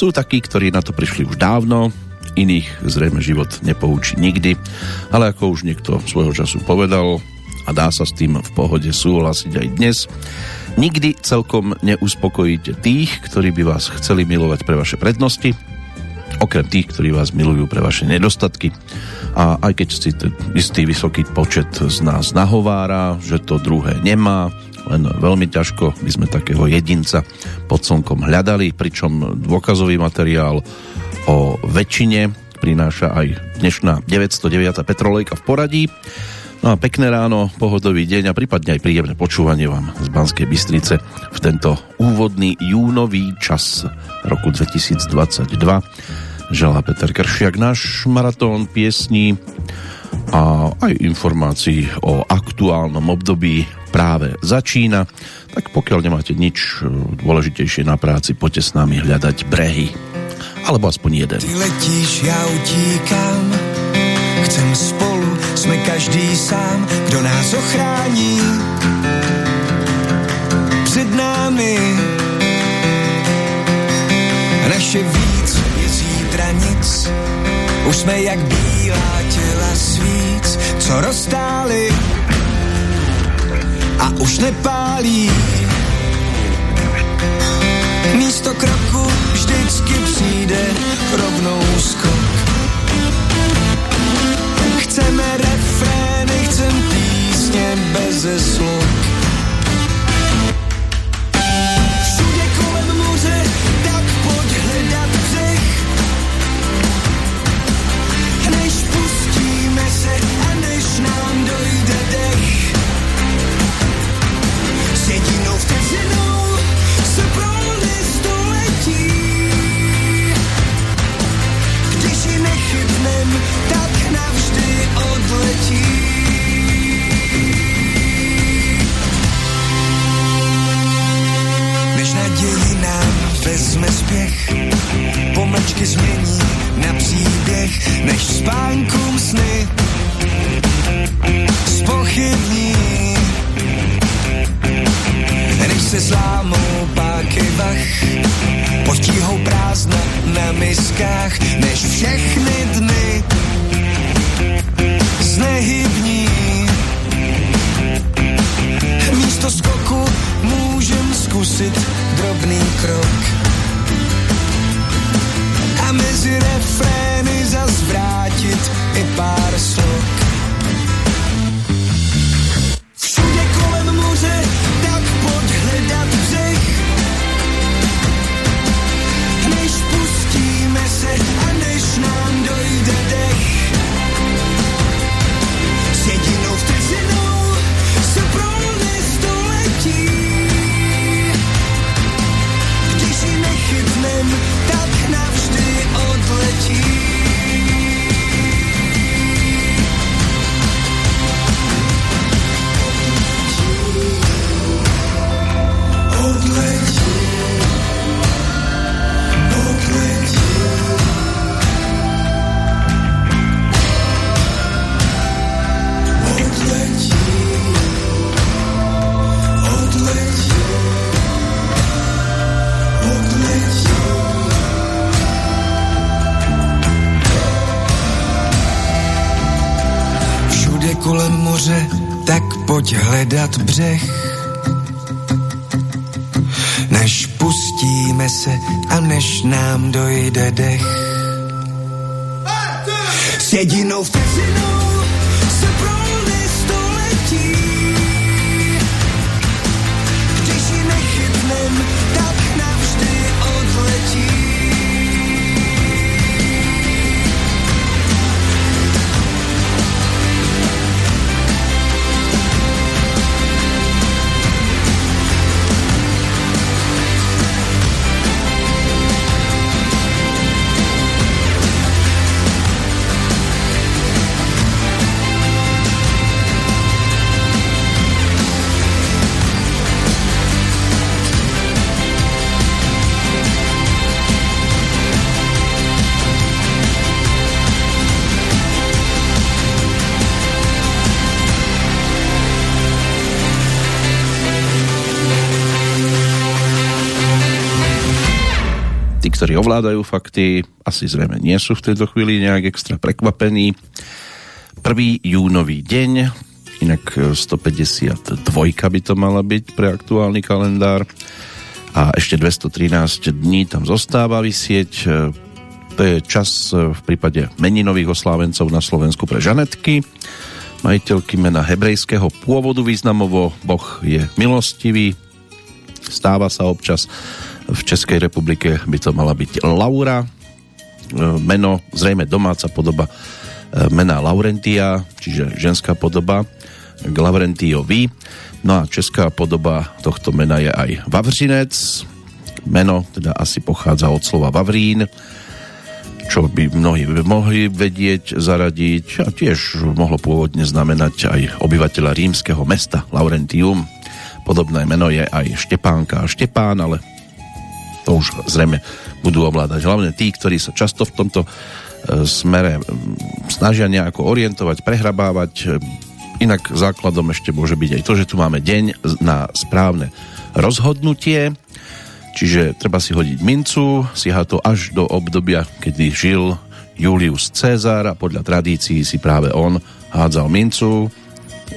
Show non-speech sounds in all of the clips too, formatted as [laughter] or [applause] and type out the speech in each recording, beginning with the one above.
Sú takí, ktorí na to prišli už dávno, iných zrejme život nepoučí nikdy, ale ako už niekto svojho času povedal, a dá sa s tým v pohode súhlasiť aj dnes, nikdy celkom neuspokojíte tých, ktorí by vás chceli milovať pre vaše prednosti, okrem tých, ktorí vás milujú pre vaše nedostatky. A aj keď si ten istý vysoký počet z nás nahovára, že to druhé nemá, len veľmi ťažko by sme takého jedinca pod slnkom hľadali, pričom dôkazový materiál o väčšine prináša aj dnešná 909. Petrolejka v poradí. No a pekné ráno, pohodový deň a prípadne aj príjemné počúvanie vám z Banskej Bystrice v tento úvodný júnový čas roku 2022 želá Peter Kršiak náš maratón piesní a aj informácií o aktuálnom období práve začína. Tak pokiaľ nemáte nič e, dôležitejšie na práci, poďte s nami hľadať brehy. Alebo aspoň jeden. Ty letíš, ja utíkam, chcem spolu, sme každý sám, kdo nás ochrání. Před námi naše víc zítra nic. Už jsme jak bílá těla svíc, co roztály a už nepálí. Místo kroku vždycky přijde rovnou skok. Chceme refrény, chcem písně bez slov než spánkům sny spochybní. Se zlámou páky vach, pod tíhou prázdna na miskách, než všechny dny znehybní. Místo skoku můžem zkusit drobný krok mezi refrény zas vrátit i pár slov. pojď hledat břeh. Než pustíme se a než nám dojde dech. S jedinou vteřinou ktorí ovládajú fakty, asi zrejme nie sú v tejto chvíli nejak extra prekvapení. 1. júnový deň, inak 152 by to mala byť pre aktuálny kalendár a ešte 213 dní tam zostáva vysieť. To je čas v prípade meninových oslávencov na Slovensku pre Žanetky, majiteľky mena hebrejského pôvodu významovo Boh je milostivý, stáva sa občas v Českej republike by to mala byť Laura, e, meno, zrejme domáca podoba e, mena Laurentia, čiže ženská podoba k Laurentiovi. No a česká podoba tohto mena je aj Vavřinec. Meno teda asi pochádza od slova Vavrín, čo by mnohí mohli vedieť, zaradiť a tiež mohlo pôvodne znamenať aj obyvateľa rímskeho mesta Laurentium. Podobné meno je aj Štepánka a Štepán, ale to už zrejme budú ovládať hlavne tí, ktorí sa často v tomto e, smere snažia nejako orientovať, prehrabávať. Inak základom ešte môže byť aj to, že tu máme deň na správne rozhodnutie, čiže treba si hodiť mincu, siaha to až do obdobia, kedy žil Julius Cezar a podľa tradícií si práve on hádzal mincu.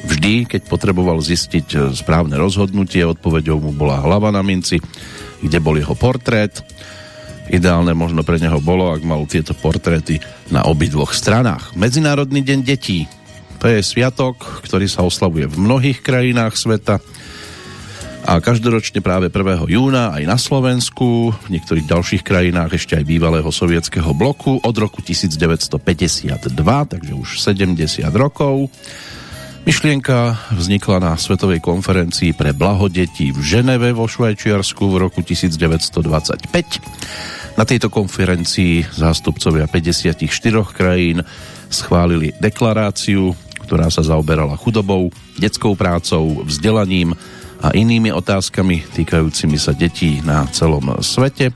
Vždy, keď potreboval zistiť e, správne rozhodnutie, odpovedou mu bola hlava na minci kde bol jeho portrét. Ideálne možno pre neho bolo, ak mal tieto portréty na obidvoch stranách. Medzinárodný deň detí. To je sviatok, ktorý sa oslavuje v mnohých krajinách sveta a každoročne práve 1. júna aj na Slovensku, v niektorých ďalších krajinách ešte aj bývalého sovietského bloku od roku 1952, takže už 70 rokov. Myšlienka vznikla na Svetovej konferencii pre blaho detí v Ženeve vo Švajčiarsku v roku 1925. Na tejto konferencii zástupcovia 54 krajín schválili deklaráciu, ktorá sa zaoberala chudobou, detskou prácou, vzdelaním a inými otázkami týkajúcimi sa detí na celom svete.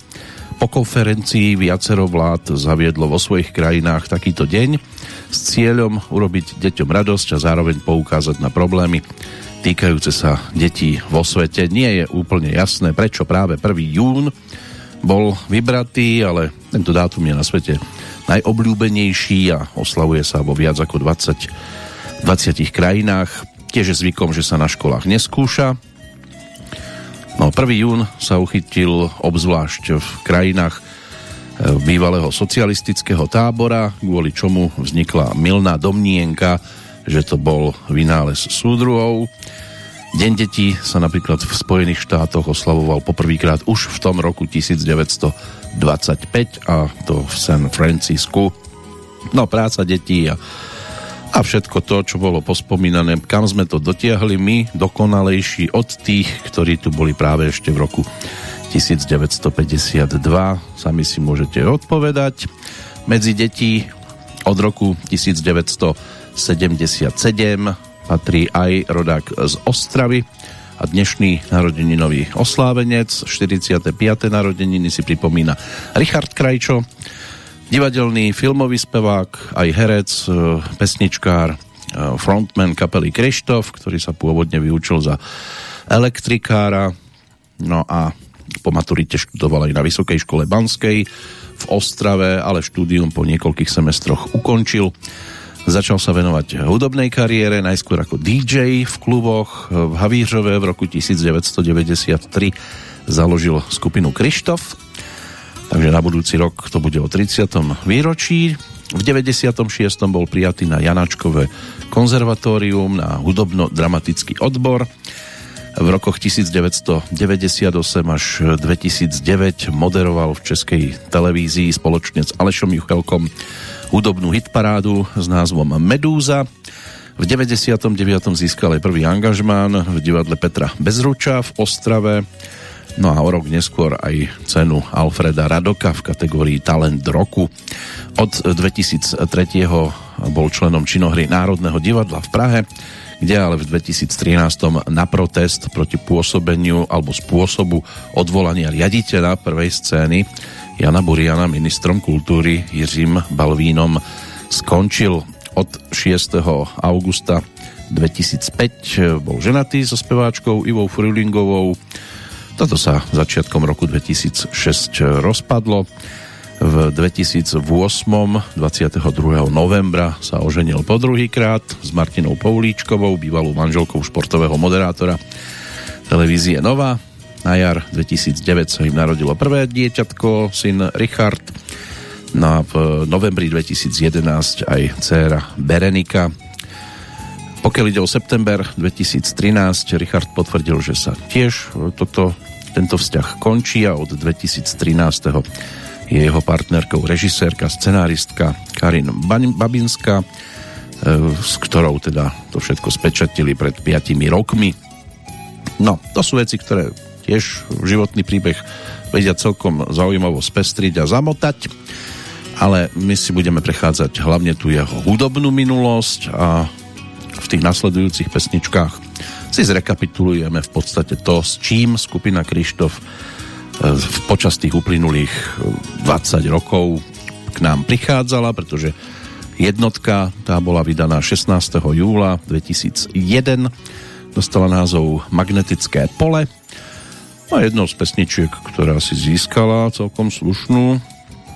Po konferencii viacero vlád zaviedlo vo svojich krajinách takýto deň, s cieľom urobiť deťom radosť a zároveň poukázať na problémy týkajúce sa detí vo svete. Nie je úplne jasné, prečo práve 1. jún bol vybratý, ale tento dátum je na svete najobľúbenejší a oslavuje sa vo viac ako 20, 20 krajinách. Tiež je zvykom, že sa na školách neskúša. No, 1. jún sa uchytil obzvlášť v krajinách bývalého socialistického tábora, kvôli čomu vznikla milná domnienka, že to bol vynález súdruhov. Deň detí sa napríklad v Spojených štátoch oslavoval poprvýkrát už v tom roku 1925 a to v San Francisku. No práca detí a, a všetko to, čo bolo pospomínané, kam sme to dotiahli my, dokonalejší od tých, ktorí tu boli práve ešte v roku 1952. Sami si môžete odpovedať. Medzi detí od roku 1977 patrí aj rodák z Ostravy a dnešný narodeninový oslávenec 45. narodeniny si pripomína Richard Krajčo, divadelný filmový spevák, aj herec, e, pesničkár, e, frontman kapely Krištof, ktorý sa pôvodne vyučil za elektrikára, no a po maturite študoval aj na Vysokej škole Banskej v Ostrave, ale štúdium po niekoľkých semestroch ukončil. Začal sa venovať hudobnej kariére, najskôr ako DJ v kluboch. V Havířove v roku 1993 založil skupinu Krištof, takže na budúci rok to bude o 30. výročí. V 96. bol prijatý na Janačkové konzervatórium na hudobno-dramatický odbor v rokoch 1998 až 2009 moderoval v českej televízii spoločne s Alešom Juchelkom hudobnú hitparádu s názvom Medúza. V 99. získal aj prvý angažmán v divadle Petra Bezruča v Ostrave. No a o rok neskôr aj cenu Alfreda Radoka v kategórii Talent roku. Od 2003. bol členom činohry Národného divadla v Prahe kde ale v 2013 na protest proti pôsobeniu alebo spôsobu odvolania riaditeľa prvej scény Jana Buriana ministrom kultúry Jiřím Balvínom skončil od 6. augusta 2005 bol ženatý so speváčkou Ivou Frulingovou Toto sa začiatkom roku 2006 rozpadlo. V 2008. 22. novembra sa oženil po druhýkrát s Martinou Poulíčkovou, bývalou manželkou športového moderátora televízie Nova. Na jar 2009 sa im narodilo prvé dieťatko, syn Richard. No v novembri 2011 aj dcéra Berenika. Pokiaľ ide o september 2013, Richard potvrdil, že sa tiež toto, tento vzťah končí a od 2013 je jeho partnerkou režisérka, scenáristka Karin Babinská, e, s ktorou teda to všetko spečatili pred 5 rokmi. No, to sú veci, ktoré tiež životný príbeh vedia celkom zaujímavo spestriť a zamotať, ale my si budeme prechádzať hlavne tu jeho hudobnú minulosť a v tých nasledujúcich pesničkách si zrekapitulujeme v podstate to, s čím skupina Krištof počas tých uplynulých 20 rokov k nám prichádzala, pretože jednotka tá bola vydaná 16. júla 2001 dostala názov Magnetické pole a jednou z pesničiek, ktorá si získala celkom slušnú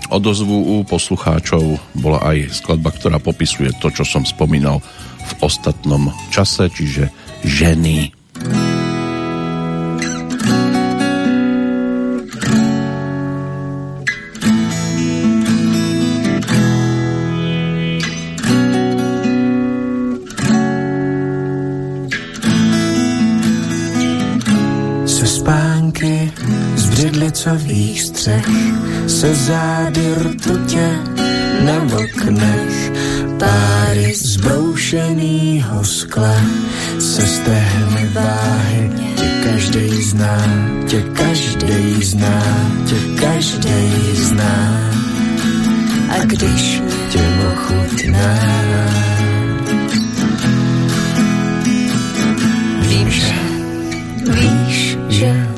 odozvu u poslucháčov bola aj skladba, ktorá popisuje to, čo som spomínal v ostatnom čase, čiže ženy. břidlicových střech se zády rtutě nevlkneš páry zboušenýho skla se stehny váhy tě každej zná, tě každej zná, tě každej zná. A když tě ochutná. Vím, že víš, že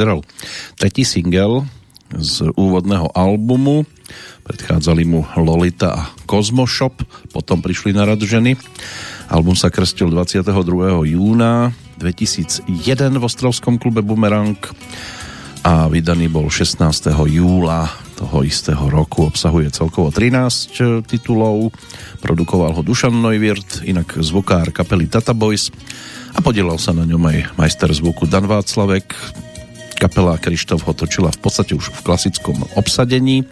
vyzeral tretí single z úvodného albumu. Predchádzali mu Lolita a Cosmo Shop, potom prišli na rad ženy. Album sa krstil 22. júna 2001 v ostrovskom klube Bumerang a vydaný bol 16. júla toho istého roku. Obsahuje celkovo 13 titulov. Produkoval ho Dušan Neuwirth, inak zvukár kapely Tata Boys a podielal sa na ňom aj majster zvuku Dan Václavek. Kapela Krištof ho točila v podstate už v klasickom obsadení.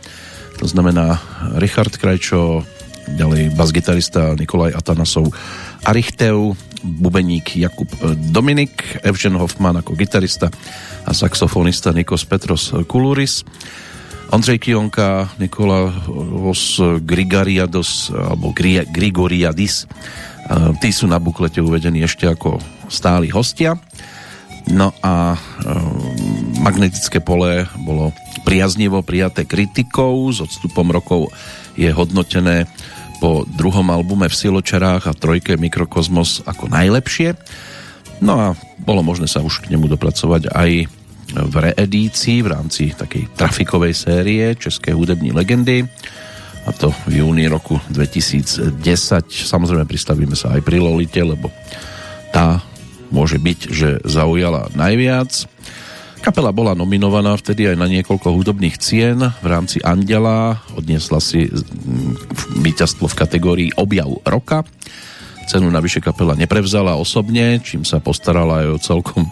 To znamená Richard Krajčo, ďalej basgitarista Nikolaj Atanasov Arichteu, bubeník Jakub Dominik, Evžen Hoffman ako gitarista a saxofonista Nikos Petros Kuluris. Ondřej Kionka, Nikolaos Grigariados alebo Grigoriadis. Tí sú na buklete uvedení ešte ako stáli hostia. No a e, magnetické pole bolo priaznivo prijaté kritikou, s odstupom rokov je hodnotené po druhom albume v Siločarách a trojke Mikrokozmos ako najlepšie. No a bolo možné sa už k nemu dopracovať aj v reedícii v rámci takej trafikovej série České hudební legendy a to v júni roku 2010. Samozrejme pristavíme sa aj pri Lolite, lebo tá môže byť, že zaujala najviac. Kapela bola nominovaná vtedy aj na niekoľko hudobných cien v rámci Andela. Odniesla si mm, víťazstvo v kategórii Objav roka. Cenu navyše kapela neprevzala osobne, čím sa postarala aj o celkom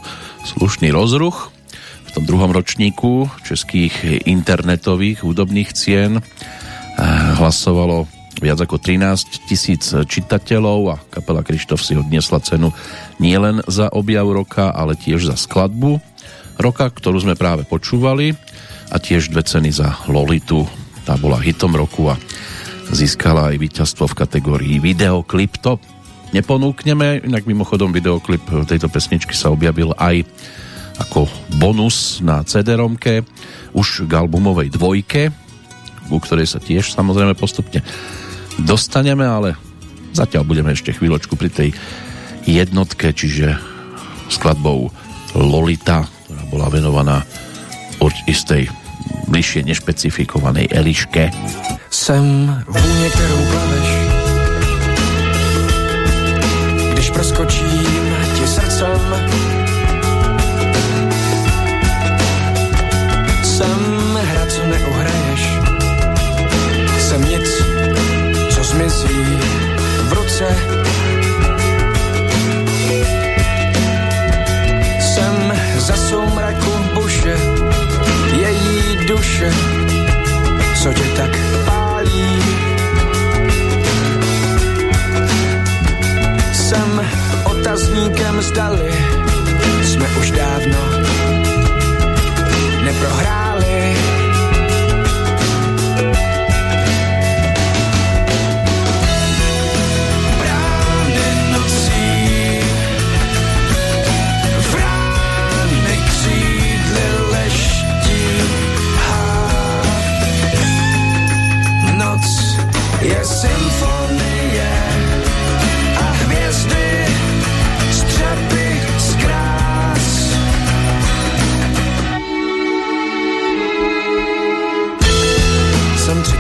slušný rozruch. V tom druhom ročníku českých internetových hudobných cien eh, hlasovalo viac ako 13 tisíc čitateľov a kapela Krištof si odniesla cenu nielen za objav roka, ale tiež za skladbu roka, ktorú sme práve počúvali a tiež dve ceny za Lolitu. Tá bola hitom roku a získala aj víťazstvo v kategórii videoklip. To neponúkneme, inak mimochodom videoklip tejto pesničky sa objavil aj ako bonus na CD-romke už k albumovej dvojke, ku ktorej sa tiež samozrejme postupne dostaneme, ale zatiaľ budeme ešte chvíľočku pri tej jednotke, čiže skladbou Lolita bola venovaná istej bližšie nešpecifikovanej Eliške. Jsem vůně, kterou plaveš, když proskočím ti srdcem. Jsem hra, co neuhraješ, jsem nic, co zmizí v ruce duše, co tě tak pálí. Jsem otazníkem zdali, jsme už dávno neprohráli.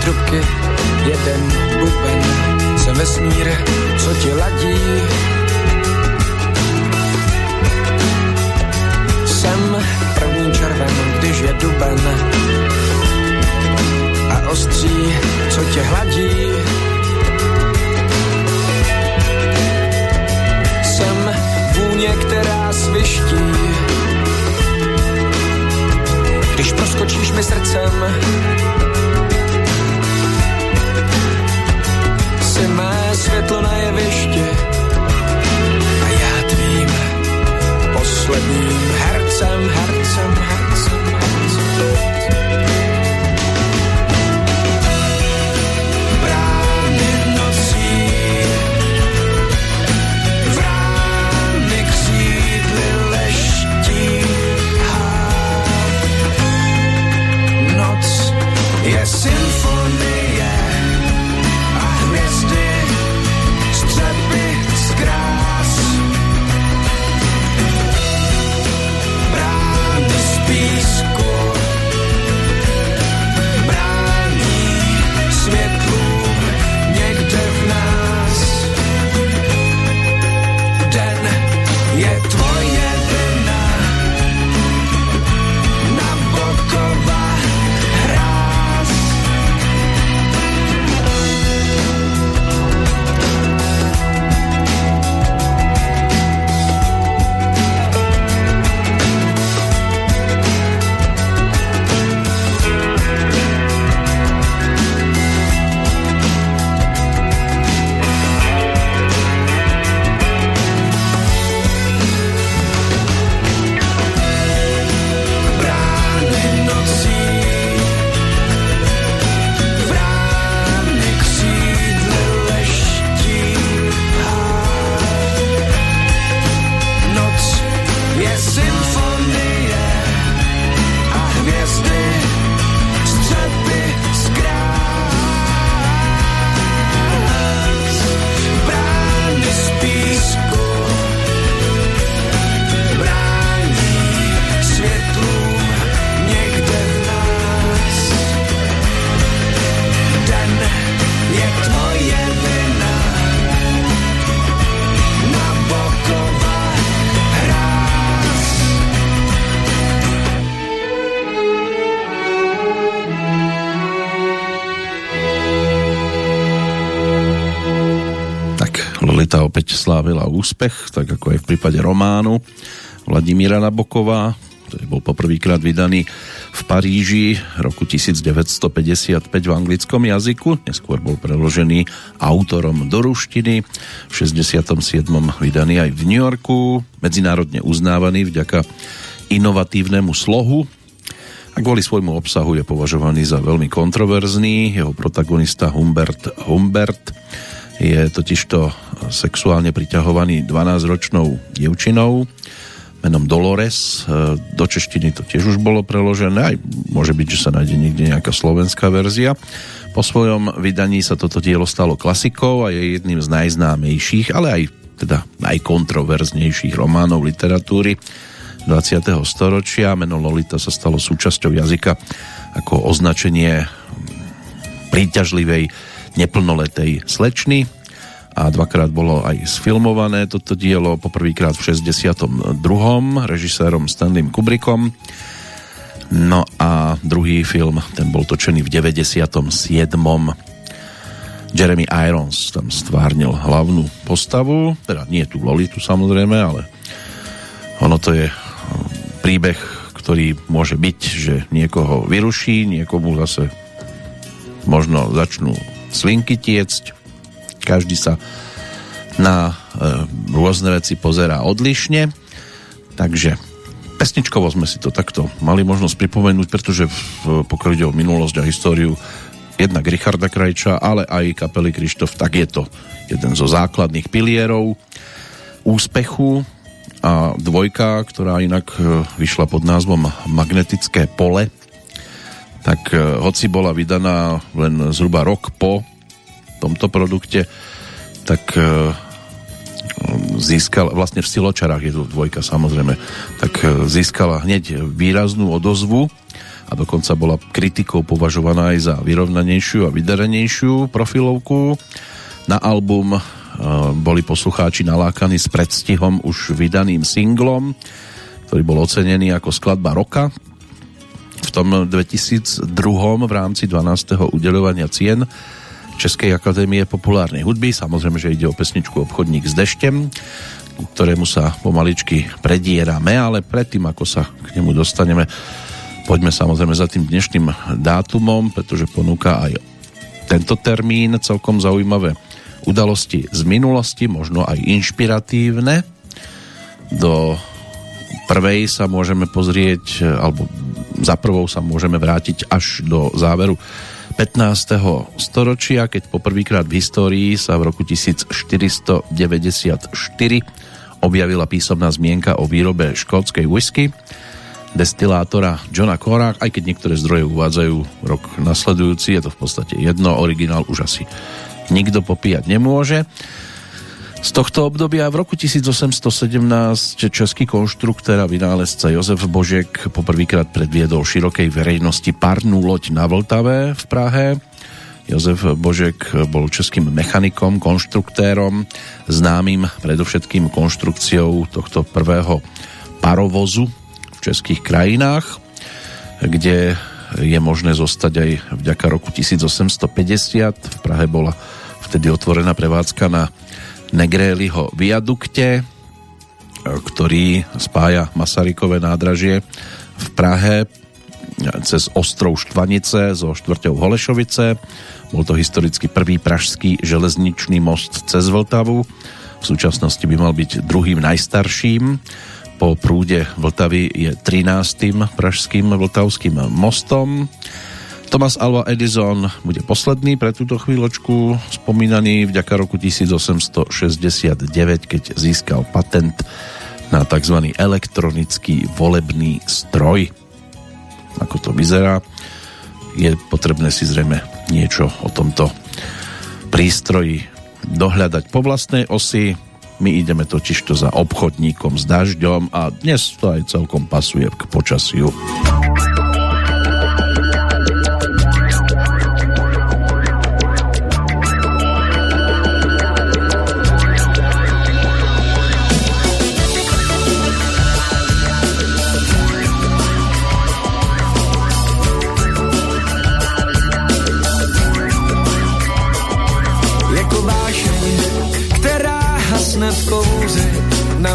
Trubky, jeden buben, jsem vesmír, co ti ladí. Jsem první červen, když je duben a ostří, co tě hladí. Jsem vůně, která sviští, když proskočíš mi srdcem, si mé světlo na jeviště a já tvým posledním hercem, hercem, hercem, hercem. Opäť slávila úspech, tak ako aj v prípade románu Vladimíra Naboková, ktorý bol poprvýkrát vydaný v Paríži roku 1955 v anglickom jazyku, neskôr bol preložený autorom do ruštiny, v 67. vydaný aj v New Yorku, medzinárodne uznávaný vďaka inovatívnemu slohu a kvôli svojmu obsahu je považovaný za veľmi kontroverzný. Jeho protagonista Humbert Humbert je totižto sexuálne priťahovaný 12-ročnou dievčinou, menom Dolores. E, do češtiny to tiež už bolo preložené, aj môže byť, že sa nájde niekde nejaká slovenská verzia. Po svojom vydaní sa toto dielo stalo klasikou a je jedným z najznámejších, ale aj teda najkontroverznejších románov literatúry 20. storočia. Meno Lolita sa stalo súčasťou jazyka ako označenie príťažlivej neplnoletej slečny a dvakrát bolo aj sfilmované toto dielo, poprvýkrát v 62. režisérom Stanleym Kubrickom. No a druhý film, ten bol točený v 97. Jeremy Irons tam stvárnil hlavnú postavu, teda nie tú Lolitu samozrejme, ale ono to je príbeh, ktorý môže byť, že niekoho vyruší, niekomu zase možno začnú slinky tiecť, každý sa na e, rôzne veci pozerá odlišne, takže pesničkovo sme si to takto mali možnosť pripomenúť, pretože v, pokiaľ ide o minulosť a históriu jednak Richarda Krajča, ale aj kapely Krištof, tak je to jeden zo základných pilierov úspechu. A dvojka, ktorá inak e, vyšla pod názvom Magnetické pole, tak e, hoci bola vydaná len zhruba rok po tomto produkte, tak e, získal, vlastne v Siločarách je tu dvojka samozrejme, tak e, získala hneď výraznú odozvu a dokonca bola kritikou považovaná aj za vyrovnanejšiu a vydarenejšiu profilovku. Na album e, boli poslucháči nalákaní s predstihom už vydaným singlom, ktorý bol ocenený ako skladba roka. V tom 2002 v rámci 12. udeľovania cien Českej akadémie populárnej hudby. Samozrejme, že ide o pesničku Obchodník s deštem, ktorému sa pomaličky predierame, ale predtým, ako sa k nemu dostaneme, poďme samozrejme za tým dnešným dátumom, pretože ponúka aj tento termín celkom zaujímavé udalosti z minulosti, možno aj inšpiratívne. Do prvej sa môžeme pozrieť, alebo za prvou sa môžeme vrátiť až do záveru 15. storočia, keď poprvýkrát v histórii sa v roku 1494 objavila písomná zmienka o výrobe škótskej whisky destilátora Johna Cora, aj keď niektoré zdroje uvádzajú rok nasledujúci, je to v podstate jedno, originál už asi nikto popíjať nemôže. Z tohto obdobia v roku 1817 český konštruktér a vynálezca Jozef Božek poprvýkrát predviedol širokej verejnosti parnú loď na Vltave v Prahe. Jozef Božek bol českým mechanikom, konštruktérom, známym predovšetkým konštrukciou tohto prvého parovozu v českých krajinách, kde je možné zostať aj vďaka roku 1850. V Prahe bola vtedy otvorená prevádzka na Negréliho viadukte, ktorý spája Masarykové nádražie v Prahe cez ostrov Štvanice zo štvrťou Holešovice. Bol to historicky prvý pražský železničný most cez Vltavu. V súčasnosti by mal byť druhým najstarším. Po prúde Vltavy je 13. pražským vltavským mostom. Thomas Alva Edison bude posledný pre túto chvíľočku spomínaný vďaka roku 1869, keď získal patent na tzv. elektronický volebný stroj. Ako to vyzerá, je potrebné si zrejme niečo o tomto prístroji dohľadať po vlastnej osi. My ideme totižto za obchodníkom s dažďom a dnes to aj celkom pasuje k počasiu.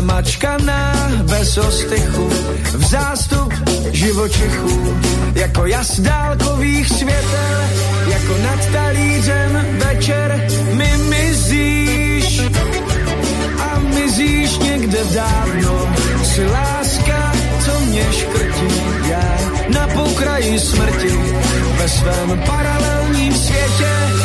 Vyčkaná bez ostychu, v zástup živočichů, jako jas dálkových světel, jako nad talířem večer mi mizíš. A mizíš někde dávno, si láska, co mě škrtí, já na pokraji smrti, ve svém paralelním světě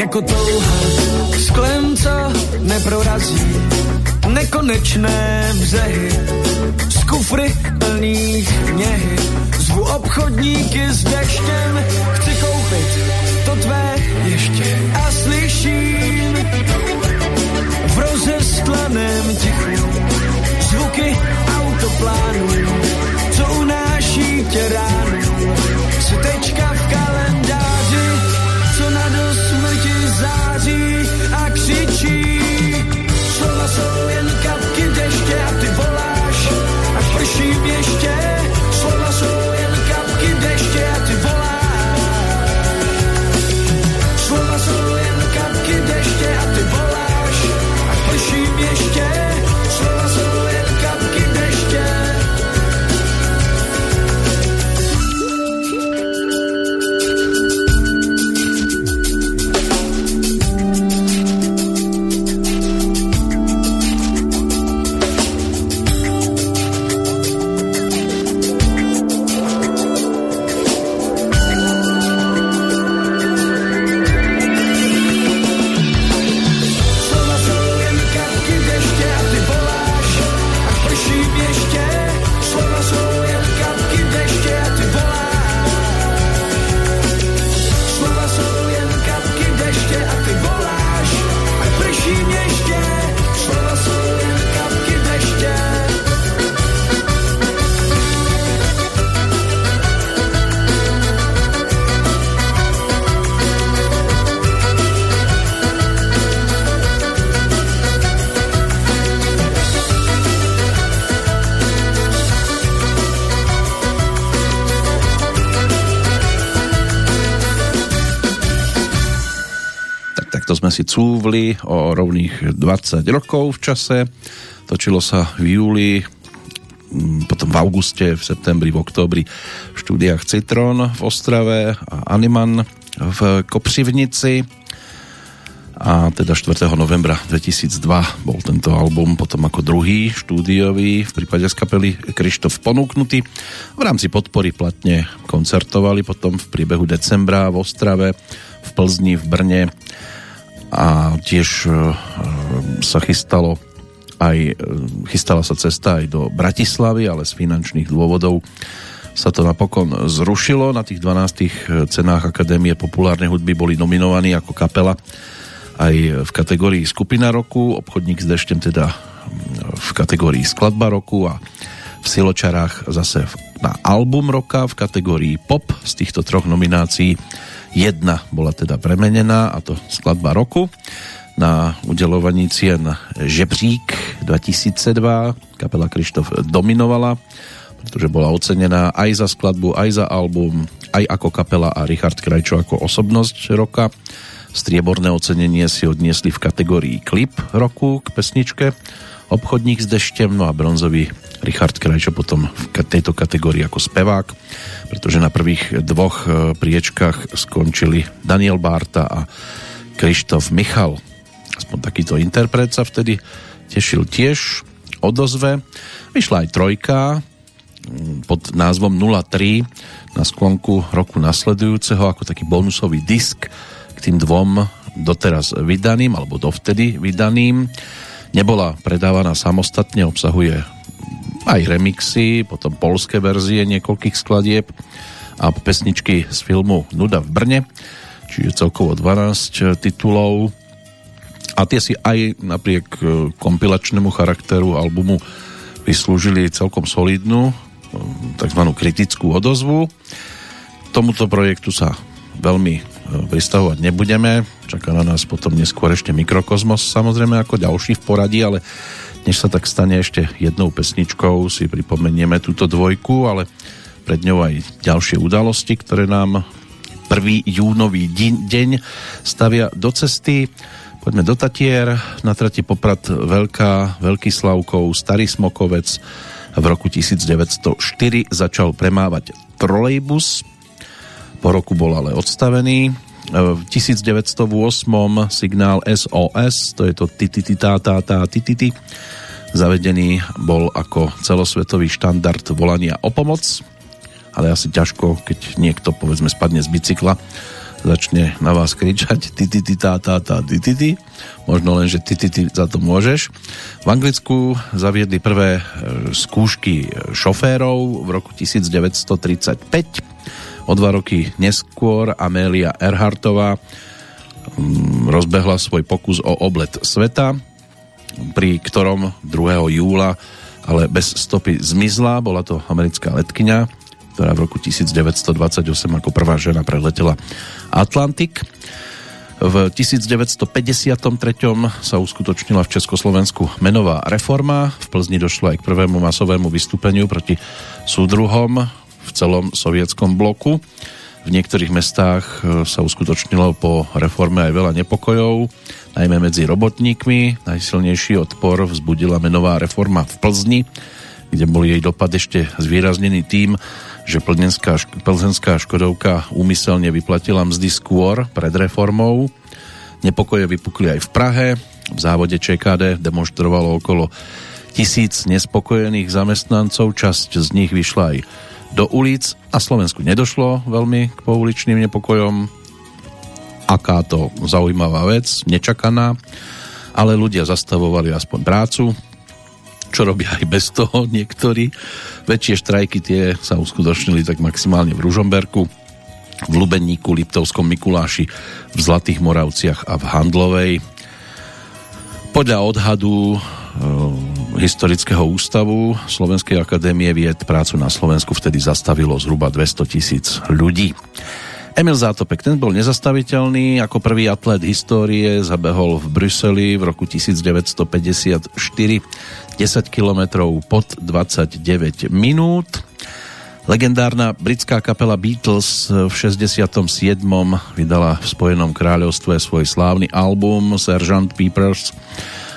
Jako touha sklem, co neprorazí nekonečné břehy z kufry plných něhy. Zvu obchodníky s deštěm, chci koupit to tvé ještě a slyším v rozestlaném tichu zvuky autoplánů, co unáší tě ránu. Si tečka v kalendáři, si cúvli o rovných 20 rokov v čase. Točilo sa v júli, mm, potom v auguste, v septembri, v októbri v štúdiách Citron v Ostrave a Animan v Kopřivnici a teda 4. novembra 2002 bol tento album potom ako druhý štúdiový v prípade z kapely Krištof ponúknutý. V rámci podpory platne koncertovali potom v priebehu decembra v Ostrave, v Plzni, v Brne tiež e, sa chystalo aj, e, chystala sa cesta aj do Bratislavy, ale z finančných dôvodov sa to napokon zrušilo. Na tých 12 cenách Akadémie populárnej hudby boli nominovaní ako kapela aj v kategórii skupina roku, obchodník s deštem teda v kategórii skladba roku a v Siločarách zase na album roka v kategórii pop z týchto troch nominácií jedna bola teda premenená a to skladba roku na udelovaní cien Žebřík 2002 kapela Krištof dominovala pretože bola ocenená aj za skladbu, aj za album, aj ako kapela a Richard Krajčo ako osobnosť roka. Strieborné ocenenie si odniesli v kategórii klip roku k pesničke Obchodník s deštem, no a bronzový Richard Krajčo potom v tejto kategórii ako spevák, pretože na prvých dvoch e, priečkách skončili Daniel Bárta a Krištof Michal. Aspoň takýto interpret sa vtedy tešil tiež odozve. Vyšla aj trojka pod názvom 03 na sklonku roku nasledujúceho ako taký bonusový disk k tým dvom doteraz vydaným alebo dovtedy vydaným. Nebola predávaná samostatne, obsahuje aj remixy, potom polské verzie niekoľkých skladieb a pesničky z filmu Nuda v Brne, čiže celkovo 12 titulov a tie si aj napriek e, kompilačnému charakteru albumu vyslúžili celkom solidnú e, tzv. kritickú odozvu. Tomuto projektu sa veľmi e, pristavovať nebudeme. Čaká na nás potom neskôr ešte Mikrokosmos, samozrejme ako ďalší v poradí, ale než sa tak stane ešte jednou pesničkou, si pripomenieme túto dvojku, ale pred ňou aj ďalšie udalosti, ktoré nám 1. júnový deň stavia do cesty. Poďme do Tatier, na trati Poprad Veľká, Veľký Slavkov, Starý Smokovec. V roku 1904 začal premávať trolejbus, po roku bol ale odstavený. V 1908 signál SOS, to je to tititi tá tá tá tititi, zavedený bol ako celosvetový štandard volania o pomoc, ale asi ťažko, keď niekto povedzme spadne z bicykla začne na vás kričať ty, ty, ty, tá, tá, tá, ty, ty, ty. Možno len, že ty, ty, ty za to môžeš. V Anglicku zaviedli prvé e, skúšky šoférov v roku 1935. O dva roky neskôr Amélia Earhartová mm, rozbehla svoj pokus o oblet sveta, pri ktorom 2. júla ale bez stopy zmizla. Bola to americká letkyňa, ktorá v roku 1928 ako prvá žena preletela Atlantik. V 1953 sa uskutočnila v Československu menová reforma. V Plzni došlo aj k prvému masovému vystúpeniu proti súdruhom v celom sovietskom bloku. V niektorých mestách e, sa uskutočnilo po reforme aj veľa nepokojov, najmä medzi robotníkmi. Najsilnejší odpor vzbudila menová reforma v Plzni, kde bol jej dopad ešte zvýraznený tým, že plzenská, plzenská Škodovka úmyselne vyplatila mzdy skôr pred reformou. Nepokoje vypukli aj v Prahe. V závode ČKD demonstrovalo okolo tisíc nespokojených zamestnancov. Časť z nich vyšla aj do ulic a Slovensku nedošlo veľmi k pouličným nepokojom. Aká to zaujímavá vec, nečakaná, ale ľudia zastavovali aspoň prácu, čo robia aj bez toho niektorí. Väčšie štrajky tie sa uskutočnili tak maximálne v Ružomberku, v Lubenníku, Liptovskom Mikuláši, v Zlatých Moravciach a v Handlovej. Podľa odhadu e, Historického ústavu Slovenskej akadémie vied prácu na Slovensku vtedy zastavilo zhruba 200 tisíc ľudí. Emil Zátopek, ten bol nezastaviteľný, ako prvý atlet histórie zabehol v Bruseli v roku 1954 10 km pod 29 minút. Legendárna britská kapela Beatles v 67. vydala v Spojenom kráľovstve svoj slávny album Sgt. Peppers.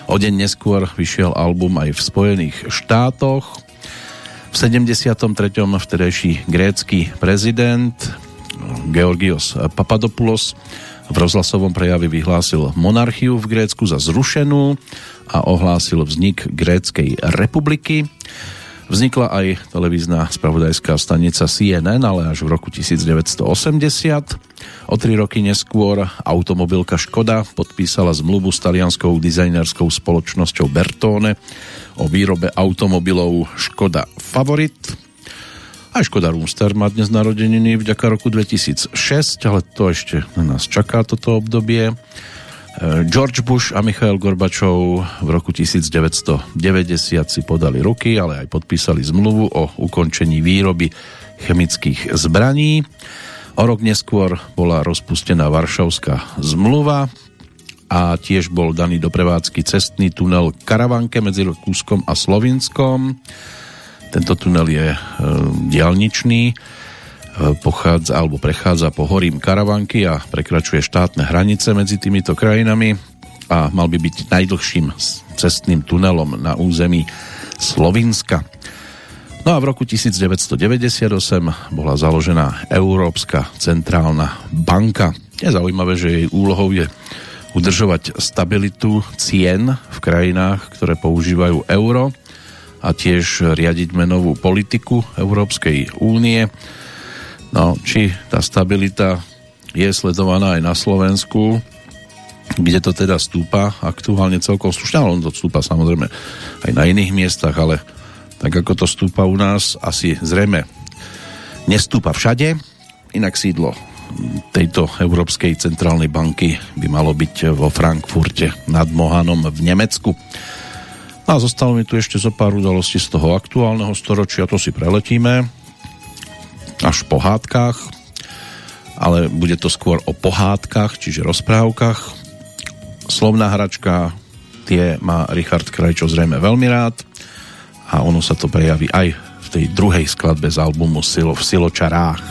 O deň neskôr vyšiel album aj v Spojených štátoch. V 73. vtedajší grécky prezident Georgios Papadopoulos v rozhlasovom prejave vyhlásil monarchiu v Grécku za zrušenú a ohlásil vznik Gréckej republiky. Vznikla aj televízna spravodajská stanica CNN, ale až v roku 1980. O tri roky neskôr automobilka Škoda podpísala zmluvu s talianskou dizajnerskou spoločnosťou Bertone o výrobe automobilov Škoda Favorit. Aj Škoda Roomster má dnes narodeniny vďaka roku 2006, ale to ešte na nás čaká toto obdobie. E, George Bush a Michail Gorbačov v roku 1990 si podali ruky, ale aj podpísali zmluvu o ukončení výroby chemických zbraní. O rok neskôr bola rozpustená Varšavská zmluva a tiež bol daný do prevádzky cestný tunel Karavanke medzi Rakúskom a Slovinskom. Tento tunel je e, diálničný, e, pochádza alebo prechádza po horím Karavanky a prekračuje štátne hranice medzi týmito krajinami a mal by byť najdlhším cestným tunelom na území Slovinska. No a v roku 1998 bola založená Európska centrálna banka. Je zaujímavé, že jej úlohou je udržovať stabilitu cien v krajinách, ktoré používajú euro a tiež riadiť menovú politiku Európskej únie. No, či tá stabilita je sledovaná aj na Slovensku, kde to teda stúpa aktuálne celkom slušne, ale on to stúpa samozrejme aj na iných miestach, ale tak ako to stúpa u nás, asi zrejme nestúpa všade. Inak sídlo tejto Európskej centrálnej banky by malo byť vo Frankfurte nad Mohanom v Nemecku. A zostalo mi tu ešte zo pár udalostí z toho aktuálneho storočia, to si preletíme až po hádkach, ale bude to skôr o pohádkach, čiže rozprávkach. Slovná hračka, tie má Richard Krajčo zrejme veľmi rád a ono sa to prejaví aj v tej druhej skladbe z albumu Silo v Siločarách.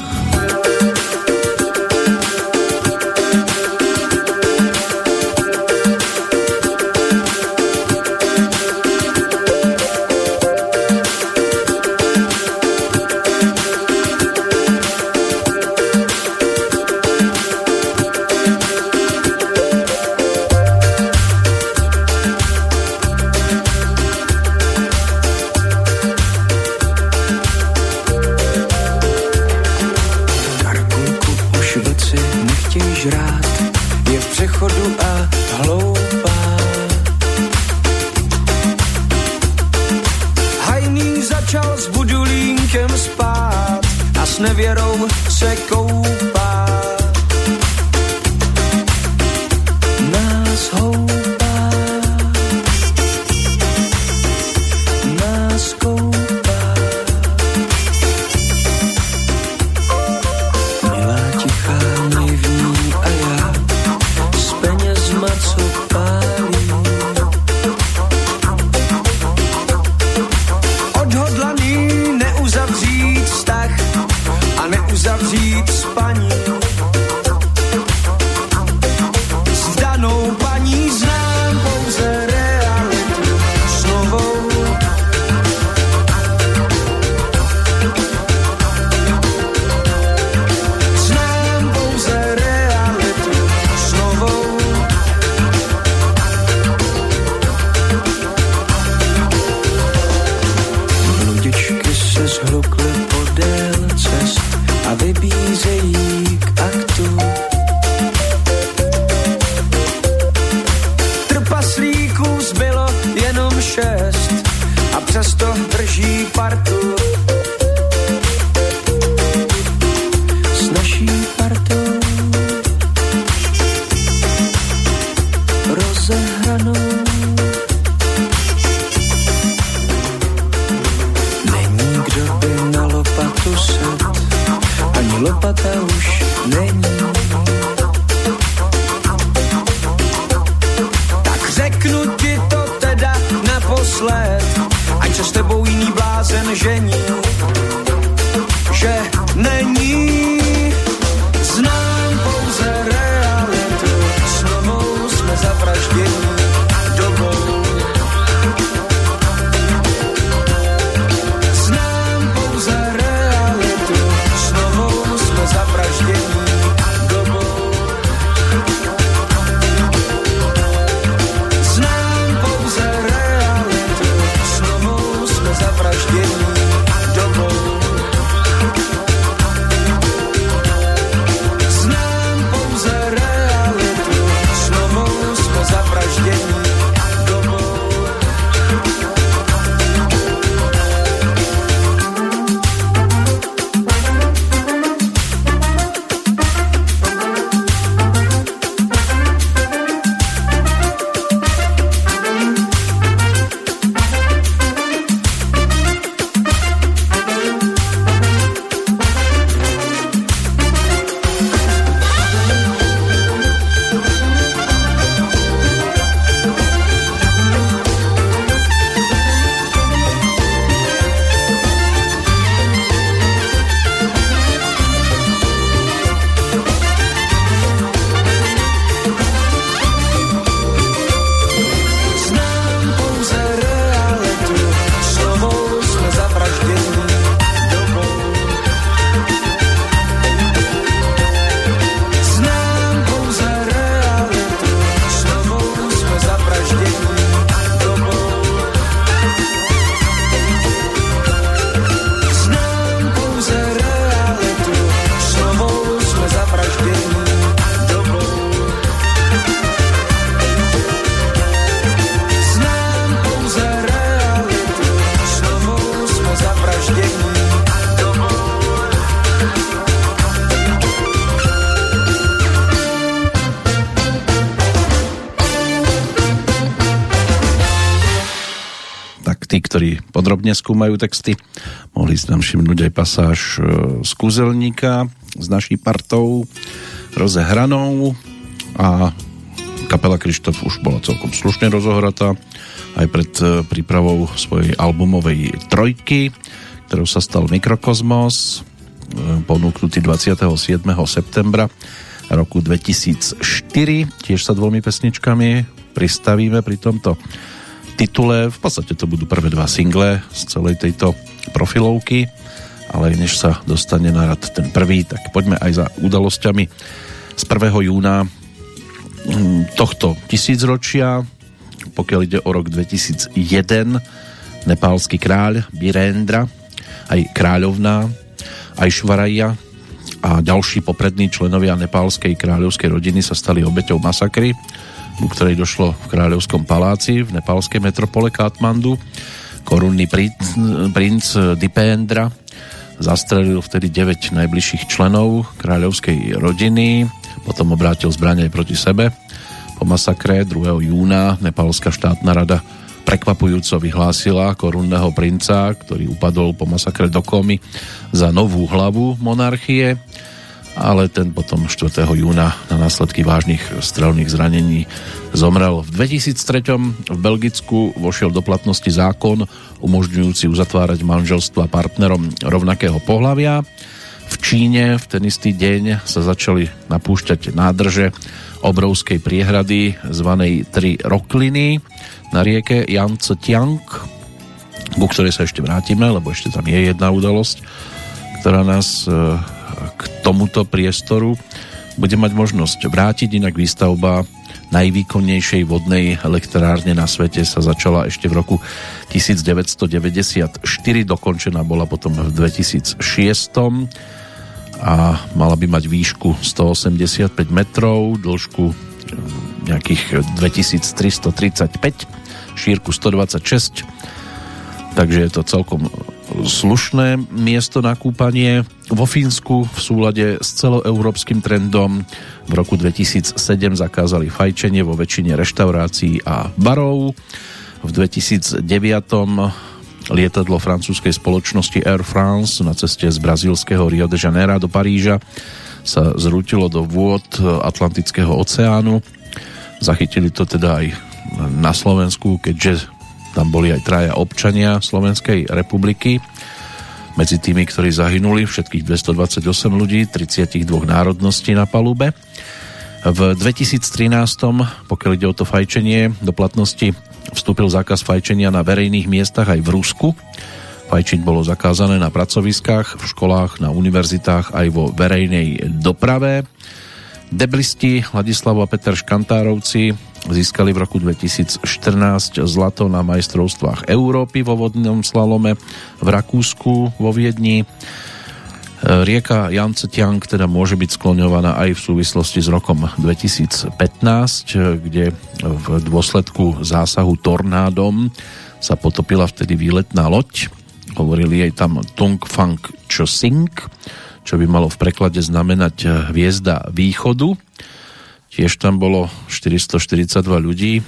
Podrobne skúmajú texty, mohli si tam všimnúť aj pasáž e, z Kúzelníka s naší partou rozehranou a kapela Krištof už bola celkom slušne rozohratá aj pred e, prípravou svojej albumovej trojky, ktorou sa stal Mikrokozmos, e, ponúknutý 27. septembra roku 2004. Tiež sa dvomi pesničkami pristavíme pri tomto titule. V podstate to budú prvé dva single z celej tejto profilovky, ale než sa dostane na rad ten prvý, tak poďme aj za udalosťami z 1. júna mm, tohto tisícročia, pokiaľ ide o rok 2001, nepálsky kráľ Birendra, aj kráľovná, aj Švaraja a ďalší poprední členovia nepálskej kráľovskej rodiny sa stali obeťou masakry ku ktorej došlo v Kráľovskom paláci v nepálskej metropole Katmandu. Korunný princ, princ Dipendra zastrelil vtedy 9 najbližších členov kráľovskej rodiny, potom obrátil zbranie proti sebe. Po masakre 2. júna Nepálska štátna rada prekvapujúco vyhlásila korunného princa, ktorý upadol po masakre do komy za novú hlavu monarchie ale ten potom 4. júna na následky vážnych strelných zranení zomrel. V 2003. v Belgicku vošiel do platnosti zákon umožňujúci uzatvárať manželstva partnerom rovnakého pohľavia. V Číne v ten istý deň sa začali napúšťať nádrže obrovskej priehrady zvanej Tri Rokliny na rieke Yangtze Tiang, ku ktorej sa ešte vrátime, lebo ešte tam je jedna udalosť, ktorá nás e, k tomuto priestoru bude mať možnosť vrátiť, inak výstavba najvýkonnejšej vodnej elektrárne na svete sa začala ešte v roku 1994, dokončená bola potom v 2006 a mala by mať výšku 185 metrov, dĺžku eh, nejakých 2335, šírku 126, takže je to celkom slušné miesto na kúpanie vo Fínsku v súlade s celoeurópskym trendom v roku 2007 zakázali fajčenie vo väčšine reštaurácií a barov. V 2009 lietadlo francúzskej spoločnosti Air France na ceste z brazílskeho Rio de Janeiro do Paríža sa zrútilo do vôd Atlantického oceánu. Zachytili to teda aj na Slovensku, keďže tam boli aj traja občania Slovenskej republiky. Medzi tými, ktorí zahynuli, všetkých 228 ľudí, 32 národností na palube. V 2013, pokiaľ ide o to fajčenie, do platnosti vstúpil zákaz fajčenia na verejných miestach aj v Rusku. Fajčiť bolo zakázané na pracoviskách, v školách, na univerzitách aj vo verejnej doprave. Deblisti Ladislav a Peter Škantárovci získali v roku 2014 zlato na majstrovstvách Európy vo vodnom slalome v Rakúsku vo Viedni. E, rieka Jance Tiang teda môže byť skloňovaná aj v súvislosti s rokom 2015, kde v dôsledku zásahu tornádom sa potopila vtedy výletná loď. Hovorili jej tam Tung Fang Cho Sing, čo by malo v preklade znamenať hviezda východu Tiež tam bolo 442 ľudí,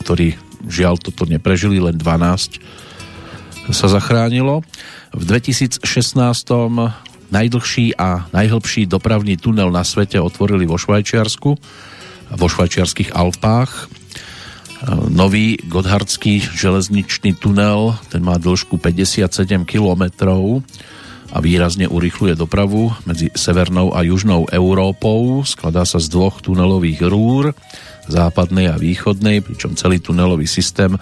ktorí žiaľ toto neprežili, len 12 sa zachránilo. V 2016 najdlhší a najhlbší dopravný tunel na svete otvorili vo Švajčiarsku, vo švajčiarských Alpách. Nový Godhardský železničný tunel, ten má dĺžku 57 kilometrov a výrazne urychluje dopravu medzi severnou a južnou Európou. Skladá sa z dvoch tunelových rúr, západnej a východnej, pričom celý tunelový systém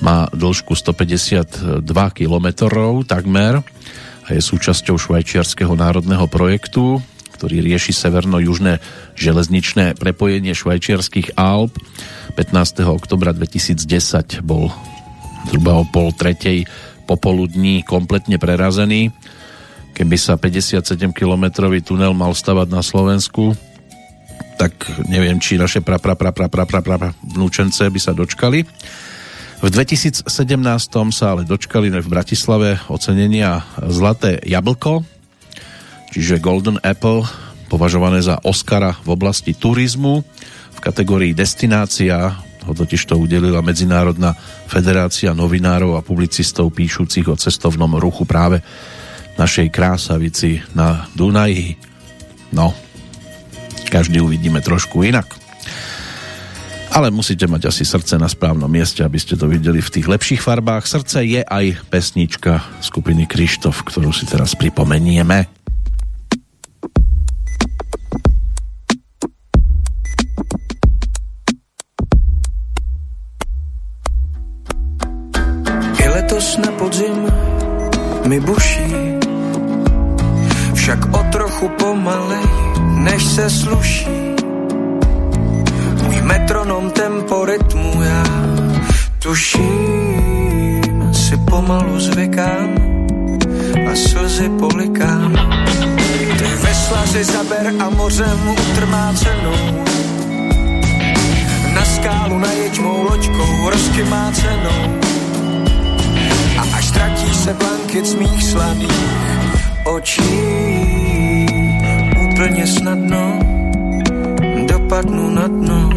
má dĺžku 152 km takmer a je súčasťou švajčiarského národného projektu, ktorý rieši severno-južné železničné prepojenie švajčiarských Alp. 15. oktobra 2010 bol zhruba o pol tretej popoludní kompletne prerazený Keby sa 57 kilometrový tunel mal stavať na Slovensku, tak neviem, či naše pra, pra, pra, pra, pra, pra, pra, vnúčence by sa dočkali. V 2017 sa ale dočkali v Bratislave ocenenia Zlaté jablko, čiže Golden Apple, považované za Oscara v oblasti turizmu. V kategórii destinácia ho totiž to udelila Medzinárodná federácia novinárov a publicistov píšucich o cestovnom ruchu práve našej krásavici na Dunaji. No, každý uvidíme trošku inak. Ale musíte mať asi srdce na správnom mieste, aby ste to videli v tých lepších farbách. Srdce je aj pesnička skupiny Krištof, ktorú si teraz pripomenieme. na podzim mi buší, však o trochu pomalej, než se sluší. Můj metronom tempo rytmu já tuším, si pomalu zvykám a slzy polikám. Ty veslaři zaber a mořem utrmácenou na skálu najeď mou loďkou rozkymácenou a až tratí se blanket mých slaných očí. Úplně snadno dopadnu na dno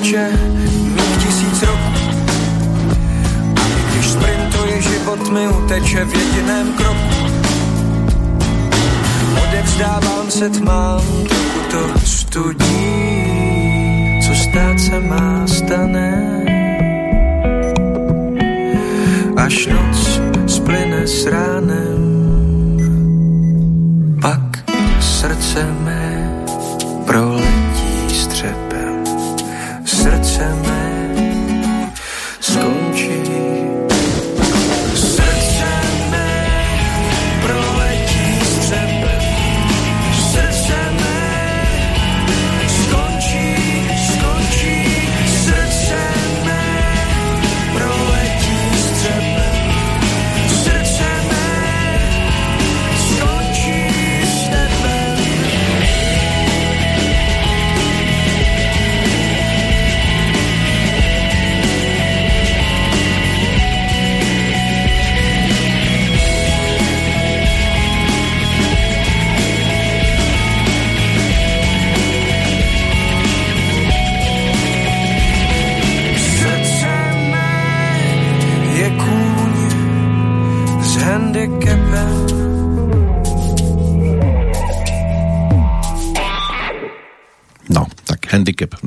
teče mých tisíc roků. A když sprintuje život mi uteče v jediném kroku. Odevzdávám se tmám, trochu to studí, co stát se má stane. Až noc splyne s ránem,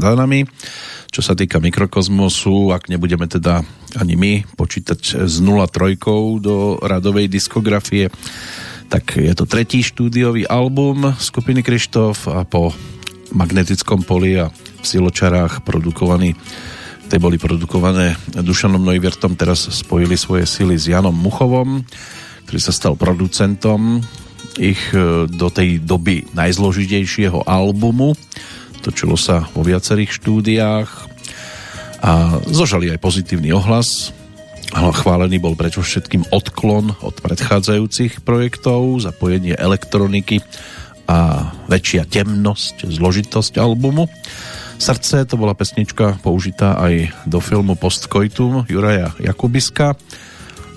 za nami. Čo sa týka mikrokozmosu, ak nebudeme teda ani my počítať z 0,3 do radovej diskografie, tak je to tretí štúdiový album skupiny Krištof a po magnetickom poli a v siločarách produkovaný tie boli produkované Dušanom Neuwirtom, teraz spojili svoje sily s Janom Muchovom, ktorý sa stal producentom ich e, do tej doby najzložitejšieho albumu točilo sa vo viacerých štúdiách a zožali aj pozitívny ohlas. Chválený bol prečo všetkým odklon od predchádzajúcich projektov, zapojenie elektroniky a väčšia temnosť, zložitosť albumu. Srdce to bola pesnička použitá aj do filmu Postcoitum Juraja Jakubiska.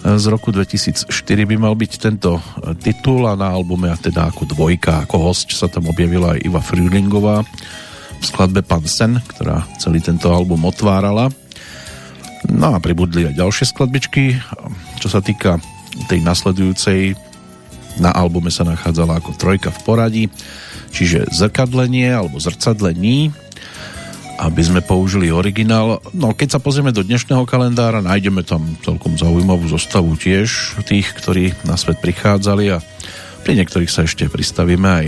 Z roku 2004 by mal byť tento titul a na albume a teda ako dvojka, ako host sa tam objavila aj Iva Frühlingová v skladbe Pan Sen, ktorá celý tento album otvárala. No a pribudli aj ďalšie skladbičky. Čo sa týka tej nasledujúcej, na albume sa nachádzala ako trojka v poradí, čiže zrkadlenie alebo zrcadlení, aby sme použili originál. No keď sa pozrieme do dnešného kalendára, nájdeme tam celkom zaujímavú zostavu tiež tých, ktorí na svet prichádzali a pri niektorých sa ešte pristavíme aj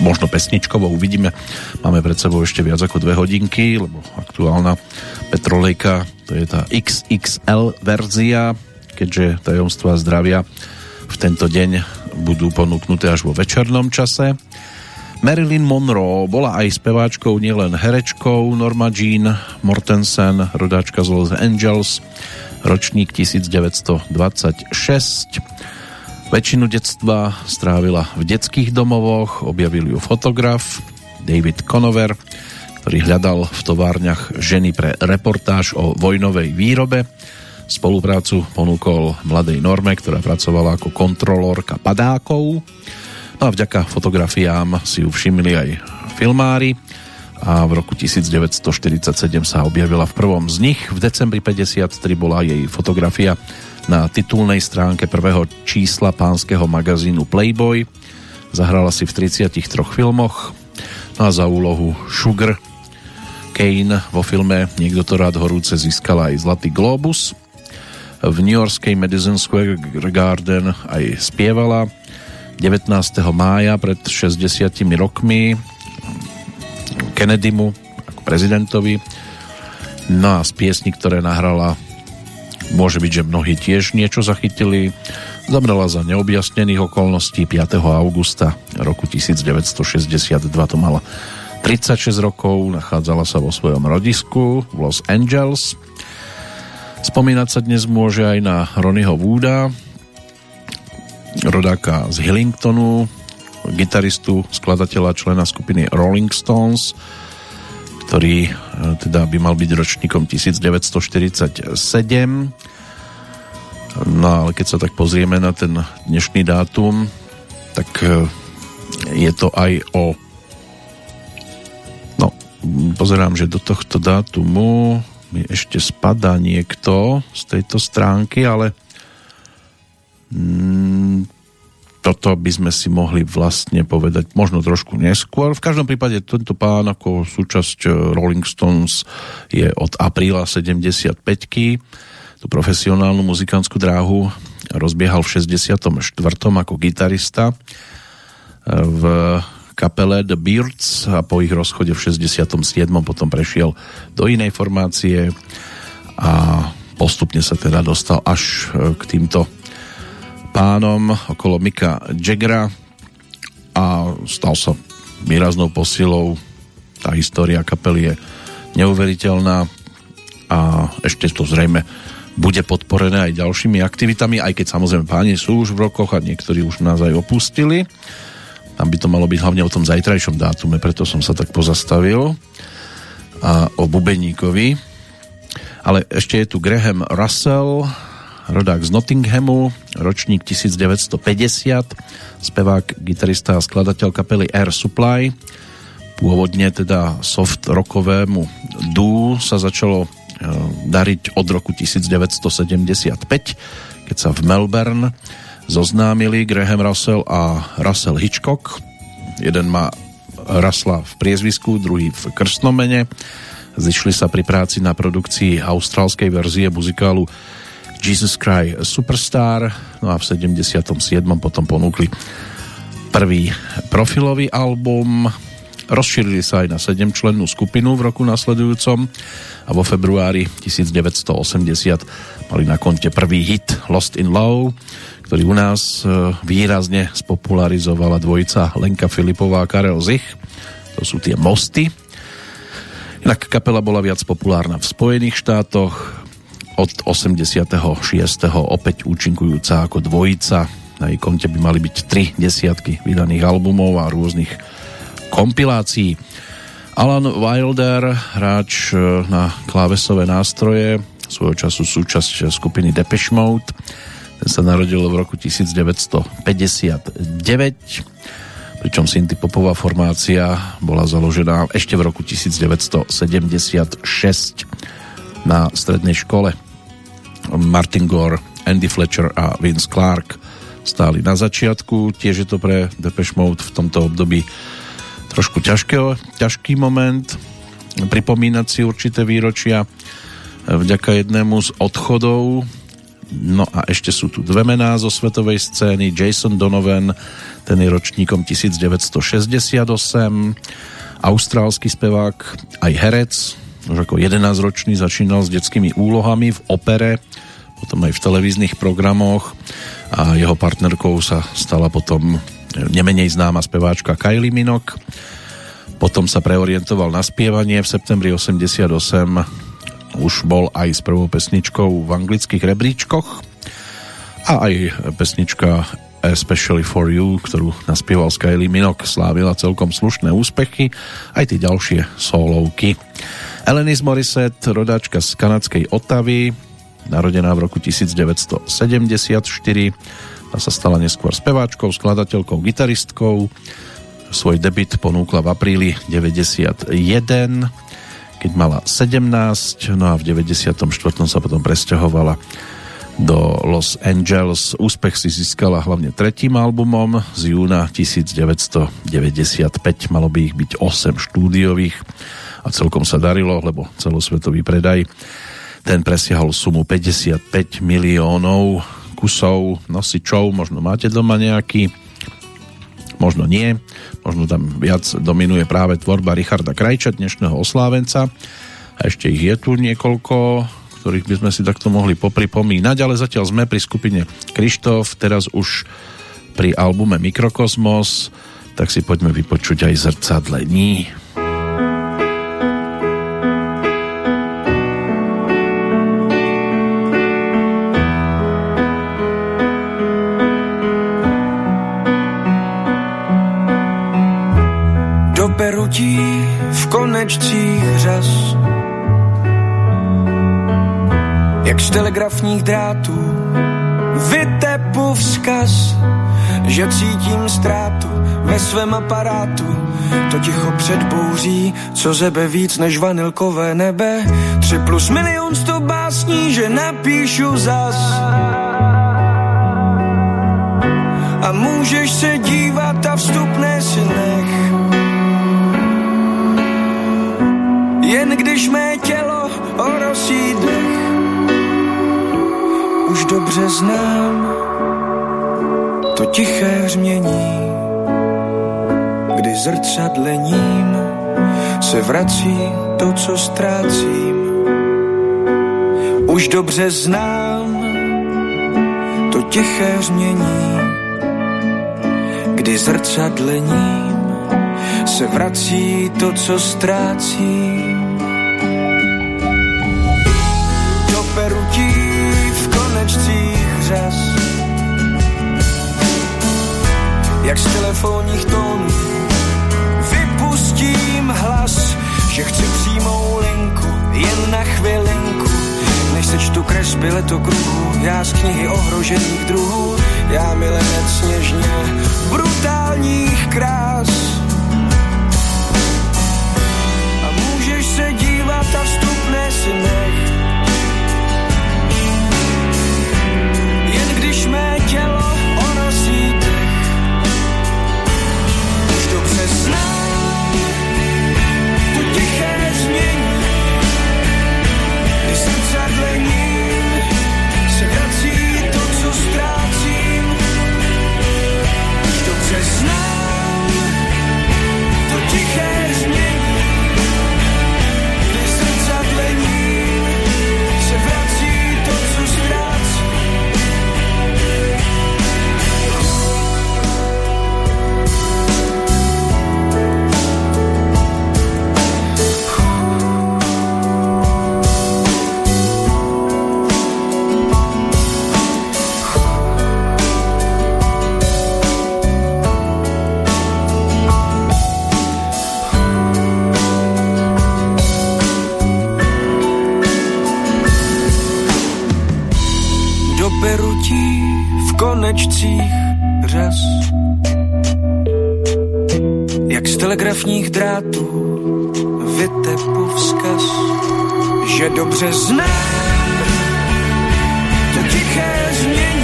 možno pesničkovo uvidíme. Máme pred sebou ešte viac ako dve hodinky, lebo aktuálna Petrolejka to je tá XXL verzia, keďže tajomstva zdravia v tento deň budú ponúknuté až vo večernom čase. Marilyn Monroe bola aj speváčkou, nielen herečkou. Norma Jean Mortensen, rodáčka z Los Angeles, ročník 1926. Väčšinu detstva strávila v detských domovoch, objavil ju fotograf David Conover, ktorý hľadal v továrniach ženy pre reportáž o vojnovej výrobe. Spoluprácu ponúkol mladej Norme, ktorá pracovala ako kontrolórka padákov No a vďaka fotografiám si ju všimli aj filmári a v roku 1947 sa objavila v prvom z nich. V decembri 53 bola jej fotografia na titulnej stránke prvého čísla pánskeho magazínu Playboy. Zahrala si v 33 filmoch no a za úlohu Sugar Kane vo filme Niekto to rád horúce získala aj Zlatý Globus. V New Yorkskej Madison Square Garden aj spievala 19. mája pred 60 rokmi Kennedymu ako prezidentovi. No a z piesni, ktoré nahrala, môže byť, že mnohí tiež niečo zachytili. Zamrela za neobjasnených okolností 5. augusta roku 1962. To mala 36 rokov, nachádzala sa vo svojom rodisku v Los Angeles. Spomínať sa dnes môže aj na Ronnieho Wooda, rodáka z Hillingtonu, gitaristu, skladateľa, člena skupiny Rolling Stones, ktorý e, teda by mal byť ročníkom 1947. No ale keď sa tak pozrieme na ten dnešný dátum, tak e, je to aj o no, pozerám, že do tohto dátumu mi ešte spadá niekto z tejto stránky, ale Mm, toto by sme si mohli vlastne povedať možno trošku neskôr. V každom prípade tento pán ako súčasť eh, Rolling Stones je od apríla 75 tú profesionálnu muzikantskú dráhu rozbiehal v 64. ako gitarista eh, v kapele The Beards a po ich rozchode v 67. potom prešiel do inej formácie a postupne sa teda dostal až eh, k týmto pánom okolo Mika Jaggera a stal sa výraznou posilou. Tá história kapely je neuveriteľná a ešte to zrejme bude podporené aj ďalšími aktivitami, aj keď samozrejme páni sú už v rokoch a niektorí už nás aj opustili. Tam by to malo byť hlavne o tom zajtrajšom dátume, preto som sa tak pozastavil a o Bubeníkovi. Ale ešte je tu Graham Russell, rodák z Nottinghamu, ročník 1950, spevák, gitarista a skladateľ kapely Air Supply. Pôvodne teda soft rockovému dú sa začalo e, dariť od roku 1975, keď sa v Melbourne zoznámili Graham Russell a Russell Hitchcock. Jeden má Rasla v priezvisku, druhý v krstnom mene. Zišli sa pri práci na produkcii austrálskej verzie muzikálu Jesus Cry Superstar, no a v 77. potom ponúkli prvý profilový album, rozšírili sa aj na 7 člennú skupinu v roku nasledujúcom a vo februári 1980 mali na konte prvý hit Lost in Love, ktorý u nás e, výrazne spopularizovala dvojica Lenka Filipová a Karel Zich. To sú tie mosty. Inak kapela bola viac populárna v Spojených štátoch, od 86. opäť účinkujúca ako dvojica. Na jej konte by mali byť tri desiatky vydaných albumov a rôznych kompilácií. Alan Wilder, hráč e, na klávesové nástroje, svojho času súčasť skupiny Depeche Mode. Ten sa narodil v roku 1959, pričom synthpopová formácia bola založená ešte v roku 1976 na strednej škole Martin Gore, Andy Fletcher a Vince Clark stáli na začiatku. Tiež je to pre Depeche Mode v tomto období trošku ťažké, ťažký moment pripomínať si určité výročia vďaka jednému z odchodov. No a ešte sú tu dve mená zo svetovej scény. Jason Donovan, ten je ročníkom 1968. Austrálsky spevák, aj herec, už ako 11-ročný začínal s detskými úlohami v opere, potom aj v televíznych programoch a jeho partnerkou sa stala potom nemenej známa speváčka Kylie Minok. Potom sa preorientoval na spievanie. V septembri 88 už bol aj s prvou pesničkou v anglických rebríčkoch a aj pesnička Especially for You, ktorú naspieval Kylie Minok, slávila celkom slušné úspechy, aj tie ďalšie solovky. Elenis Morissette, rodáčka z kanadskej Otavy, narodená v roku 1974. Tá sa stala neskôr speváčkou, skladateľkou, gitaristkou. Svoj debit ponúkla v apríli 91, keď mala 17, no a v 94. sa potom presťahovala do Los Angeles. Úspech si získala hlavne tretím albumom z júna 1995. Malo by ich byť 8 štúdiových a celkom sa darilo, lebo celosvetový predaj ten presiahol sumu 55 miliónov kusov nosičov, možno máte doma nejaký možno nie, možno tam viac dominuje práve tvorba Richarda Krajča, dnešného oslávenca. A ešte ich je tu niekoľko, ktorých by sme si takto mohli popripomínať, ale zatiaľ sme pri skupine Krištof, teraz už pri albume Mikrokosmos, tak si poďme vypočuť aj zrcadlení. Perutí v konečcích řas. Jak z telegrafních drátů vytepu vzkaz, že cítím ztrátu ve svém aparátu. To ticho před bouří, co zebe víc než vanilkové nebe. Tři plus milion sto básní, že napíšu zas. A můžeš se dívat a vstupné si nech jen když mé tělo orosí dech. Už dobře znám to tiché hřmění, kdy zrcadlením se vrací to, co ztrácím. Už dobře znám to tiché hřmění, kdy zrcadlením se vrací to, co ztrácím. Jak z telefonních tónů vypustím hlas, že chci přímou linku jen na chvilinku. Než sečtu kresby letokruhu, já z knihy ohrožených druhů, já milenec sněžně brutálních krás. V konečcích řas. Jak z telegrafních drátů vytepu vzkaz, že dobře znám to tiché změní,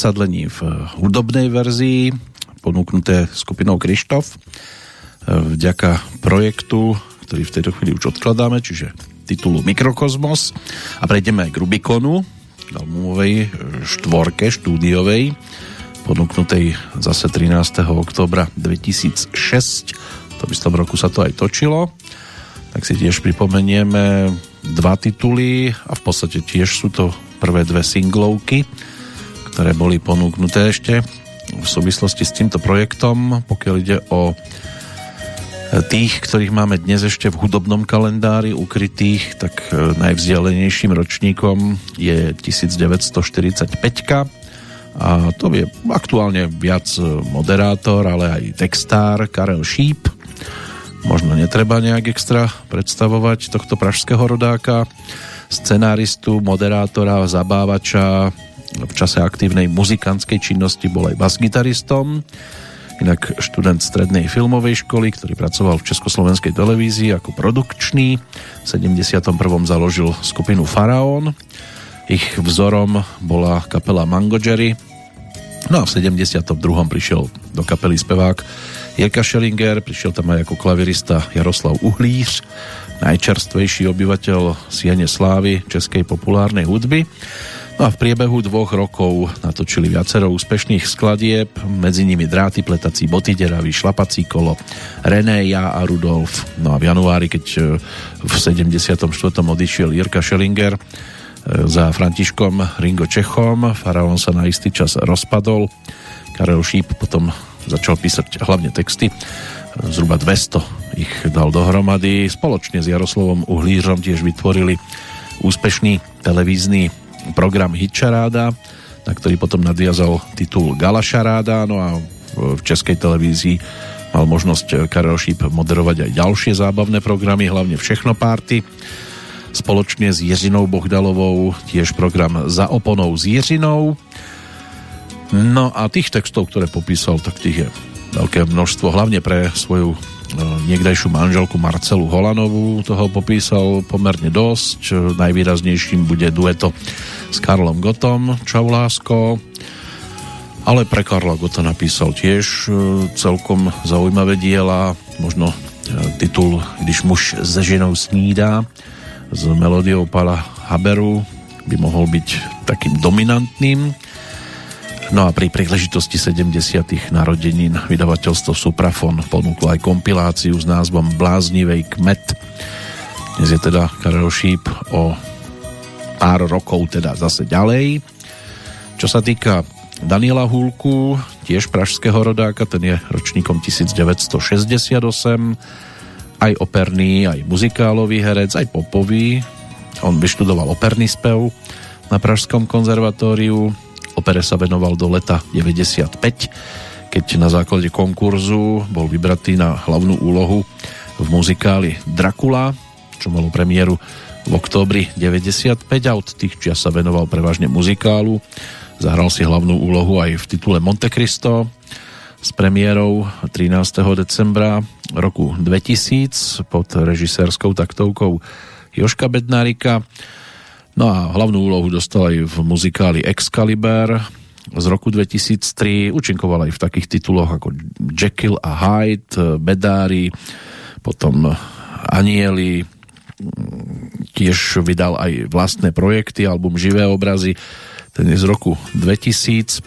zrcadlení v hudobnej verzii, ponúknuté skupinou Krištof vďaka projektu, ktorý v tejto chvíli už odkladáme, čiže titulu Mikrokozmos a prejdeme k Rubikonu, albumovej štvorke štúdiovej, ponúknutej zase 13. oktobra 2006. V tom istom roku sa to aj točilo. Tak si tiež pripomenieme dva tituly a v podstate tiež sú to prvé dve singlovky, ktoré boli ponúknuté ešte v súvislosti s týmto projektom, pokiaľ ide o tých, ktorých máme dnes ešte v hudobnom kalendári ukrytých, tak e, najvzdialenejším ročníkom je 1945 a to je aktuálne viac moderátor, ale aj textár Karel Šíp. Možno netreba nejak extra predstavovať tohto pražského rodáka, scenáristu, moderátora, zabávača, v čase aktívnej muzikantskej činnosti bol aj basgitaristom inak študent strednej filmovej školy, ktorý pracoval v Československej televízii ako produkčný. V 71. založil skupinu Faraón. Ich vzorom bola kapela Mango Jerry. No a v 72. prišiel do kapely spevák Jirka Schellinger, prišiel tam aj ako klavirista Jaroslav Uhlíř, najčerstvejší obyvateľ Siene Slávy českej populárnej hudby. No a v priebehu dvoch rokov natočili viacero úspešných skladieb, medzi nimi Dráty, Pletací, Boty, Deravý, Šlapací kolo, René, ja a Rudolf. No a v januári, keď e, v 74. odišiel Jirka Schellinger e, za Františkom Ringo Čechom, Faraón sa na istý čas rozpadol, Karel Šíp potom začal písať hlavne texty, zhruba 200 ich dal dohromady. Spoločne s Jaroslavom Uhlířom tiež vytvorili úspešný televízny program Hitčaráda, na ktorý potom nadviazal titul Galašaráda, no a v českej televízii mal možnosť Karel Šíp moderovať aj ďalšie zábavné programy, hlavne Všechno párty. Spoločne s Jiřinou Bohdalovou tiež program Za oponou s Jiřinou. No a tých textov, ktoré popísal, tak tých je veľké množstvo, hlavne pre svoju niekdajšiu manželku Marcelu Holanovú toho popísal pomerne dosť. Najvýraznejším bude dueto s Karlom Gotom, Čau lásko. Ale pre Karla Gota napísal tiež e, celkom zaujímavé diela, možno e, titul Když muž se ženou snídá s melódiou Pala Haberu by mohol byť takým dominantným No a pri príležitosti 70. narodenín vydavateľstvo Suprafon ponúklo aj kompiláciu s názvom Bláznivej kmet. Dnes je teda Karel Šíp o pár rokov teda zase ďalej. Čo sa týka Daniela Hulku, tiež pražského rodáka, ten je ročníkom 1968, aj operný, aj muzikálový herec, aj popový. On vyštudoval operný spev na Pražskom konzervatóriu, Opere sa venoval do leta 95, keď na základe konkurzu bol vybratý na hlavnú úlohu v muzikáli Dracula, čo malo premiéru v októbri 95 a od tých čias sa venoval prevažne muzikálu. Zahral si hlavnú úlohu aj v titule Monte Cristo s premiérou 13. decembra roku 2000 pod režisérskou taktovkou Joška Bednárika. No a hlavnú úlohu dostal aj v muzikáli Excalibur z roku 2003. Účinkoval aj v takých tituloch ako Jekyll a Hyde, Bedári, potom Anieli, tiež vydal aj vlastné projekty, album Živé obrazy, ten je z roku 2000.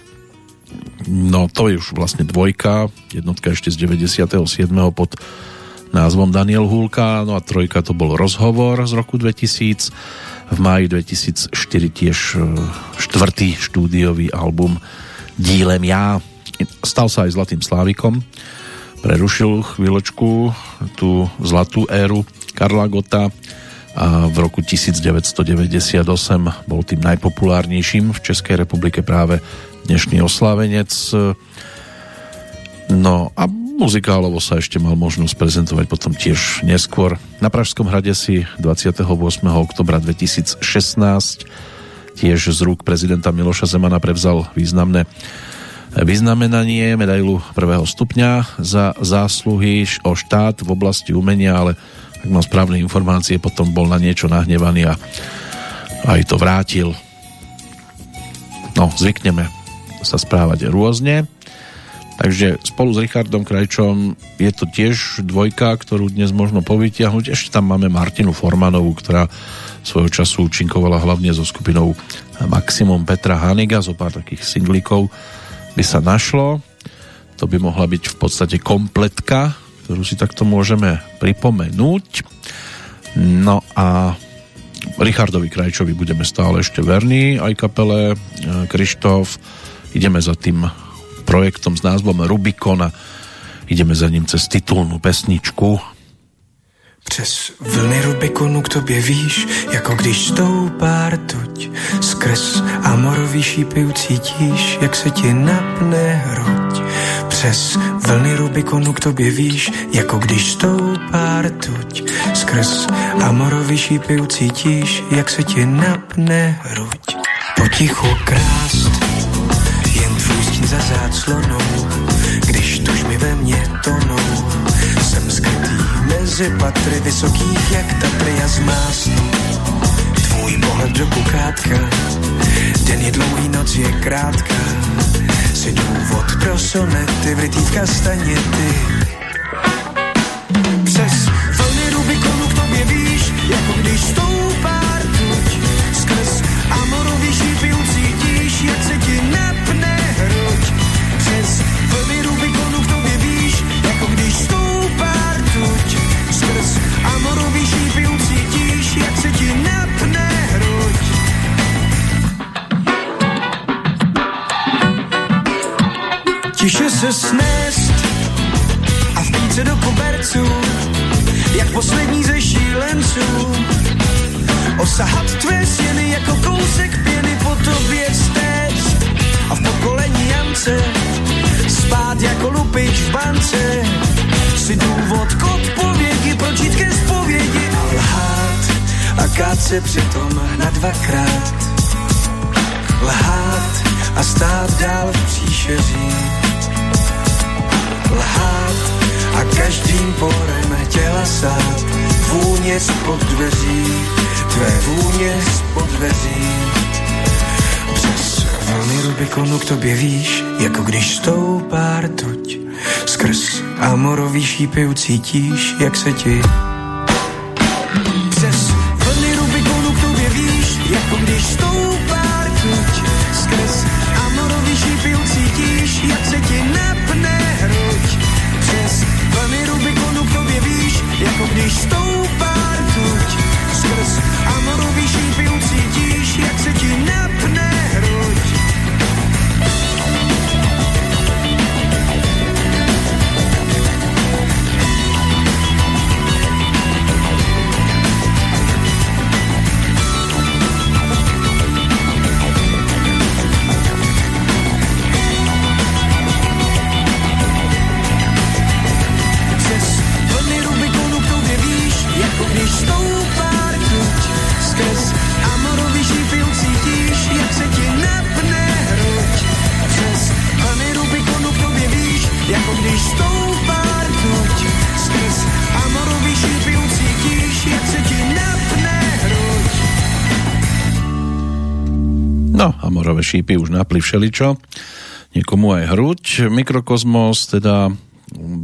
No to je už vlastne dvojka, jednotka ešte z 97. pod názvom Daniel Hulka, no a trojka to bol Rozhovor z roku 2000 v máji 2004 tiež e, štvrtý štúdiový album Dílem ja. Stal sa aj Zlatým Slávikom. Prerušil chvíľočku tú zlatú éru Karla Gota a v roku 1998 bol tým najpopulárnejším v Českej republike práve dnešný oslávenec. No a muzikálovo sa ešte mal možnosť prezentovať potom tiež neskôr. Na Pražskom hrade si 28. oktobra 2016 tiež z rúk prezidenta Miloša Zemana prevzal významné vyznamenanie, medailu prvého stupňa za zásluhy o štát v oblasti umenia, ale ak mám správne informácie, potom bol na niečo nahnevaný a aj to vrátil. no, zvykneme sa správať rôzne. Takže spolu s Richardom Krajčom je to tiež dvojka, ktorú dnes možno povytiahnuť. Ešte tam máme Martinu Formanovú, ktorá svojho času účinkovala hlavne so skupinou Maximum Petra Haniga, zo pár takých singlíkov by sa našlo. To by mohla byť v podstate kompletka, ktorú si takto môžeme pripomenúť. No a Richardovi Krajčovi budeme stále ešte verní, aj kapele e, Krištof. Ideme za tým projektom s názvom Rubikon ideme za ním cez titulnú pesničku. Přes vlny Rubikonu k tobě víš, jako když stoupá rtuť. Skrz amorový šípy ucítíš, jak se ti napne hruď. Přes vlny Rubikonu k tobě víš, jako když stoupá rtuť. Skrz amorový šípy ucítíš, jak se ti napne hruď. Potichu krást za záclonou, když tužby ve mně tonou. Jsem skrytý mezi patry vysokých jak Tatry a zmást. Tvůj pohled do kukátka, den je dlouhý, noc je krátká. Si důvod pro sonety, vrytý v kastaněty. Přes vlny Rubikonu k tobě víš, jako když stoupá se snést a vpít se do koberců, jak poslední ze šílenců. Osahat tvé stěny jako kousek pěny po tobě stéct a v pokolení Jance spát jako lupič v bance. Si důvod k odpovědi, pročít ke zpovědi lhát a kát se přitom na dvakrát. Lhát a stát dál v příšeří. Lhát a každým porem těla sát vůně spod dveří, tvé vůně spod dveří. Přes vlny Rubikonu k tobě víš, jako když stoupá rtuť. Skrz amorový šípy ucítíš, jak se ti napli všeličo. Niekomu aj hruď. Mikrokozmos teda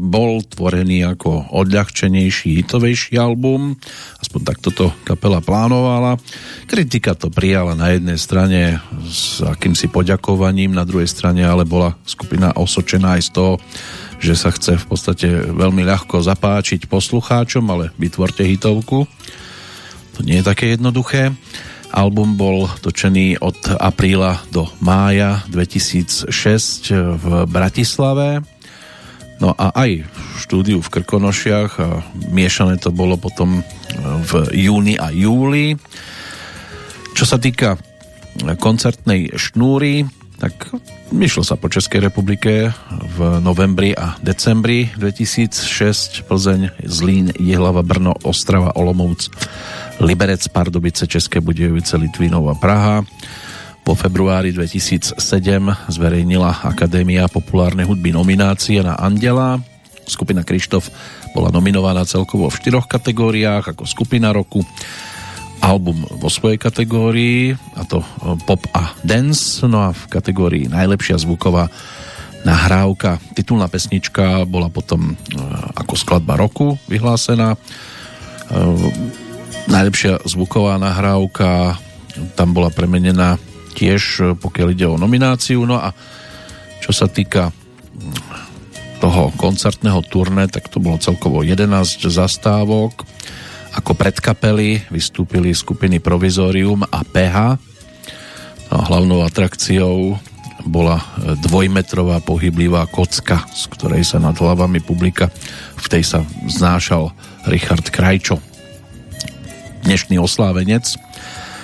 bol tvorený ako odľahčenejší, hitovejší album. Aspoň takto to kapela plánovala. Kritika to prijala na jednej strane s akýmsi poďakovaním, na druhej strane ale bola skupina osočená aj z toho, že sa chce v podstate veľmi ľahko zapáčiť poslucháčom, ale vytvorte hitovku. To nie je také jednoduché. Album bol točený od apríla do mája 2006 v Bratislave. No a aj v štúdiu v Krkonošiach a miešané to bolo potom v júni a júli. Čo sa týka koncertnej šnúry, tak myšlo sa po Českej republike v novembri a decembri 2006 Plzeň, Zlín, Jihlava, Brno, Ostrava, Olomouc, Liberec, Pardubice, České Budějovice, Litvínov a Praha. Po februári 2007 zverejnila Akadémia populárnej hudby nominácie na Andela. Skupina Krištof bola nominovaná celkovo v štyroch kategóriách ako skupina roku album vo svojej kategórii, a to pop a dance, no a v kategórii najlepšia zvuková nahrávka. Titulná pesnička bola potom ako skladba roku vyhlásená. Najlepšia zvuková nahrávka tam bola premenená tiež pokiaľ ide o nomináciu. No a čo sa týka toho koncertného turné, tak to bolo celkovo 11 zastávok. Ako predkapely vystúpili skupiny Provizorium a PH. No, hlavnou atrakciou bola dvojmetrová pohyblivá kocka, z ktorej sa nad hlavami publika v tej sa znášal Richard Krajčo. Dnešný oslávenec.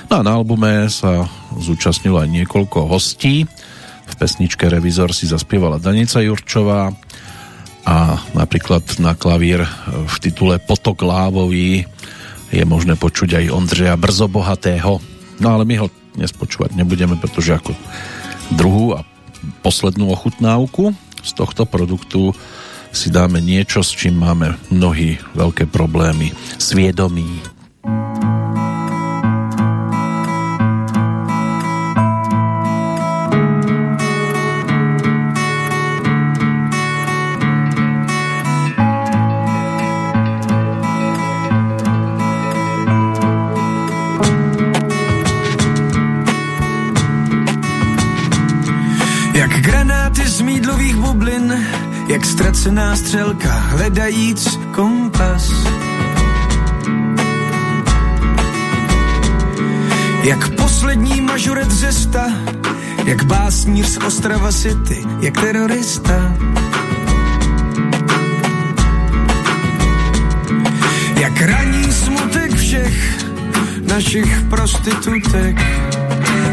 No a na albume sa zúčastnilo aj niekoľko hostí. V pesničke Revizor si zaspievala Danica Jurčová, a napríklad na klavír v titule Potok lávový je možné počuť aj Ondřeja Brzobohatého. No ale my ho dnes počúvať nebudeme, pretože ako druhú a poslednú ochutnávku z tohto produktu si dáme niečo, s čím máme mnohí veľké problémy. Sviedomí. Jak ztracená střelka, hledajíc kompas. Jak poslední mažuret zesta, jak básníř z Ostrava City, jak terorista. Jak raní smutek všech našich prostitutek,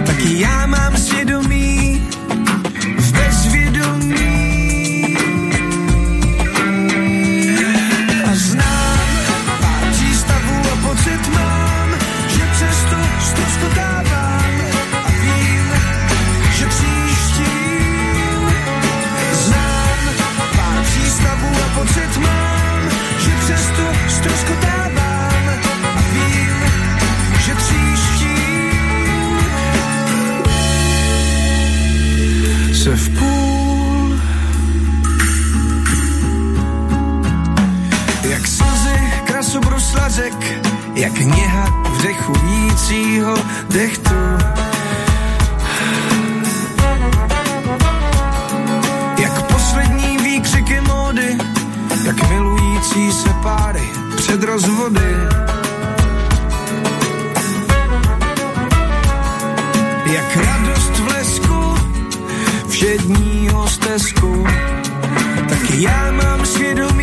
taky já mám svědomí jak něha vdechujícího dechtu. Jak poslední výkřiky módy, jak milující se páry před rozvody. Jak radost v lesku, všedního stezku, tak já mám svědomí,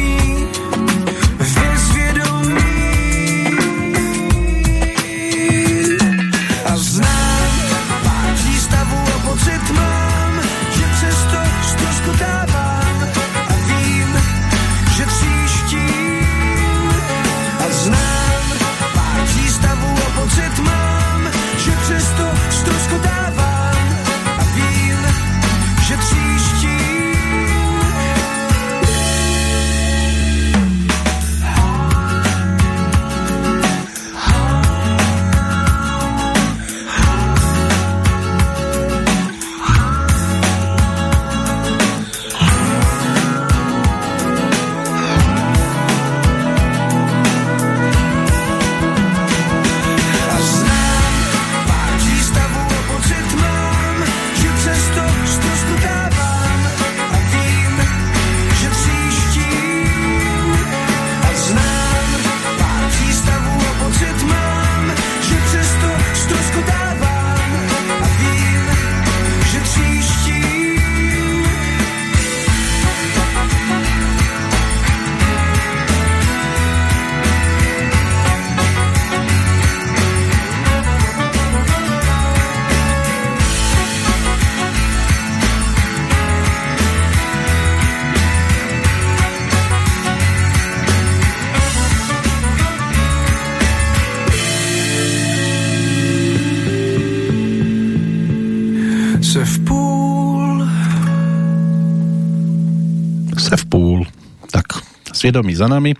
Sviedomí za nami.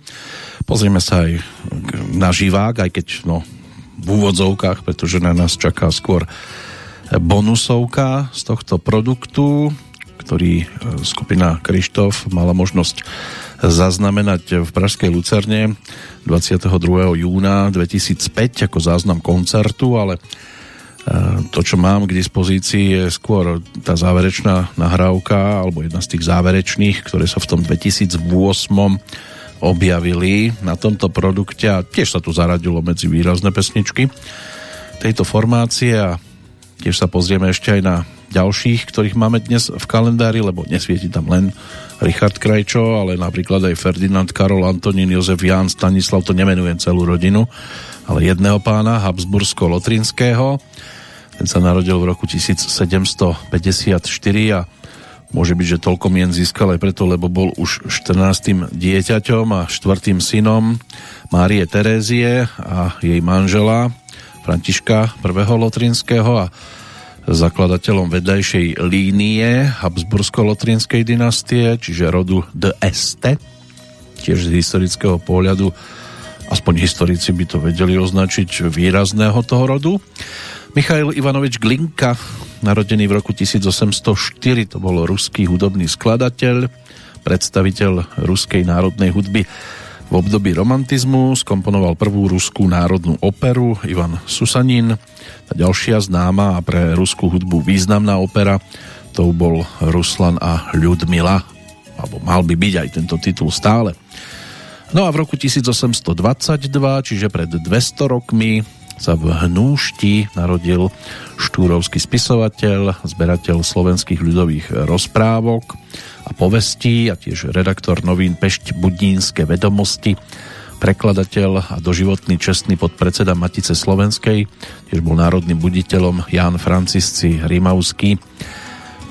Pozrieme sa aj na živák, aj keď no, v úvodzovkách, pretože na nás čaká skôr bonusovka z tohto produktu, ktorý e, skupina Krištof mala možnosť zaznamenať v Pražskej Lucerne 22. júna 2005 ako záznam koncertu, ale to, čo mám k dispozícii, je skôr tá záverečná nahrávka alebo jedna z tých záverečných, ktoré sa v tom 2008 objavili na tomto produkte a tiež sa tu zaradilo medzi výrazné pesničky tejto formácie a tiež sa pozrieme ešte aj na ďalších, ktorých máme dnes v kalendári, lebo nesvieti tam len Richard Krajčo, ale napríklad aj Ferdinand, Karol, Antonín, Jozef, Ján, Stanislav, to nemenujem celú rodinu, ale jedného pána, Habsbursko-Lotrinského. Ten sa narodil v roku 1754 a Môže byť, že toľko mien získal aj preto, lebo bol už 14. dieťaťom a štvrtým synom Márie Terézie a jej manžela Františka I. Lotrinského a zakladateľom vedajšej línie Habsbursko-Lotrinskej dynastie, čiže rodu de Este, tiež z historického pohľadu, aspoň historici by to vedeli označiť výrazného toho rodu. Michail Ivanovič Glinka, narodený v roku 1804, to bol ruský hudobný skladateľ, predstaviteľ ruskej národnej hudby v období romantizmu, skomponoval prvú ruskú národnú operu Ivan Susanin. Tá ďalšia známa a pre ruskú hudbu významná opera to bol Ruslan a Ľudmila, alebo mal by byť aj tento titul stále. No a v roku 1822, čiže pred 200 rokmi, sa v Hnúšti narodil štúrovský spisovateľ, zberateľ slovenských ľudových rozprávok a povestí a tiež redaktor novín Pešť Budínske vedomosti, prekladateľ a doživotný čestný podpredseda Matice Slovenskej, tiež bol národným buditeľom Ján Francisci Rimavský,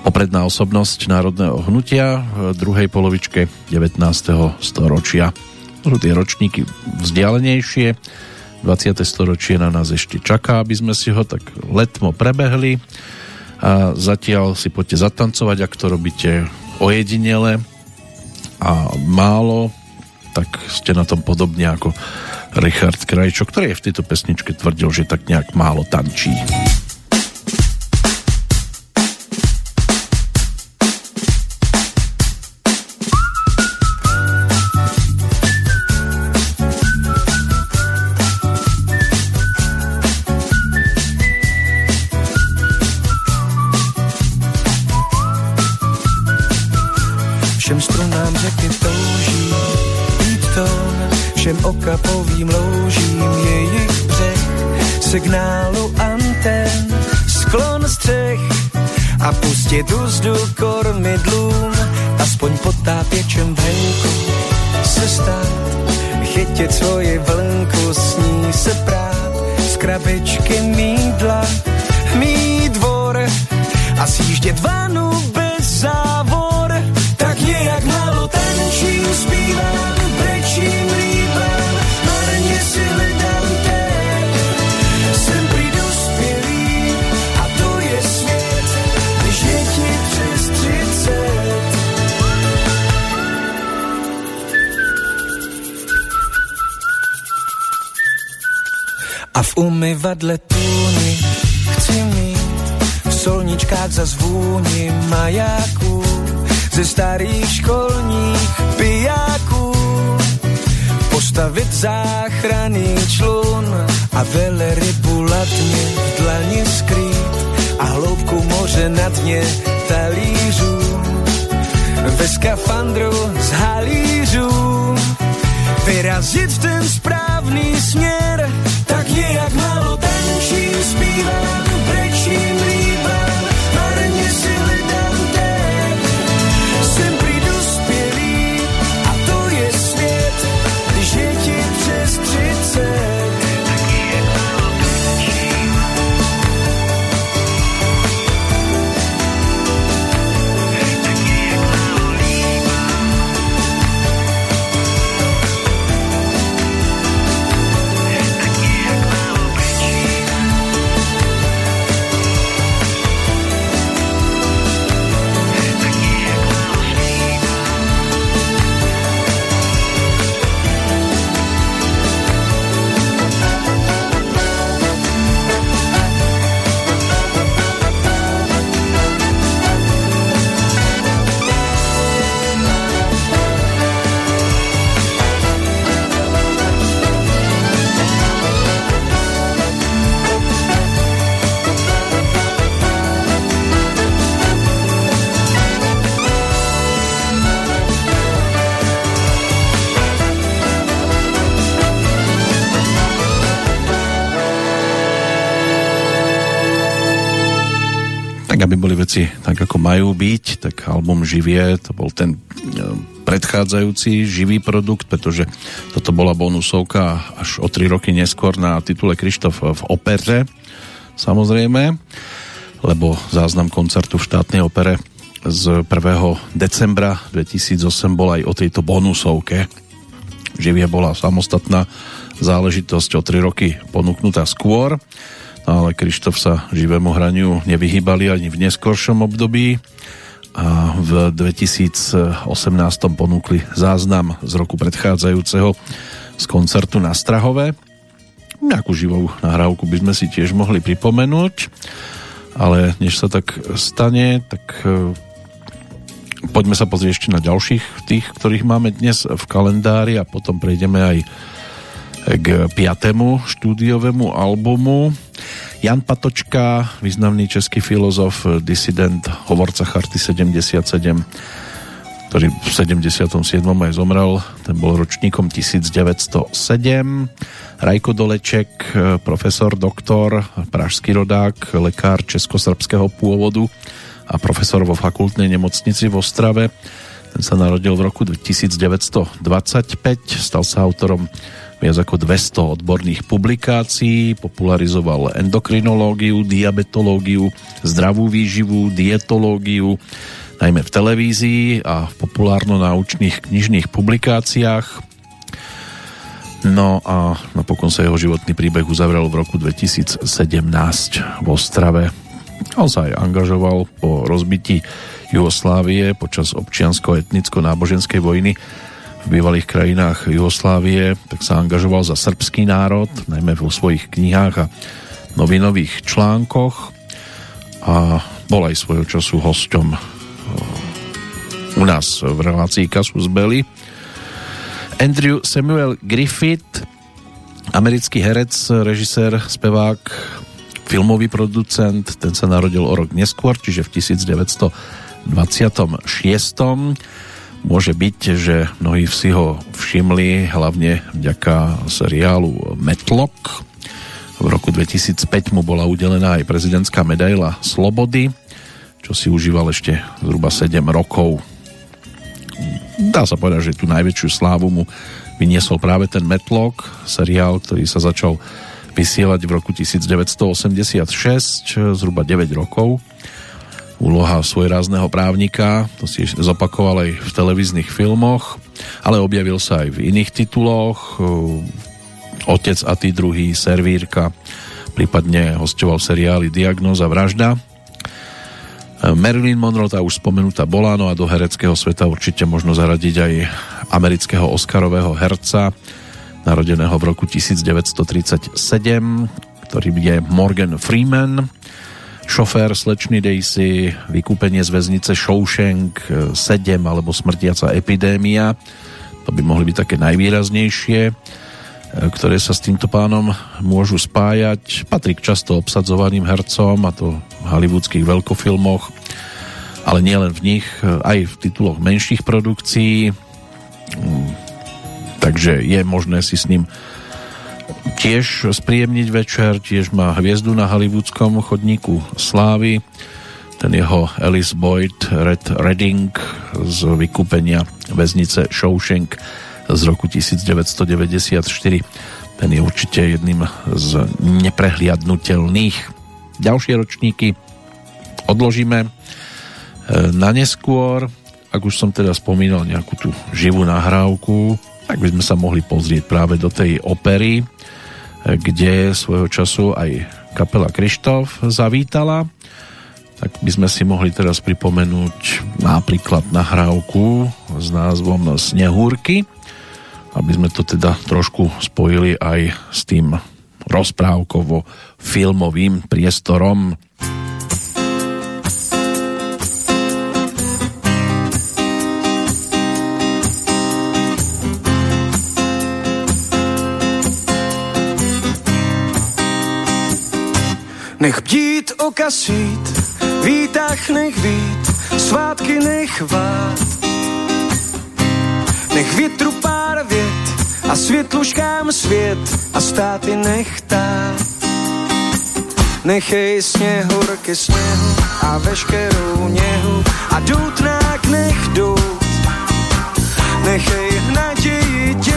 popredná osobnosť národného hnutia v druhej polovičke 19. storočia. Sú tie ročníky vzdialenejšie, 20. storočie na nás ešte čaká, aby sme si ho tak letmo prebehli a zatiaľ si poďte zatancovať, ak to robíte ojedinele a málo, tak ste na tom podobne ako Richard Krajčo, ktorý je v tejto pesničke tvrdil, že tak nejak málo tančí. Kapovým loužím jejich břeh, signálu anten, sklon střech a pustit úzdu kormidlům, aspoň potápěčem venku se stát, chytit svoji vlnku, s ní se prát, z krabičky mídla, mít dvor a sjíždět vanu bez závor, tak nějak málo tančím, zpívám, umyvadle tůny chci mít v solničkách za zvůni majáků ze starých školních pijáků. Postavit záchranný člun a velerybu latně v dlani skrýt a hloubku moře na dně talířů. Ve skafandru z halířů vyrazit ten správný směr tak nějak málo tančím, zpívám, brečím, tak aby boli veci tak, ako majú byť, tak album Živie, to bol ten e, predchádzajúci živý produkt, pretože toto bola bonusovka až o 3 roky neskôr na titule Krištof v opere, samozrejme, lebo záznam koncertu v štátnej opere z 1. decembra 2008 bol aj o tejto bonusovke. Živie bola samostatná záležitosť o 3 roky ponúknutá skôr ale Krištof sa živému hraniu nevyhýbali ani v neskoršom období a v 2018 ponúkli záznam z roku predchádzajúceho z koncertu na Strahove. Nejakú živou nahrávku by sme si tiež mohli pripomenúť, ale než sa tak stane, tak e, poďme sa pozrieť ešte na ďalších tých, ktorých máme dnes v kalendári a potom prejdeme aj k piatému štúdiovému albumu. Jan Patočka, významný český filozof, disident, hovorca Charty 77, ktorý v 77. aj zomrel, ten bol ročníkom 1907. Rajko Doleček, profesor, doktor, pražský rodák, lekár českosrbského pôvodu a profesor vo fakultnej nemocnici v Ostrave. Ten sa narodil v roku 1925, stal sa autorom viac ako 200 odborných publikácií, popularizoval endokrinológiu, diabetológiu, zdravú výživu, dietológiu, najmä v televízii a v populárno-naučných knižných publikáciách. No a napokon sa jeho životný príbeh uzavrel v roku 2017 v Ostrave. On sa aj angažoval po rozbití Jugoslávie počas občiansko-etnicko-náboženskej vojny v bývalých krajinách Jugoslávie, tak sa angažoval za srbský národ, najmä vo svojich knihách a novinových článkoch a bol aj svojho času hosťom u nás v relácii Kasus Belli. Andrew Samuel Griffith, americký herec, režisér, spevák, filmový producent, ten sa narodil o rok neskôr, čiže v 1926 Môže byť, že mnohí si ho všimli hlavne vďaka seriálu Metlock. V roku 2005 mu bola udelená aj prezidentská medaila Slobody, čo si užíval ešte zhruba 7 rokov. Dá sa povedať, že tú najväčšiu slávu mu vyniesol práve ten Metlock, seriál, ktorý sa začal vysielať v roku 1986, zhruba 9 rokov úloha svojrázneho právnika, to si zopakoval aj v televíznych filmoch, ale objavil sa aj v iných tituloch, Otec a tí druhý, Servírka, prípadne hostoval v seriáli Diagnóza vražda. Marilyn Monroe, tá už spomenutá bola, no a do hereckého sveta určite možno zaradiť aj amerického Oscarového herca, narodeného v roku 1937, ktorý je Morgan Freeman, Šofér slečny Daisy, vykúpenie z väznice Shawshank 7 alebo smrtiaca epidémia. To by mohli byť také najvýraznejšie, e, ktoré sa s týmto pánom môžu spájať. Patrí k často obsadzovaným hercom, a to v hollywoodských veľkofilmoch, ale nielen v nich, e, aj v tituloch menších produkcií. Mm, takže je možné si s ním tiež spríjemniť večer, tiež má hviezdu na hollywoodskom chodníku slávy, ten jeho Alice Boyd Red Redding z vykúpenia väznice Shawshank z roku 1994. Ten je určite jedným z neprehliadnutelných. Ďalšie ročníky odložíme e, na neskôr. Ak už som teda spomínal nejakú tú živú nahrávku, tak by sme sa mohli pozrieť práve do tej opery, kde svojho času aj kapela Krištof zavítala. Tak by sme si mohli teraz pripomenúť napríklad nahrávku s názvom Snehúrky, aby sme to teda trošku spojili aj s tým rozprávkovo filmovým priestorom Nech bdít oka svít, výtah nech vít, svátky nech vát. Nech větru pár vět a světluškám svět a státy nech tát. Nechej sněhurky sněhu a veškerou něhu a doutnák nech dout. Nechej naději ději,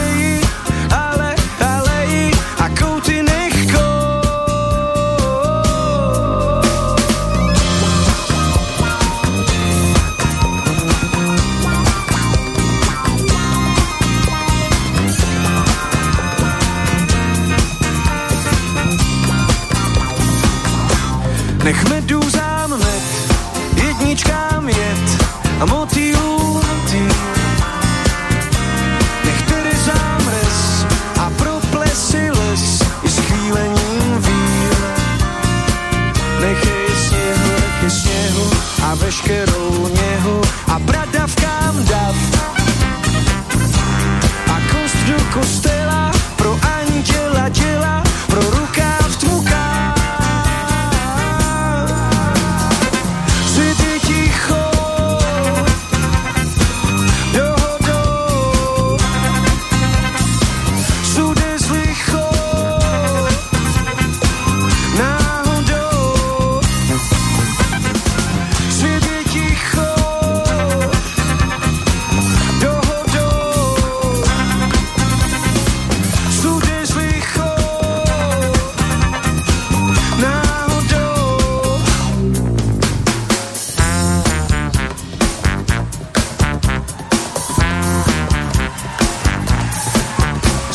Nech medu zámet, jedničkám jet a motýlů motýl. Nech tedy zámres a pro plesy les i s chvílením víl. Nechej sněhu ke sněhu a veškerou něhu a bradavkám dav. A kost do kostela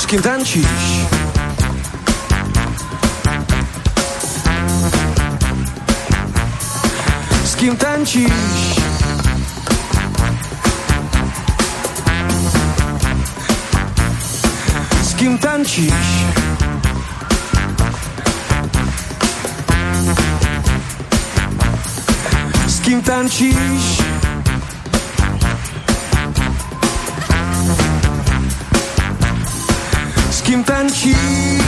S kým tančíš? S kým tančíš? S kým tančíš? S kým tančíš? S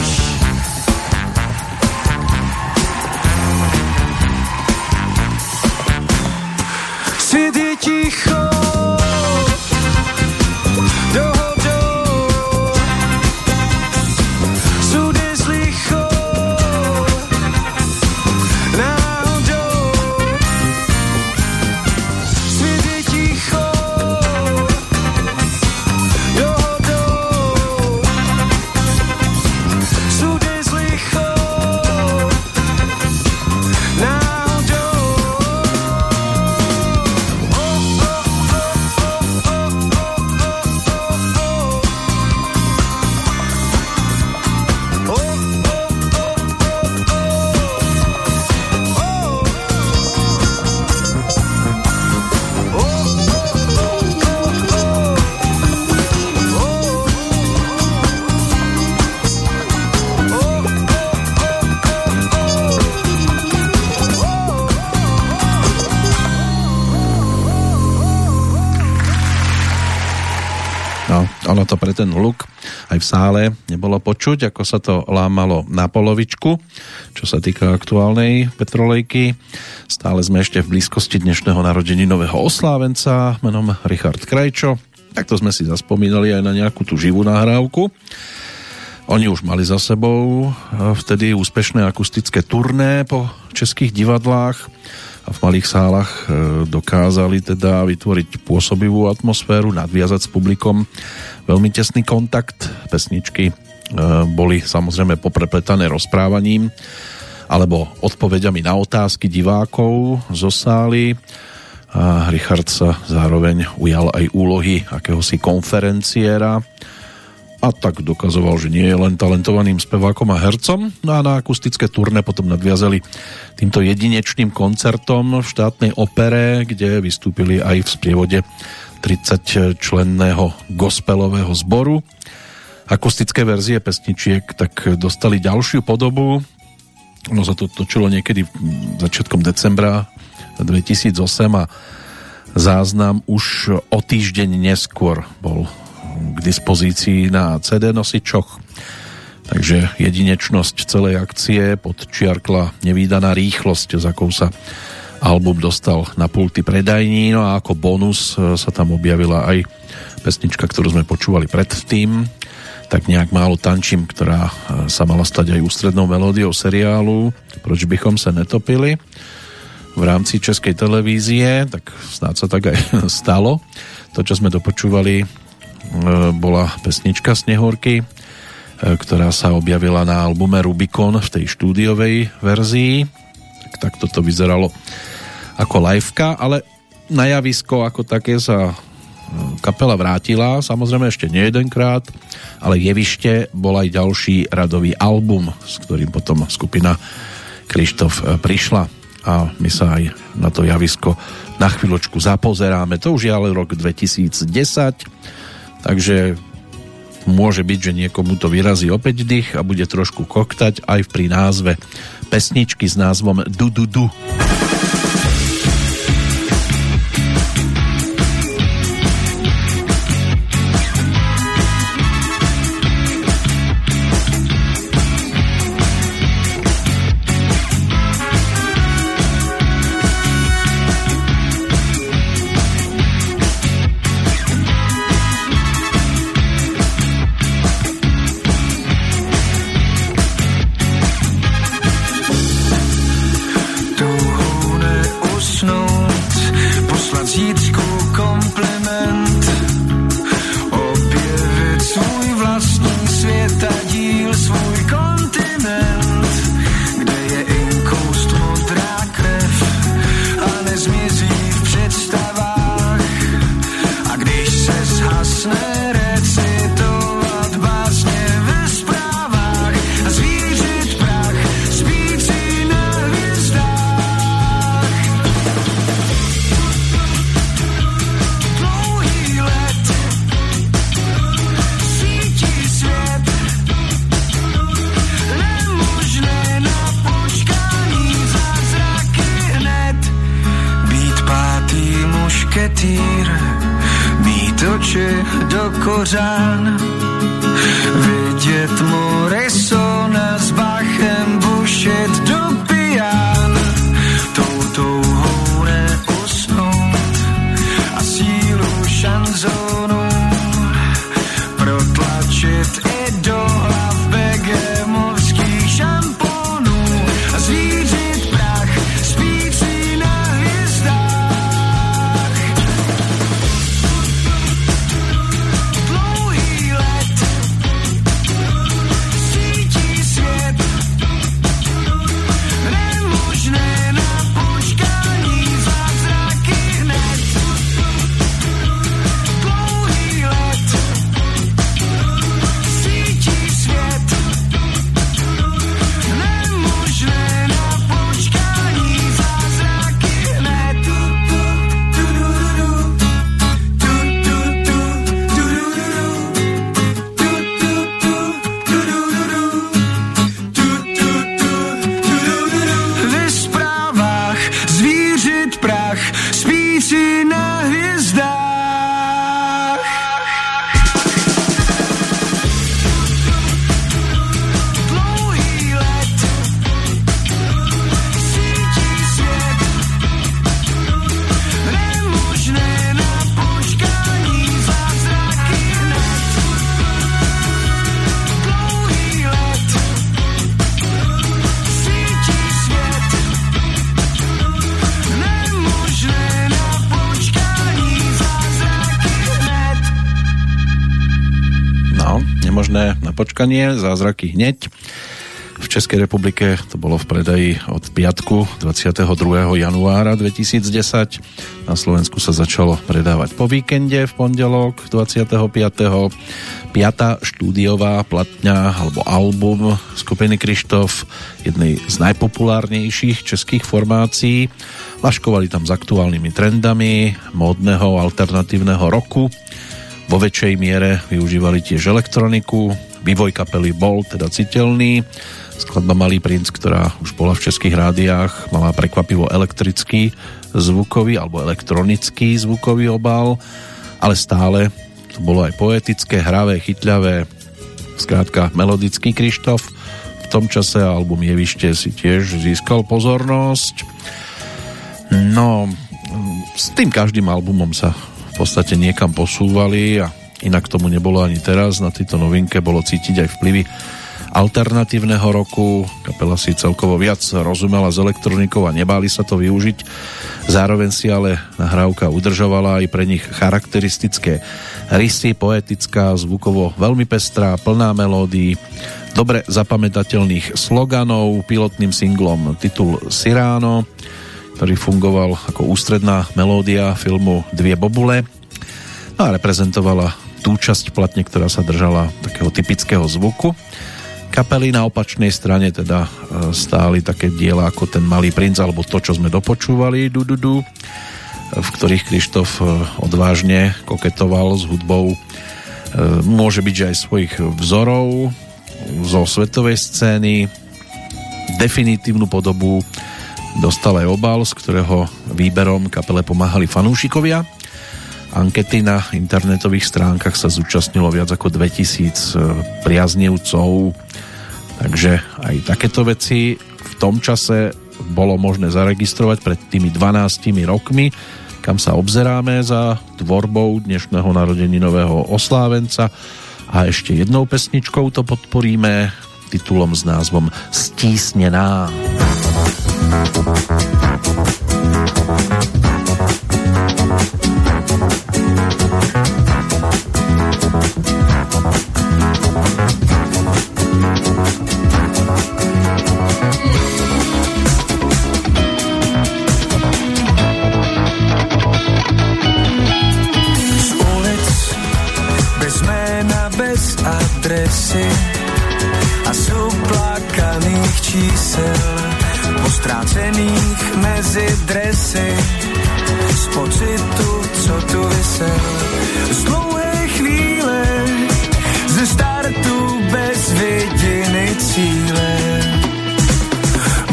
ten hluk aj v sále nebolo počuť, ako sa to lámalo na polovičku, čo sa týka aktuálnej petrolejky. Stále sme ešte v blízkosti dnešného nového oslávenca menom Richard Krajčo. Takto sme si zaspomínali aj na nejakú tú živú nahrávku. Oni už mali za sebou eh, vtedy úspešné akustické turné po českých divadlách a v malých sálach eh, dokázali teda vytvoriť pôsobivú atmosféru, nadviazať s publikom veľmi tesný kontakt. Pesničky eh, boli samozrejme poprepletané rozprávaním alebo odpovediami na otázky divákov zo sály a Richard sa zároveň ujal aj úlohy akéhosi konferenciéra a tak dokazoval, že nie je len talentovaným spevákom a hercom. No a na akustické turné potom nadviazali týmto jedinečným koncertom v štátnej opere, kde vystúpili aj v sprievode 30 členného gospelového zboru. Akustické verzie pesničiek tak dostali ďalšiu podobu. Ono sa to točilo niekedy začiatkom decembra 2008 a záznam už o týždeň neskôr bol k dispozícii na CD nosičoch. Takže jedinečnosť celej akcie podčiarkla nevýdaná rýchlosť, za sa album dostal na pulty predajní, no a ako bonus sa tam objavila aj pesnička, ktorú sme počúvali predtým, tak nejak málo tančím, ktorá sa mala stať aj ústrednou melódiou seriálu Proč bychom sa netopili. v rámci Českej televízie, tak snáď sa tak aj [laughs] stalo. To, čo sme dopočúvali, e, bola pesnička Snehorky, e, ktorá sa objavila na albume Rubicon v tej štúdiovej verzii. Tak, tak toto vyzeralo ako liveka, ale na javisko ako také sa kapela vrátila, samozrejme ešte nie jedenkrát, ale jevište bol aj ďalší radový album, s ktorým potom skupina Krištof e, prišla a my sa aj na to javisko na chvíľočku zapozeráme. To už je ale rok 2010, takže môže byť, že niekomu to vyrazí opäť dých a bude trošku koktať aj pri názve pesničky s názvom Du Du Du. Počkanie, zázraky hneď. V Českej republike to bolo v predaji od piatku 22. januára 2010. Na Slovensku sa začalo predávať po víkende v pondelok 25. Piatá štúdiová platňa alebo album skupiny Krištof, jednej z najpopulárnejších českých formácií. Laškovali tam s aktuálnymi trendami módneho alternatívneho roku. Vo väčšej miere využívali tiež elektroniku, vývoj kapely bol teda citeľný. Skladba Malý princ, ktorá už bola v českých rádiách, mala prekvapivo elektrický zvukový alebo elektronický zvukový obal, ale stále to bolo aj poetické, hravé, chytľavé, skrátka melodický Krištof. V tom čase album Jevište si tiež získal pozornosť. No, s tým každým albumom sa v podstate niekam posúvali a Inak tomu nebolo ani teraz, na tejto novinke bolo cítiť aj vplyvy alternatívneho roku. Kapela si celkovo viac rozumela s elektronikou a nebáli sa to využiť. Zároveň si ale nahrávka udržovala aj pre nich charakteristické rysy, poetická, zvukovo veľmi pestrá, plná melódií, dobre zapamätateľných sloganov, pilotným singlom titul Siráno, ktorý fungoval ako ústredná melódia filmu Dvie bobule no a reprezentovala tú časť platne, ktorá sa držala takého typického zvuku. Kapely na opačnej strane teda e, stáli také diela ako ten Malý princ alebo to, čo sme dopočúvali du, du, du, v ktorých Krištof e, odvážne koketoval s hudbou. E, môže byť, že aj svojich vzorov zo svetovej scény. Definitívnu podobu dostal aj obal, z ktorého výberom kapele pomáhali fanúšikovia. Ankety na internetových stránkach sa zúčastnilo viac ako 2000 priaznivcov Takže aj takéto veci v tom čase bolo možné zaregistrovať pred tými 12 rokmi, kam sa obzeráme za tvorbou dnešného narodeninového oslávenca a ešte jednou pesničkou to podporíme titulom s názvom Stísnená. Stísnená dresy z pocitu, co tu vysel. Z dlouhé cíle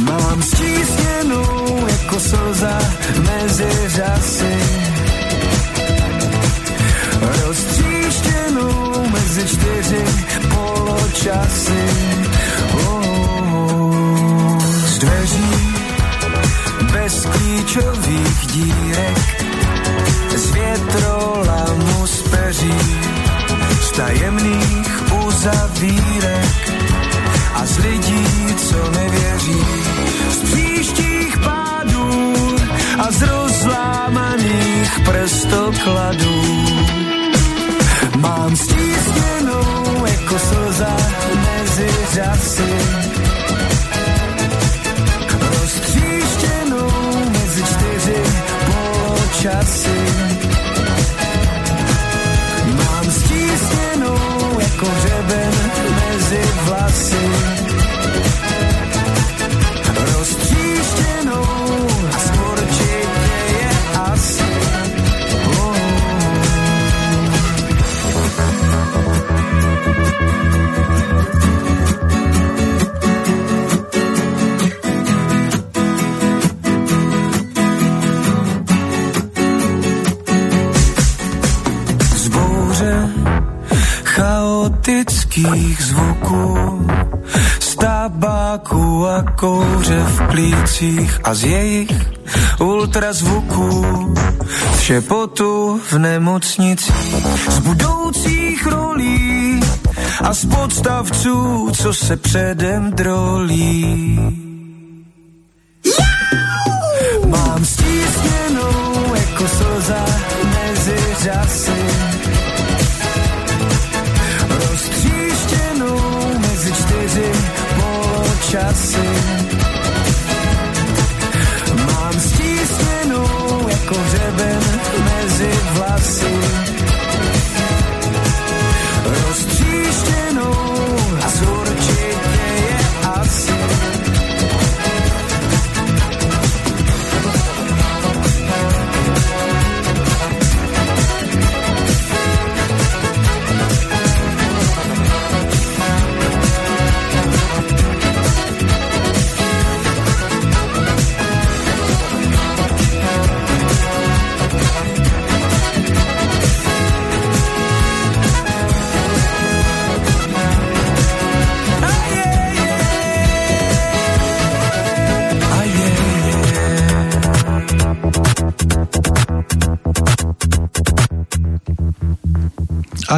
mám stísněnou jako slza mezi řasy. Roztříštěnou mezi čtyři poločasy. Oh, z dveří bez klíčových dírek, z větrolamu z peří, z tajemných uzavírek a z lidí, co nevěří, z příštích pádů a z rozlámaných prstokladů. Mám stísněnou jako slza mezi řasy. Roztříštěnou mezi čtyři poločasy. Plících a z jejich ultrazvuků, z šepotu v nemocnicích, z budoucích rolí a z podstavců, co se předem drolí.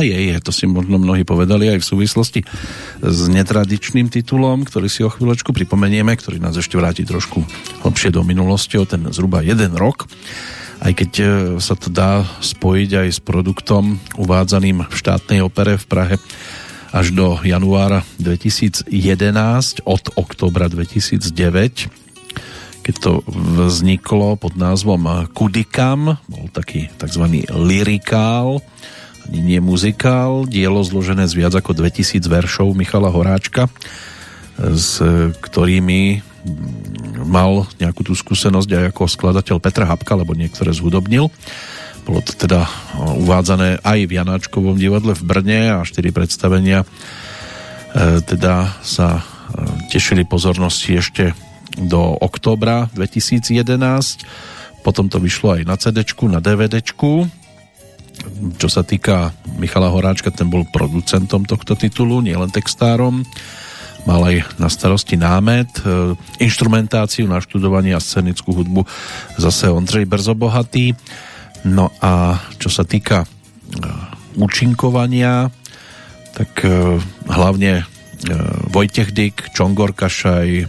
Je, to si možno mnohí povedali aj v súvislosti s netradičným titulom, ktorý si o chvíľočku pripomenieme, ktorý nás ešte vráti trošku hlbšie do minulosti o ten zhruba jeden rok. Aj keď e, sa to dá spojiť aj s produktom uvádzaným v štátnej opere v Prahe až do januára 2011 od oktobra 2009 keď to vzniklo pod názvom Kudikam, bol taký tzv. lyrikál, ani nie muzikál, dielo zložené z viac ako 2000 veršov Michala Horáčka, s ktorými mal nejakú tú skúsenosť aj ako skladateľ Petra Habka, lebo niektoré zhudobnil. Bolo to teda uvádzané aj v Janáčkovom divadle v Brne a štyri predstavenia e, teda sa e, tešili pozornosti ešte do októbra 2011. Potom to vyšlo aj na CD, na DVD. Čo sa týka Michala Horáčka, ten bol producentom tohto titulu, nielen textárom. Mal aj na starosti námet, e, instrumentáciu, naštudovanie a scenickú hudbu zase Ondřej Brzobohatý. No a čo sa týka e, účinkovania, tak e, hlavne Vojtech Dyk, Čongor Kašaj,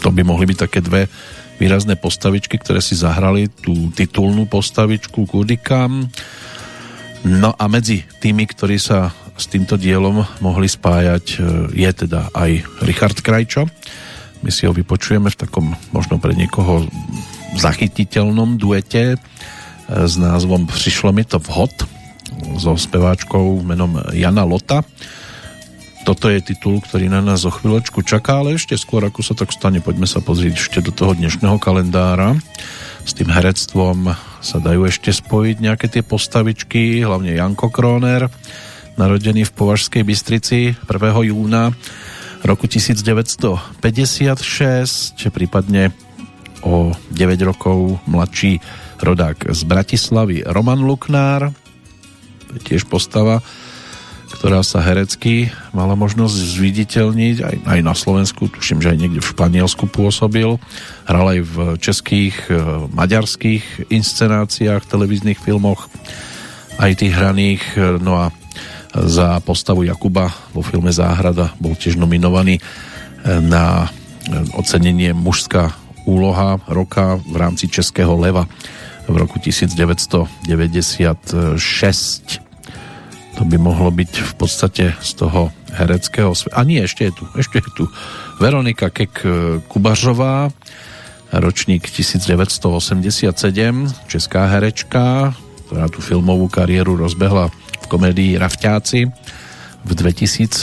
to by mohli byť také dve výrazné postavičky, ktoré si zahrali tú titulnú postavičku Kudikam. No a medzi tými, ktorí sa s týmto dielom mohli spájať e, je teda aj Richard Krajčo. My si ho vypočujeme v takom možno pre niekoho zachytiteľnom duete e, s názvom Přišlo mi to vhod so speváčkou menom Jana Lota toto je titul, ktorý na nás o chvíľočku čaká, ale ešte skôr, ako sa tak stane, poďme sa pozrieť ešte do toho dnešného kalendára. S tým herectvom sa dajú ešte spojiť nejaké tie postavičky, hlavne Janko Kroner, narodený v Považskej Bystrici 1. júna roku 1956, prípadne o 9 rokov mladší rodák z Bratislavy Roman Luknár, tiež postava, ktorá sa herecky mala možnosť zviditeľniť aj, aj na Slovensku, tuším, že aj niekde v Španielsku pôsobil. Hral aj v českých, e, maďarských inscenáciách, televíznych filmoch, aj tých hraných. E, no a za postavu Jakuba vo filme Záhrada bol tiež nominovaný e, na ocenenie mužská úloha roka v rámci Českého leva v roku 1996 to by mohlo byť v podstate z toho hereckého sveta. A nie, ešte je tu, ešte je tu Veronika Kek e, Kubařová, ročník 1987, česká herečka, ktorá tú filmovú kariéru rozbehla v komédii Rafťáci. V 2006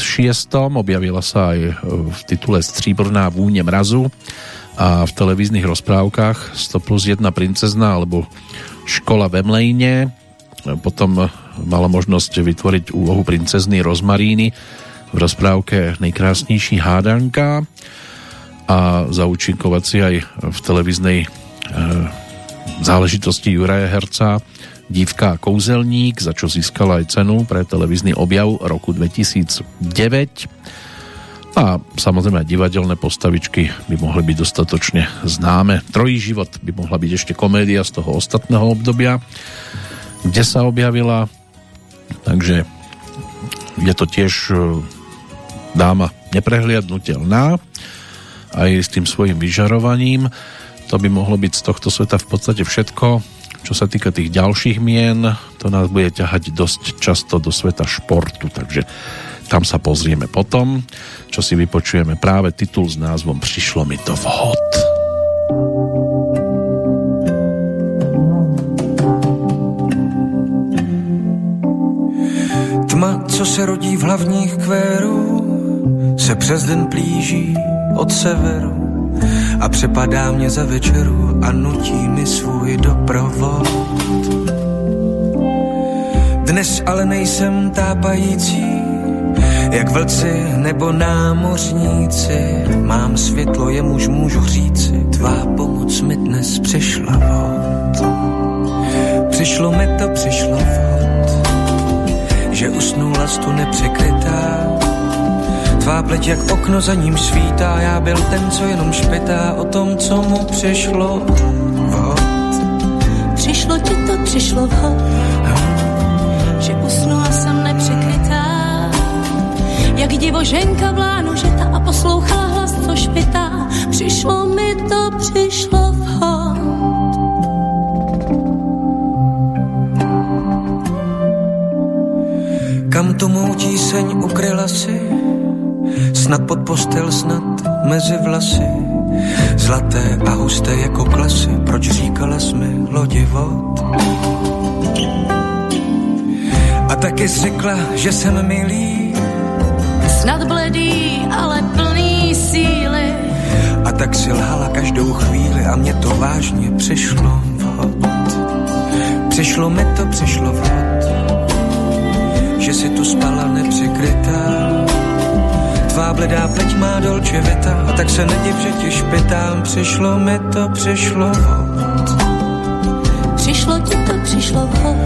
objavila sa aj v titule Stříbrná vúne mrazu a v televíznych rozprávkach 100 plus 1 princezna alebo Škola ve Mlejne. Potom mala možnosť vytvoriť úlohu princezny Rozmaríny v rozprávke Nejkrásnejší hádanka a zaučinkovať si aj v televíznej e, záležitosti Juraje Herca Dívka kouzelník, za čo získala aj cenu pre televízny objav roku 2009 a samozrejme divadelné postavičky by mohli byť dostatočne známe. Trojí život by mohla byť ešte komédia z toho ostatného obdobia, kde sa objavila Takže je to tiež e, dáma neprehliadnutelná aj s tým svojim vyžarovaním. To by mohlo byť z tohto sveta v podstate všetko. Čo sa týka tých ďalších mien, to nás bude ťahať dosť často do sveta športu, takže tam sa pozrieme potom, čo si vypočujeme práve titul s názvom Přišlo mi to vhod. Tma, co se rodí v hlavních kvérů, se přes den plíží od severu a přepadá mě za večeru a nutí mi svůj doprovod. Dnes ale nejsem tápající, jak vlci nebo námořníci. Mám světlo, jemuž můžu říci, tvá pomoc mi dnes přišla vod. Přišlo mi to, přišlo vod že usnula stu nepřekrytá. Tvá pleť jak okno za ním svítá, já byl ten, co jenom špetá, o tom, co mu přišlo. Přišlo ti to, přišlo vhod, že usnula jsem nepřekrytá. Jak divoženka v lánu žeta a poslouchala hlas, co špitá, přišlo mi to, přišlo vhod. Kam tu mou tíseň ukryla si? Snad pod postel, snad mezi vlasy. Zlaté a husté jako klasy, proč říkala jsme lodi vod? A taky řekla, že jsem milý. Snad bledý, ale plný síly. A tak si lhala každou chvíli a mě to vážně přišlo vhod. Přišlo mi to, přišlo vhod, že si tu spala nepřikrytá. Tvá bledá pleť má dolče vita a tak se nediv, že ti špitám. Přišlo mi to, přišlo vhod. Přišlo ti to, přišlo vhod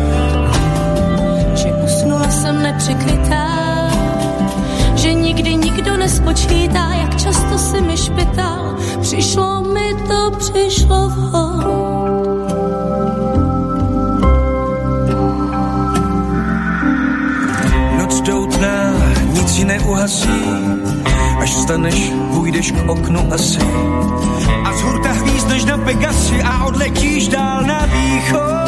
jsem nepřikrytá, že nikdy nikdo nespočítá, jak často si mi špital. Přišlo mi to, přišlo vhod. Neuhasí, až staneš, půjdeš k oknu asi. A z hurta hvízdneš na Pegasi a odletíš dál na východ.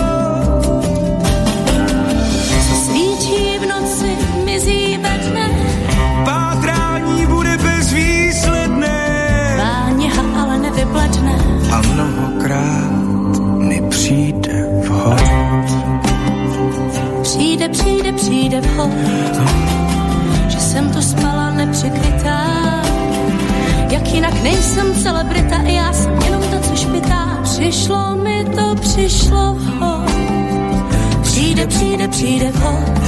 a mnohokrát mi přijde vhod. Přijde, přijde, přijde vhod, že jsem tu spala nepřikrytá. Jak jinak nejsem celebrita, já jsem jenom to, co špitá. Přišlo mi to, přišlo vhod. Přijde, přijde, přijde vhod,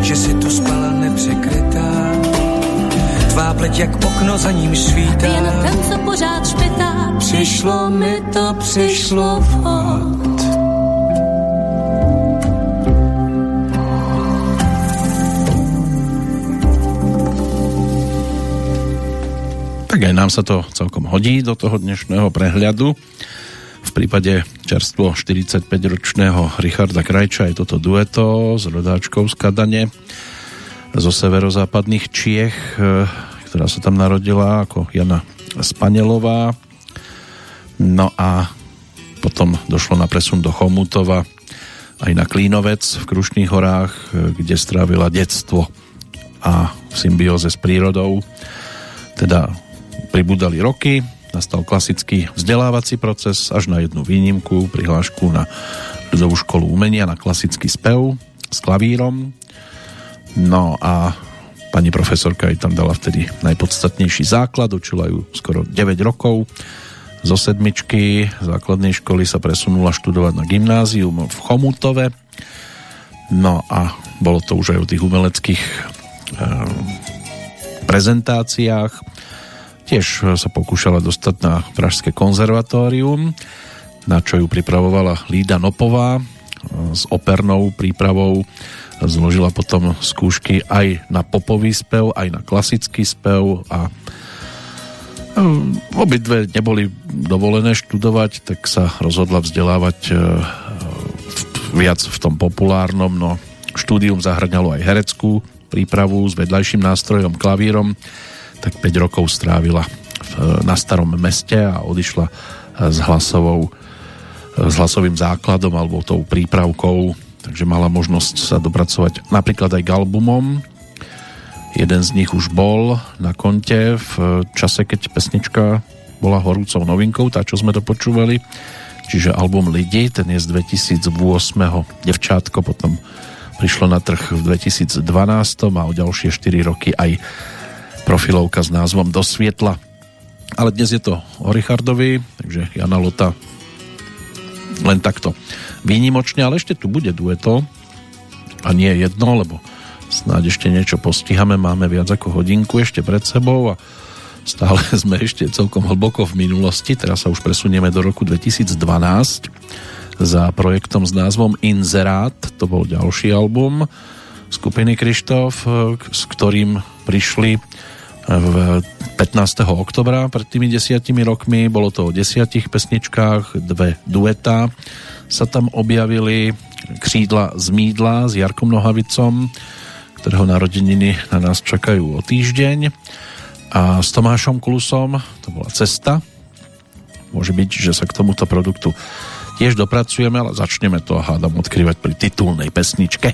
že si tu spala nepřikrytá Tvá pleť jak okno za ním svítá. Jen ten, co pořád špitá, přišlo mi to, přišlo vhod. Tak aj nám sa to celkom hodí do toho dnešného prehľadu. V prípade čerstvo 45-ročného Richarda Krajča je toto dueto s rodáčkou z Kadane zo severozápadných Čiech, e, ktorá sa tam narodila ako Jana Spanelová. No a potom došlo na presun do Chomutova aj na Klínovec v Krušných horách, e, kde strávila detstvo a v symbióze s prírodou. Teda pribudali roky, nastal klasický vzdelávací proces až na jednu výnimku, prihlášku na ľudovú školu umenia na klasický spev s klavírom No a pani profesorka jej tam dala vtedy najpodstatnejší základ, učila ju skoro 9 rokov. Zo sedmičky základnej školy sa presunula študovať na gymnázium v Chomutove. No a bolo to už aj o tých umeleckých e, prezentáciách. Tiež sa pokúšala dostať na Pražské konzervatórium, na čo ju pripravovala Lída Nopová e, s opernou prípravou. Zložila potom skúšky aj na popový spev, aj na klasický spev a e, obidve neboli dovolené študovať, tak sa rozhodla vzdelávať e, viac v tom populárnom, no štúdium zahrňalo aj hereckú prípravu s vedľajším nástrojom klavírom, tak 5 rokov strávila na starom meste a odišla s hlasovou s hlasovým základom alebo tou prípravkou takže mala možnosť sa dopracovať napríklad aj k albumom. Jeden z nich už bol na konte v čase, keď pesnička bola horúcou novinkou, tá, čo sme to počúvali. Čiže album Lidi, ten je z 2008. Devčátko potom prišlo na trh v 2012 a o ďalšie 4 roky aj profilovka s názvom Do svietla. Ale dnes je to o Richardovi, takže Jana Lota len takto. Výnimočne, ale ešte tu bude dueto. A nie jedno, lebo snáď ešte niečo postihame, máme viac ako hodinku ešte pred sebou a stále [laughs] sme ešte celkom hlboko v minulosti, teraz sa už presunieme do roku 2012 za projektom s názvom Inzerát, to bol ďalší album skupiny Krištof, s ktorým prišli v 15. oktobra pred tými desiatimi rokmi, bolo to o desiatich pesničkách, dve dueta sa tam objavili křídla z Mídla s Jarkom Nohavicom, ktorého narodeniny na nás čakajú o týždeň. A s Tomášom Klusom to bola cesta. Môže byť, že sa k tomuto produktu tiež dopracujeme, ale začneme to hádam odkrývať pri titulnej pesničke.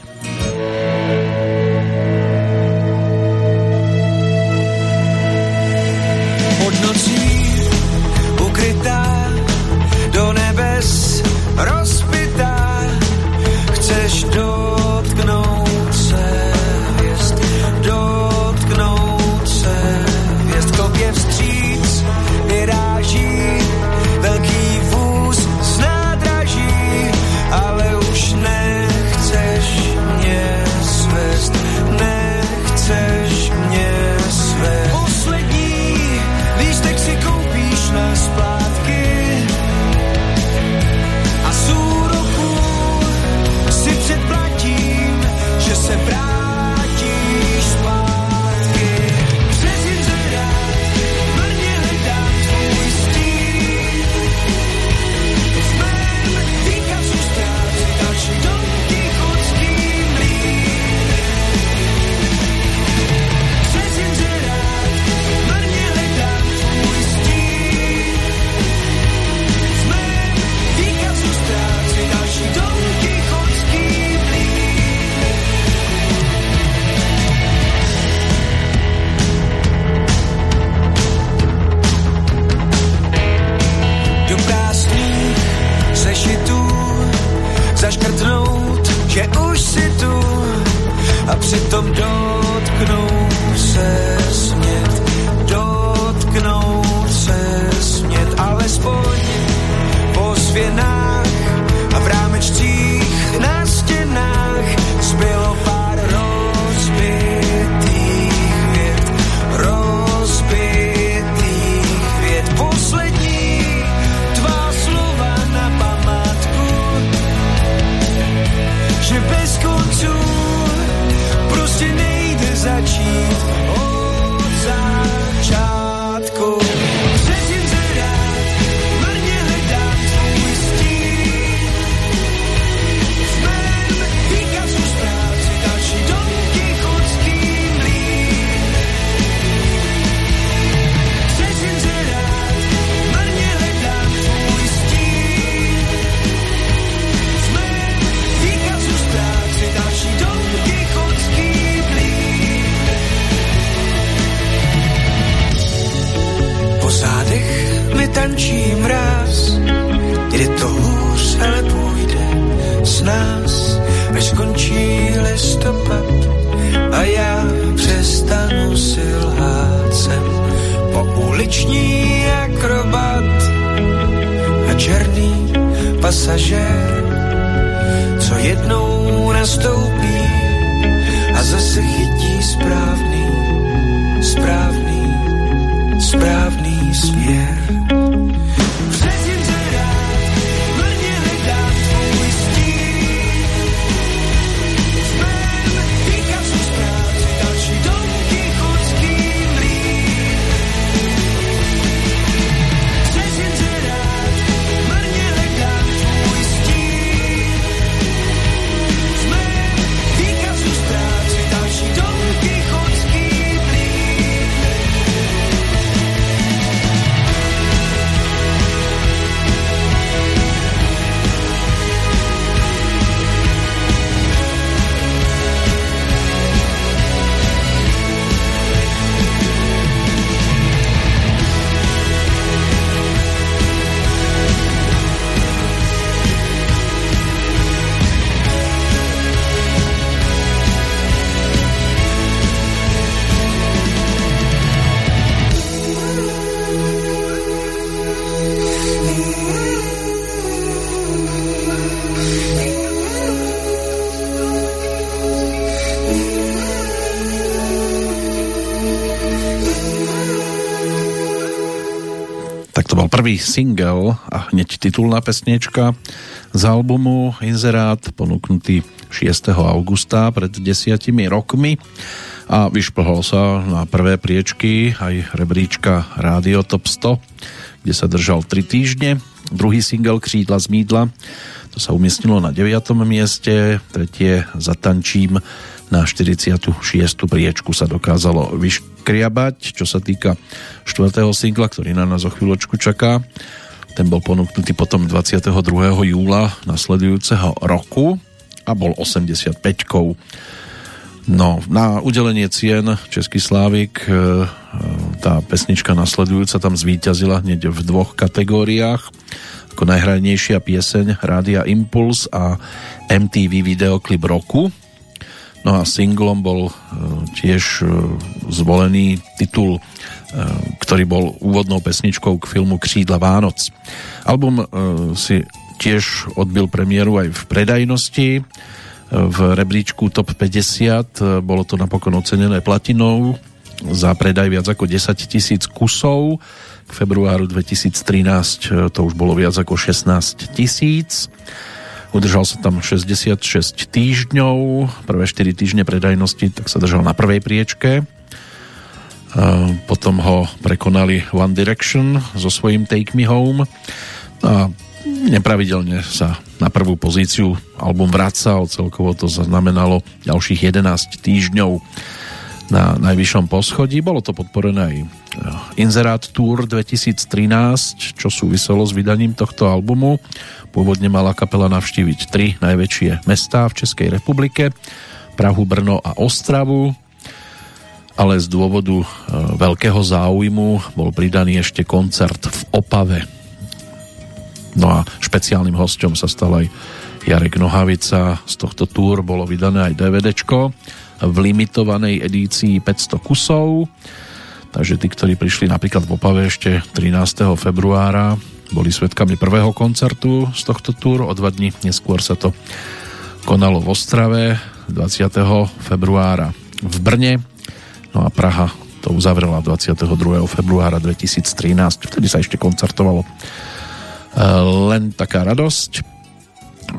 nás, až skončí listopad a já přestanu si lhát sem pouliční akrobat a černý pasažér, co jednou nastoupí a zase chytí správný, správný, správný směr. Prvý single a hneď titulná pesnička z albumu Inzerát ponúknutý 6. augusta pred desiatimi rokmi a vyšplhol sa na prvé priečky aj rebríčka Radio Top 100, kde sa držal 3 týždne. Druhý single Křídla z mídla, to sa umiestnilo na 9. mieste, tretie Zatančím Na 46. priečku sa dokázalo vyškriabať. Čo sa týka štvrtého singla, ktorý na nás o chvíľočku čaká, ten bol ponúknutý potom 22. júla nasledujúceho roku a bol 85 -kou. No, na udelenie cien Český Slávik e, tá pesnička nasledujúca tam zvíťazila hneď v dvoch kategóriách ako najhranejšia pieseň Rádia Impuls a MTV videoklip roku. No a singlom bol e, tiež zvolený titul, ktorý bol úvodnou pesničkou k filmu Křídla Vánoc. Album si tiež odbil premiéru aj v predajnosti v rebríčku TOP 50. Bolo to napokon ocenené platinou za predaj viac ako 10 tisíc kusov. K februáru 2013 to už bolo viac ako 16 tisíc. Udržal sa tam 66 týždňov. Prvé 4 týždne predajnosti tak sa držal na prvej priečke. Potom ho prekonali One Direction so svojím Take Me Home. A nepravidelne sa na prvú pozíciu album vracal, celkovo to znamenalo ďalších 11 týždňov na najvyššom poschodí. Bolo to podporené aj eh, Inzerát Tour 2013, čo súviselo s vydaním tohto albumu. Pôvodne mala kapela navštíviť tri najväčšie mestá v Českej republike, Prahu, Brno a Ostravu, ale z dôvodu eh, veľkého záujmu bol pridaný ešte koncert v Opave No a špeciálnym hostom sa stal aj Jarek Nohavica. Z tohto túr bolo vydané aj DVDčko v limitovanej edícii 500 kusov. Takže tí, ktorí prišli napríklad v Opave ešte 13. februára, boli svetkami prvého koncertu z tohto túr. O dva dní neskôr sa to konalo v Ostrave 20. februára v Brne. No a Praha to uzavrela 22. februára 2013. Vtedy sa ešte koncertovalo len taká radosť.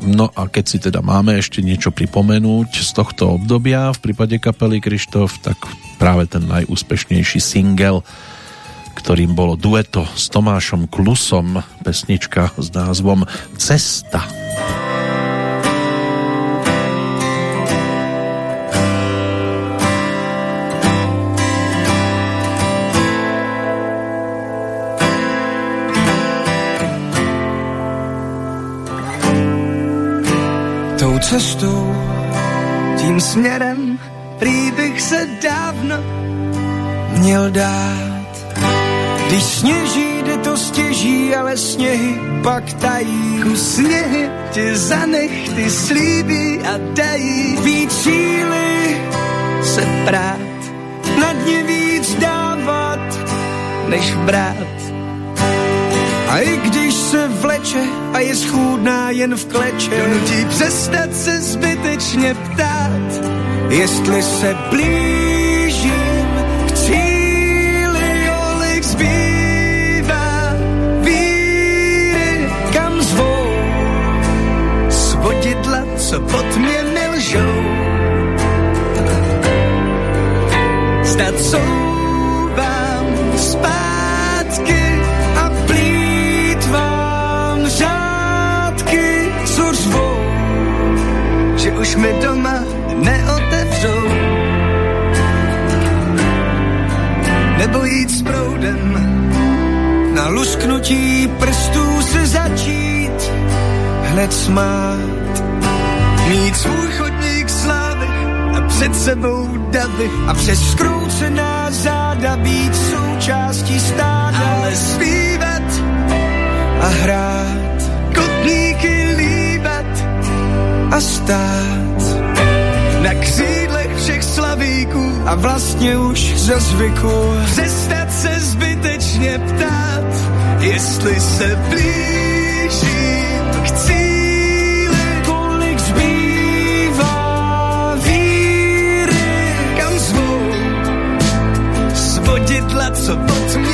No a keď si teda máme ešte niečo pripomenúť z tohto obdobia v prípade kapely Krištof, tak práve ten najúspešnejší single, ktorým bolo dueto s Tomášom Klusom, pesnička s názvom Cesta. Cesta. cestou, tím směrem, prý bych se dávno měl dát. Když sněží, jde to stěží, ale sněhy pak tají. Sněhy ti zanech, ty slíbí a dají víc síly se prát, na dně víc dávat, než brát. A i když se vleče a je schůdná jen v kleče, donutí přestat se zbytečně ptát, jestli se blížím mi doma neotevřou. Nebo jít s proudem, na lusknutí prstů se začít hned smát. Mít svůj chodník slávy a před sebou davy a přes skroucená záda být součástí stáda. Ale zpívat a hrát, kotníky líbat a stát na křídlech všech slavíků. A vlastně už ze zvyku. Přestat se zbytečně ptát, jestli se blížím. K cíli, kolik zbývá víry, kam zvou svodidla, co pod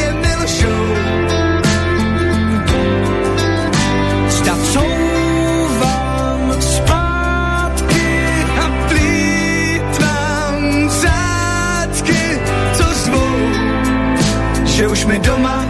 že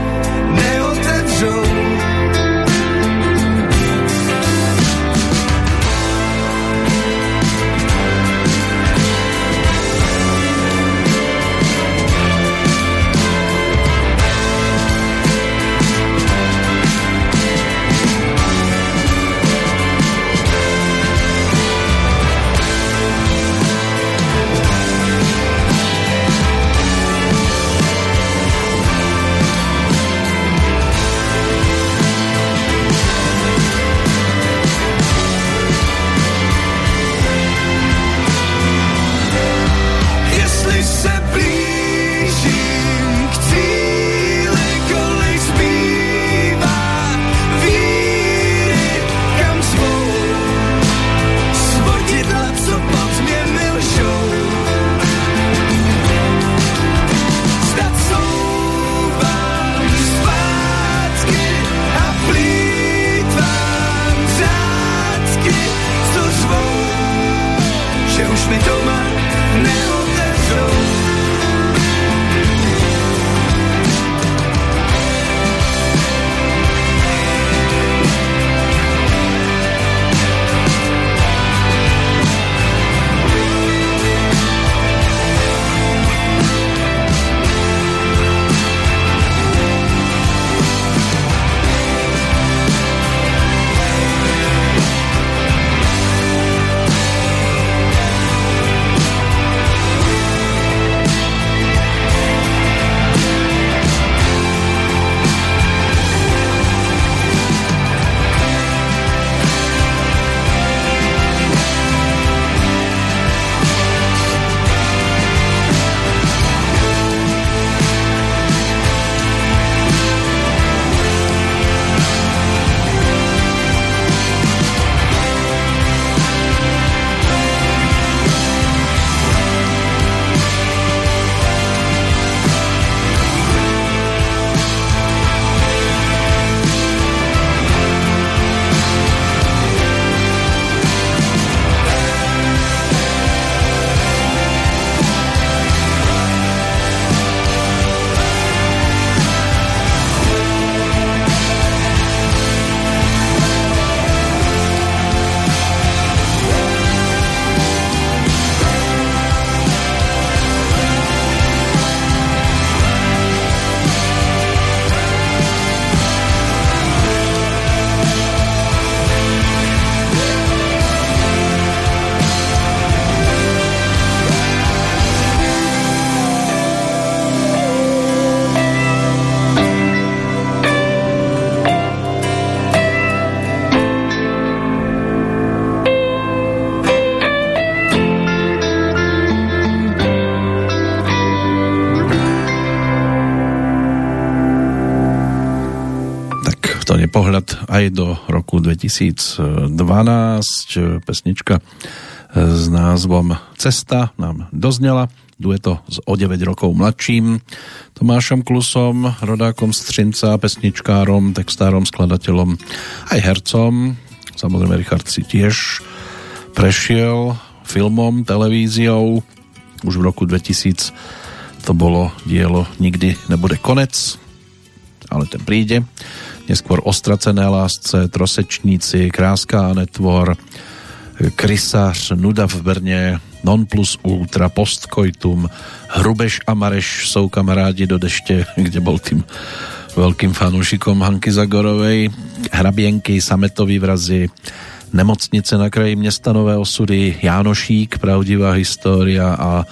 pohľad aj do roku 2012. Pesnička s názvom Cesta nám doznela. Dueto s o 9 rokov mladším Tomášom Klusom, rodákom Střinca, pesničkárom, textárom, skladateľom, aj hercom. Samozrejme Richard si tiež prešiel filmom, televíziou. Už v roku 2000 to bolo dielo Nikdy nebude konec, ale ten príde neskôr Ostracené lásce, Trosečníci, Kráska a netvor, Krysář, Nuda v Brně, Non plus ultra, Postkoitum, Hrubeš a Mareš jsou kamarádi do deště, [laughs] kde bol tým veľkým fanúšikom Hanky Zagorovej, Hrabienky, Sametový vrazy, Nemocnice na kraji města Nové osudy, Jánošík, Pravdivá história a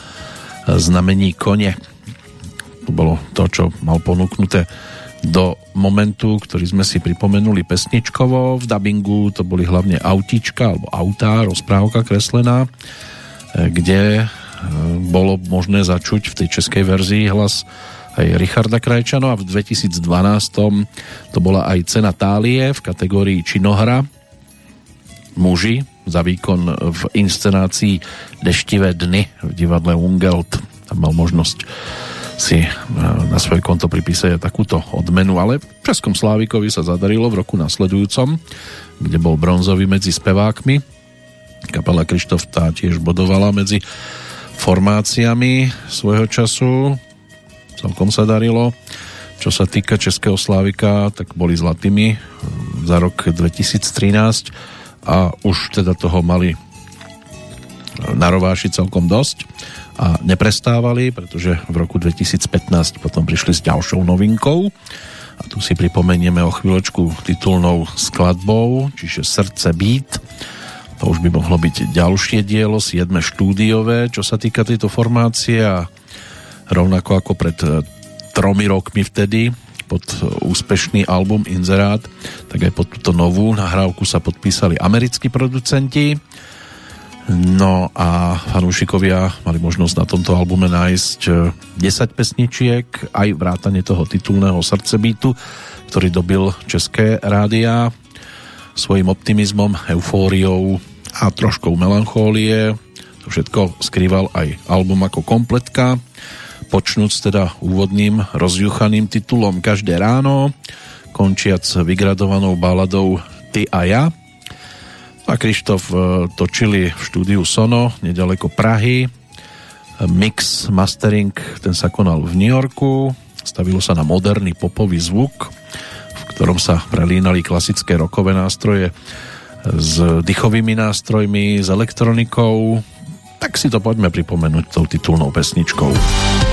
Znamení koně. To bolo to, čo mal ponúknuté do momentu, ktorý sme si pripomenuli pesničkovo. V dabingu to boli hlavne autíčka alebo autá, rozprávka kreslená, e, kde e, bolo možné začuť v tej českej verzii hlas aj Richarda Krajčano a v 2012 to bola aj cena Tálie v kategórii činohra muži za výkon v inscenácii Deštivé dny v divadle Ungelt. Tam mal možnosť si e, na svoje konto pripísať takúto odmenu, ale Českom Slávikovi sa zadarilo v roku nasledujúcom, kde bol bronzový medzi spevákmi. Kapela Krištof tá tiež bodovala medzi formáciami svojho času. Celkom sa darilo. Čo sa týka Českého Slávika, tak boli zlatými za rok 2013 a už teda toho mali na rováši celkom dosť a neprestávali, pretože v roku 2015 potom prišli s ďalšou novinkou a tu si pripomenieme o chvíľočku titulnou skladbou, čiže Srdce být. To už by mohlo byť ďalšie dielo, 7. štúdiové, čo sa týka tejto formácie a rovnako ako pred e, tromi rokmi vtedy pod úspešný album Inzerát, tak aj pod túto novú nahrávku sa podpísali americkí producenti No a fanúšikovia mali možnosť na tomto albume nájsť 10 e, pesničiek, aj vrátane toho titulného Srdcebítu, ktorý dobil české rádia svojim optimizmom, eufóriou a troškou melanchólie. To všetko skrýval aj album ako kompletka, počnúc teda úvodným rozjuchaným titulom Každé ráno, končiac vygradovanou baladou Ty a ja – a Krištof e, točili v štúdiu Sono, nedaleko Prahy. Mix, mastering, ten sa konal v New Yorku. Stavilo sa na moderný popový zvuk, v ktorom sa prelínali klasické rokové nástroje s dychovými nástrojmi, s elektronikou. Tak si to poďme pripomenúť tou titulnou pesničkou.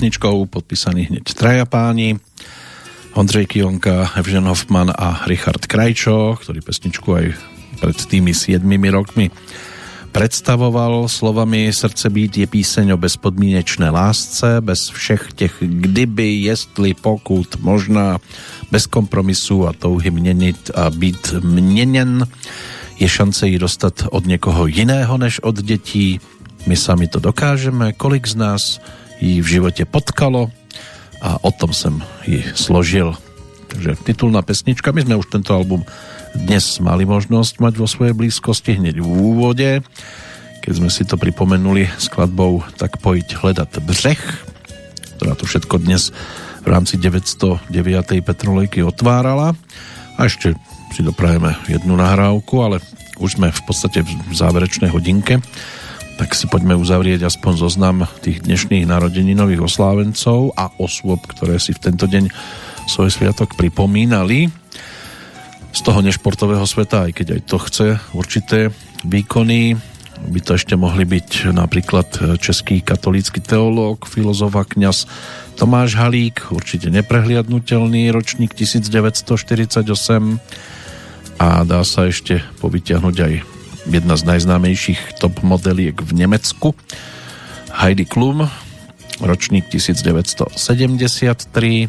Pesničkou podpísaní hneď traja páni. Ondřej Kionka, Evžen Hoffman a Richard Krajčo, ktorý pesničku aj pred tými 7 rokmi predstavoval slovami Srdce být je píseň o bezpodmínečné lásce, bez všech těch kdyby, jestli, pokud, možná, bez kompromisu a touhy měnit a být měněn. Je šance ji dostat od někoho jiného než od dětí. My sami to dokážeme, kolik z nás ji v životě potkalo a o tom jsem ji složil. Takže titulná pesnička, my sme už tento album dnes mali možnosť mať vo svojej blízkosti hneď v úvode, keď sme si to pripomenuli skladbou Tak pojiť hledat břeh, ktorá to všetko dnes v rámci 909. Petrolejky otvárala. A ešte si doprajeme jednu nahrávku, ale už sme v podstate v záverečnej hodinke, tak si poďme uzavrieť aspoň zoznam tých dnešných narodeninových oslávencov a osôb, ktoré si v tento deň svoj sviatok pripomínali z toho nešportového sveta, aj keď aj to chce určité výkony. By to ešte mohli byť napríklad český katolícky teológ, filozof a kniaz Tomáš Halík, určite neprehliadnutelný ročník 1948 a dá sa ešte povytiahnuť aj jedna z najznámejších top modeliek v Nemecku Heidi Klum ročník 1973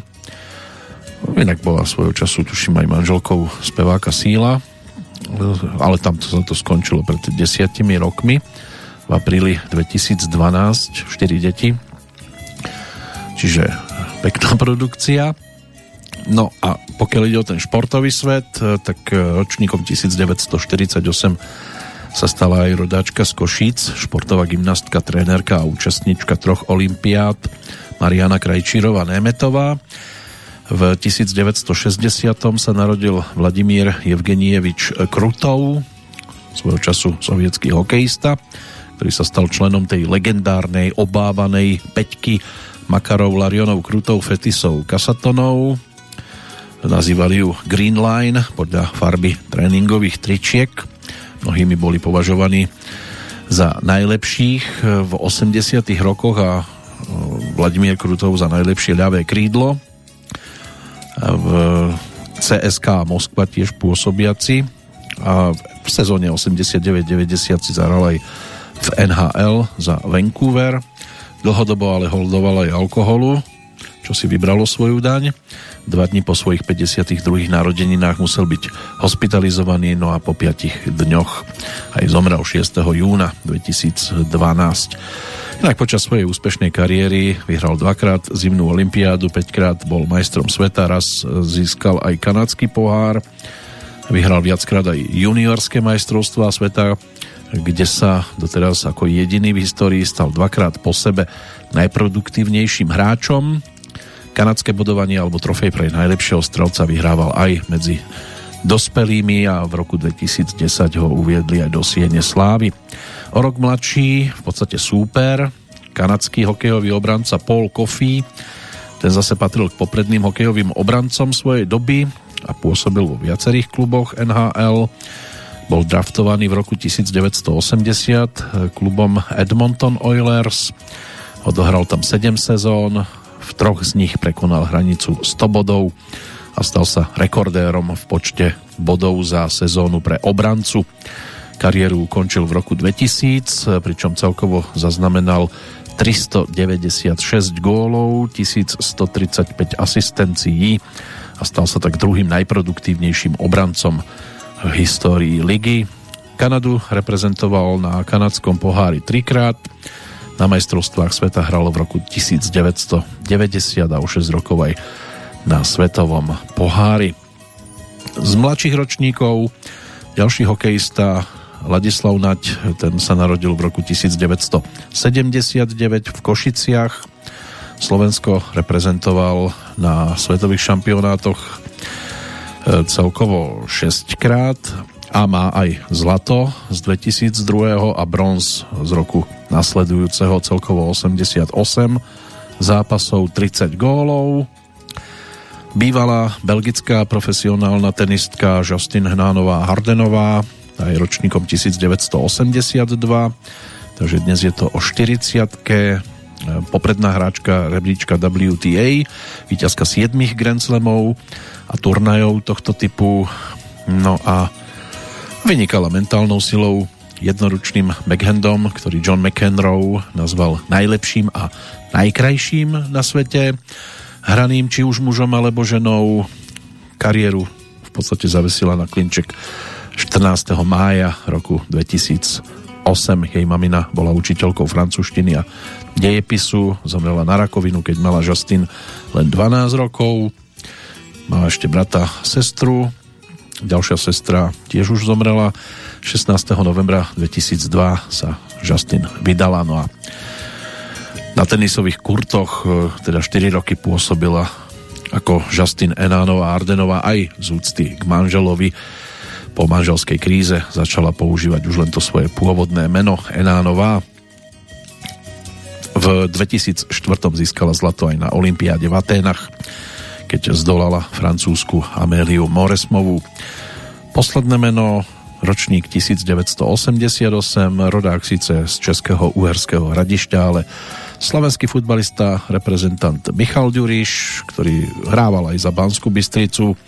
Inak bola svojho času, tuším, aj manželkou speváka Síla, ale tam to, to skončilo pred desiatimi rokmi v apríli 2012, 4 deti. Čiže pekná [laughs] produkcia. No a pokiaľ ide o ten športový svet, tak ročníkom 1948 sa stala aj rodáčka z Košíc, športová gymnastka, trénerka a účastníčka troch olimpiád Mariana Krajčírová Németová. V 1960. sa narodil Vladimír Evgenievič Krutov, svojho času sovietský hokejista, ktorý sa stal členom tej legendárnej, obávanej peťky Makarov, Larionov, Krutov, Fetisov, Kasatonov. Nazývali ju Green Line podľa farby tréningových tričiek. Mnohými boli považovaní za najlepších v 80 rokoch a Vladimír Krutov za najlepšie ľavé krídlo v CSK Moskva tiež pôsobiaci a v sezóne 89-90 si zahral aj v NHL za Vancouver. Dlhodobo ale holdoval aj alkoholu, čo si vybralo svoju daň. Dva dní po svojich 52. narodeninách musel byť hospitalizovaný, no a po 5 dňoch aj zomrel 6. júna 2012. Inak počas svojej úspešnej kariéry vyhral dvakrát zimnú olimpiádu, 5 krát bol majstrom sveta, raz získal aj kanadský pohár, vyhral viackrát aj juniorské majstrovstvá sveta, kde sa doteraz ako jediný v histórii stal dvakrát po sebe najproduktívnejším hráčom. Kanadské bodovanie alebo trofej pre najlepšieho strelca vyhrával aj medzi dospelými a v roku 2010 ho uviedli aj do Siene Slávy. O rok mladší, v podstate súper, kanadský hokejový obranca Paul Coffey. Ten zase patril k popredným hokejovým obrancom svojej doby a pôsobil vo viacerých kluboch NHL. Bol draftovaný v roku 1980 klubom Edmonton Oilers. Odohral tam 7 sezón, v troch z nich prekonal hranicu 100 bodov a stal sa rekordérom v počte bodov za sezónu pre obrancu. Kariéru ukončil v roku 2000, pričom celkovo zaznamenal 396 gólov, 1135 asistencií a stal sa tak druhým najproduktívnejším obrancom v histórii ligy. Kanadu reprezentoval na kanadskom pohári trikrát, na majstrovstvách sveta hral v roku 1990 a o 6 rokov aj na svetovom pohári. Z mladších ročníkov ďalší hokejista Ladislav Nať, ten sa narodil v roku 1979 v Košiciach. Slovensko reprezentoval na svetových šampionátoch e, celkovo 6 krát a má aj zlato z 2002 a bronz z roku nasledujúceho celkovo 88 zápasov, 30 gólov. Bývalá belgická profesionálna tenistka Justin Hnánová Hardenová aj ročníkom 1982, takže dnes je to o 40 popredná hráčka rebríčka WTA, víťazka 7 Grand Slamov a turnajov tohto typu. No a vynikala mentálnou silou, jednoručným backhandom, ktorý John McEnroe nazval najlepším a najkrajším na svete. Hraným či už mužom alebo ženou kariéru v podstate zavesila na klinček 14. mája roku 2008. Jej mamina bola učiteľkou francúzštiny a dejepisu, zomrela na rakovinu, keď mala Justin len 12 rokov. Má ešte brata, sestru, ďalšia sestra tiež už zomrela. 16. novembra 2002 sa Justin vydala, no a na tenisových kurtoch e, teda 4 roky pôsobila ako Justin Enánová Ardenová aj z úcty k manželovi. Po manželskej kríze začala používať už len to svoje pôvodné meno Enánová. V 2004 získala zlato aj na Olympiáde v Aténach, keď zdolala francúzsku Améliu Moresmovú. Posledné meno ročník 1988, rodák síce z českého uherského hradišťa, ale slavenský futbalista, reprezentant Michal Ďuriš, ktorý hrával aj za Banskú Bystricu,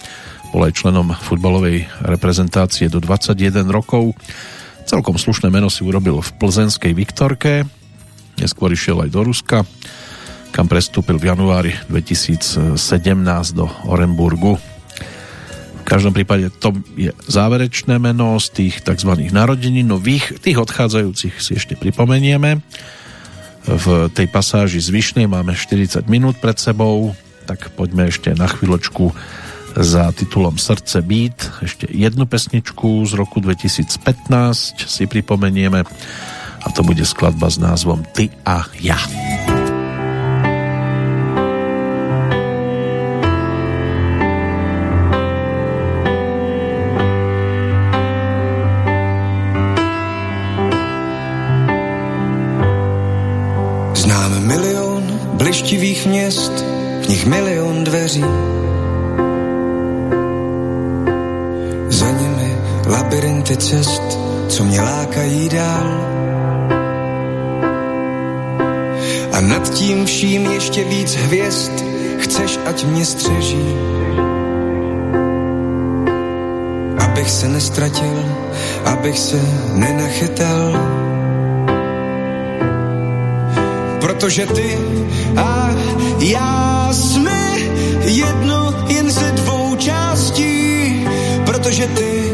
bol aj členom futbalovej reprezentácie do 21 rokov. Celkom slušné meno si urobil v plzenskej Viktorke, neskôr išiel aj do Ruska, kam prestúpil v januári 2017 do Orenburgu v každom prípade to je záverečné meno z tých tzv. nových, tých odchádzajúcich si ešte pripomenieme. V tej pasáži zvyšnej máme 40 minút pred sebou, tak poďme ešte na chvíľočku za titulom Srdce Beat. Ešte jednu pesničku z roku 2015 si pripomenieme a to bude skladba s názvom Ty a ja. Blištivých měst, v nich milion dveří. Za nimi labirinty cest, co mě lákají dál. A nad tím vším ještě víc hvězd, chceš, ať mě střeží. Abych se nestratil, abych se nenachytal protože ty a já jsme jedno jen ze dvou částí, protože ty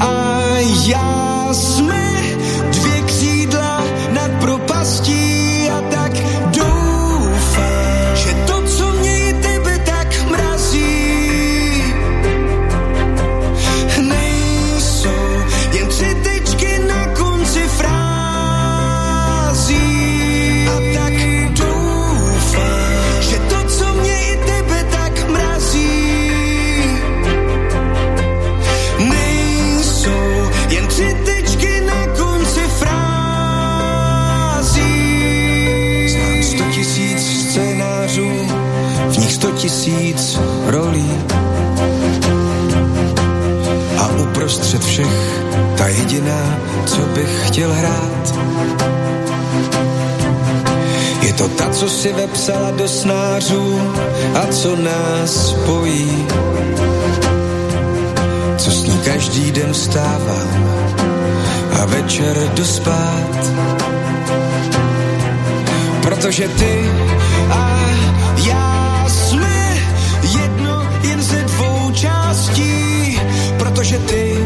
a já jsme tisíc rolí. A uprostřed všech ta jediná, co bych chtěl hrát. Je to ta, co si vepsala do snářů a co nás spojí. Co s ní každý den vstávám a večer dospát. Protože ty a já částí. Protože ty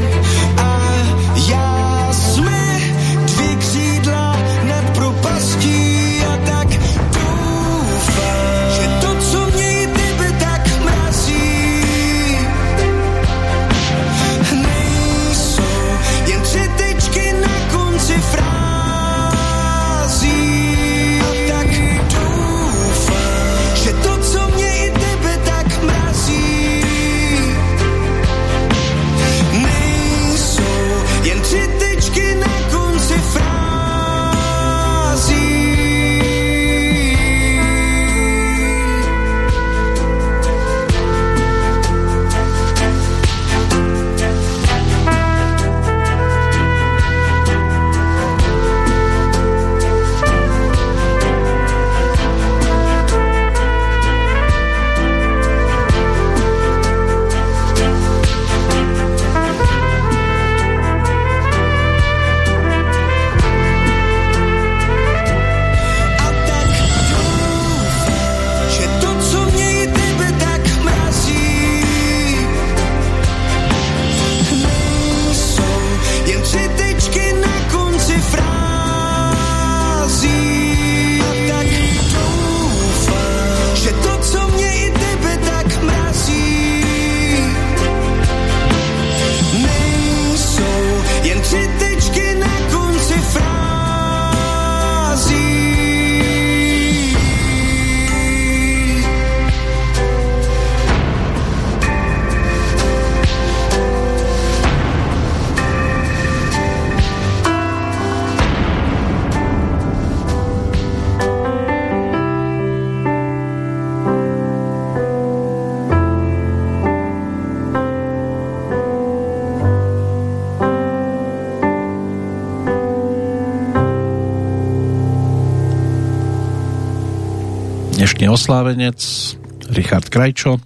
Dnešný oslávenec Richard Krajčo.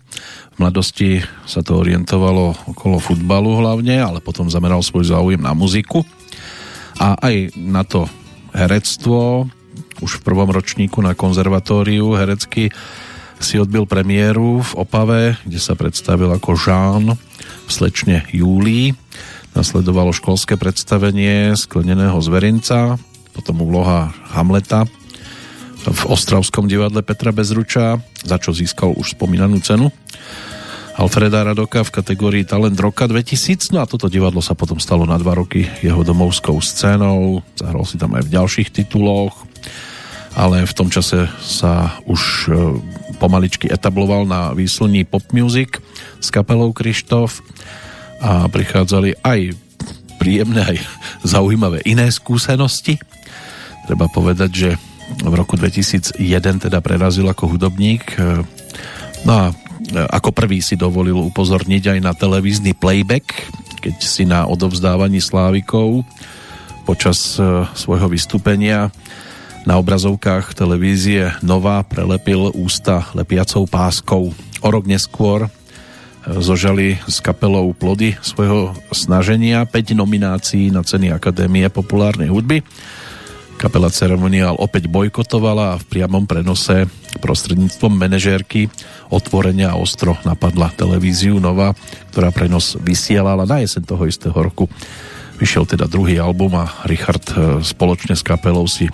V mladosti sa to orientovalo okolo futbalu hlavne, ale potom zameral svoj záujem na muziku a aj na to herectvo. Už v prvom ročníku na konzervatóriu herecky si odbil premiéru v Opave, kde sa predstavil ako Jean v slečne Júlii. Nasledovalo školské predstavenie Skleneného zverinca, potom úloha Hamleta v Ostravskom divadle Petra Bezruča, za čo získal už spomínanú cenu. Alfreda Radoka v kategórii Talent roka 2000, no a toto divadlo sa potom stalo na dva roky jeho domovskou scénou, zahral si tam aj v ďalších tituloch, ale v tom čase sa už e, pomaličky etabloval na výslní pop music s kapelou Krištof a prichádzali aj príjemné, aj [laughs] zaujímavé iné skúsenosti. Treba povedať, že v roku 2001 teda prerazil ako hudobník. E, no a e, ako prvý si dovolil upozorniť aj na televízny playback, keď si na odovzdávaní slávikov počas svojho vystúpenia na obrazovkách televízie Nova prelepil ústa lepiacou páskou. O rok neskôr e, zožali s kapelou plody svojho snaženia 5 nominácií na ceny Akadémie populárnej hudby. Kapela Ceremoniál opäť bojkotovala a v priamom prenose prostredníctvom manažérky otvorenia a ostro napadla televíziu Nova, ktorá prenos vysielala na jeseň toho istého roku. Vyšiel teda druhý album a Richard e, spoločne s kapelou si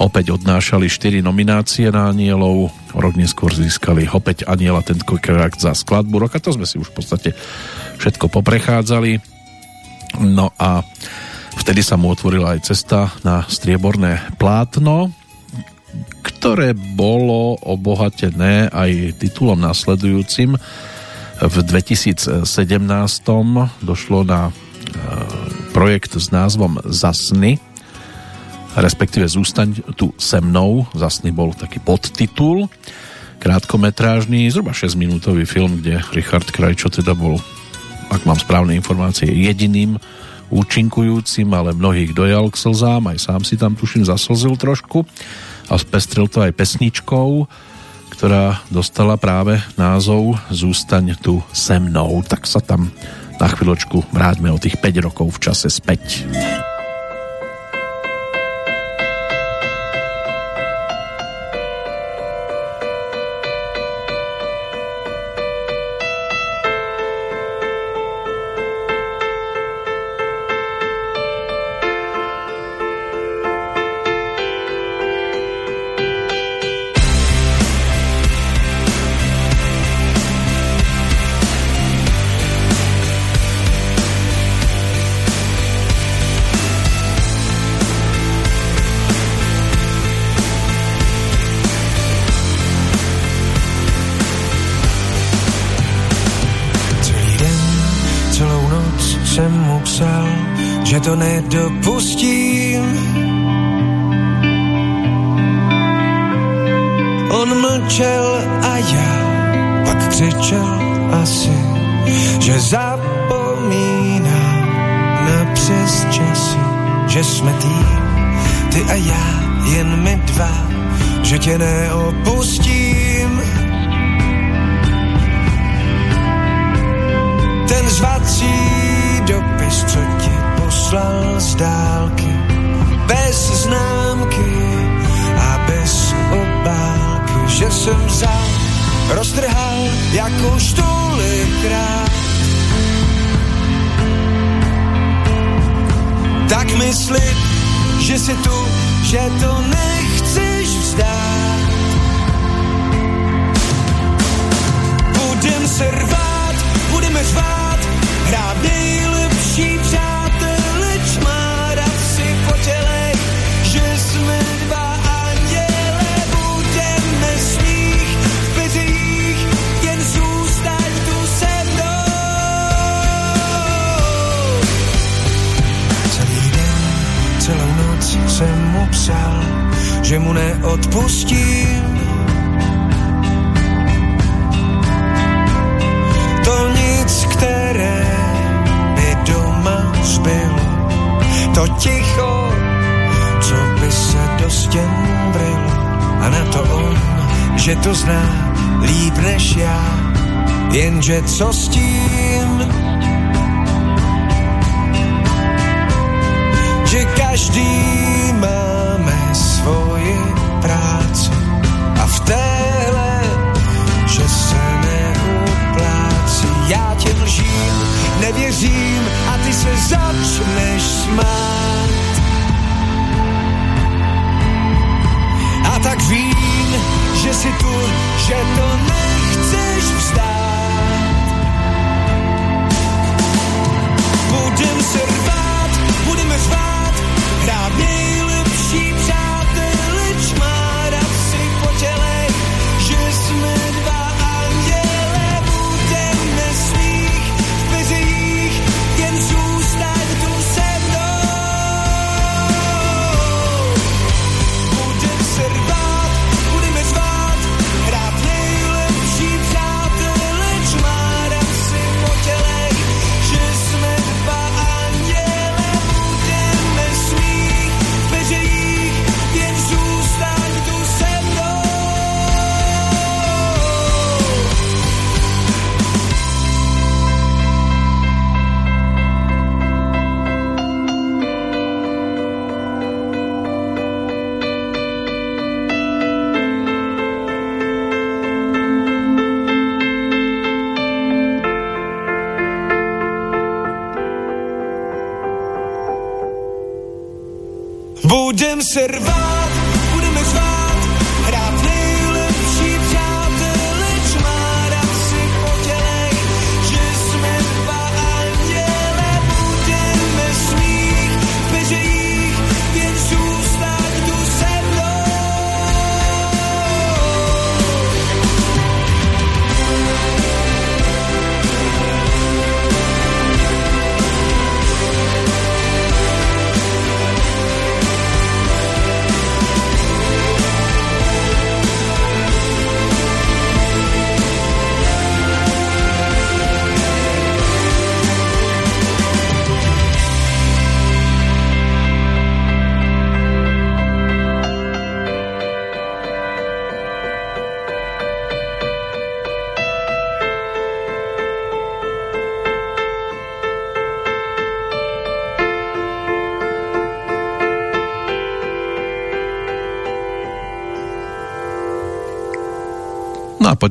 opäť odnášali 4 nominácie na Anielov, rok neskôr získali opäť Aniela tentokrát za skladbu roka, to sme si už v podstate všetko poprechádzali. No a vtedy sa mu otvorila aj cesta na strieborné plátno, ktoré bolo obohatené aj titulom nasledujúcim. V 2017 došlo na e, projekt s názvom Zasny, respektíve Zústaň tu se mnou, zasný bol taký podtitul, krátkometrážny, zhruba 6 minútový film, kde Richard Krajčo teda bol, ak mám správne informácie, jediným účinkujúcim, ale mnohých dojal k slzám, aj sám si tam tuším zaslzil trošku a spestril to aj pesničkou, ktorá dostala práve názov Zústaň tu se mnou. Tak sa tam na chvíľočku vráťme o tých 5 rokov v čase späť. To zná líp než já, jenže co s tím? Že každý máme svoje práce a v téhle, že se neuplácí. Já tě lžím, nevěřím a ty se začneš smát. A tak vím, že si tu, že to nechceš vzdát. Budem se rvát, budeme řvát, hrát Budem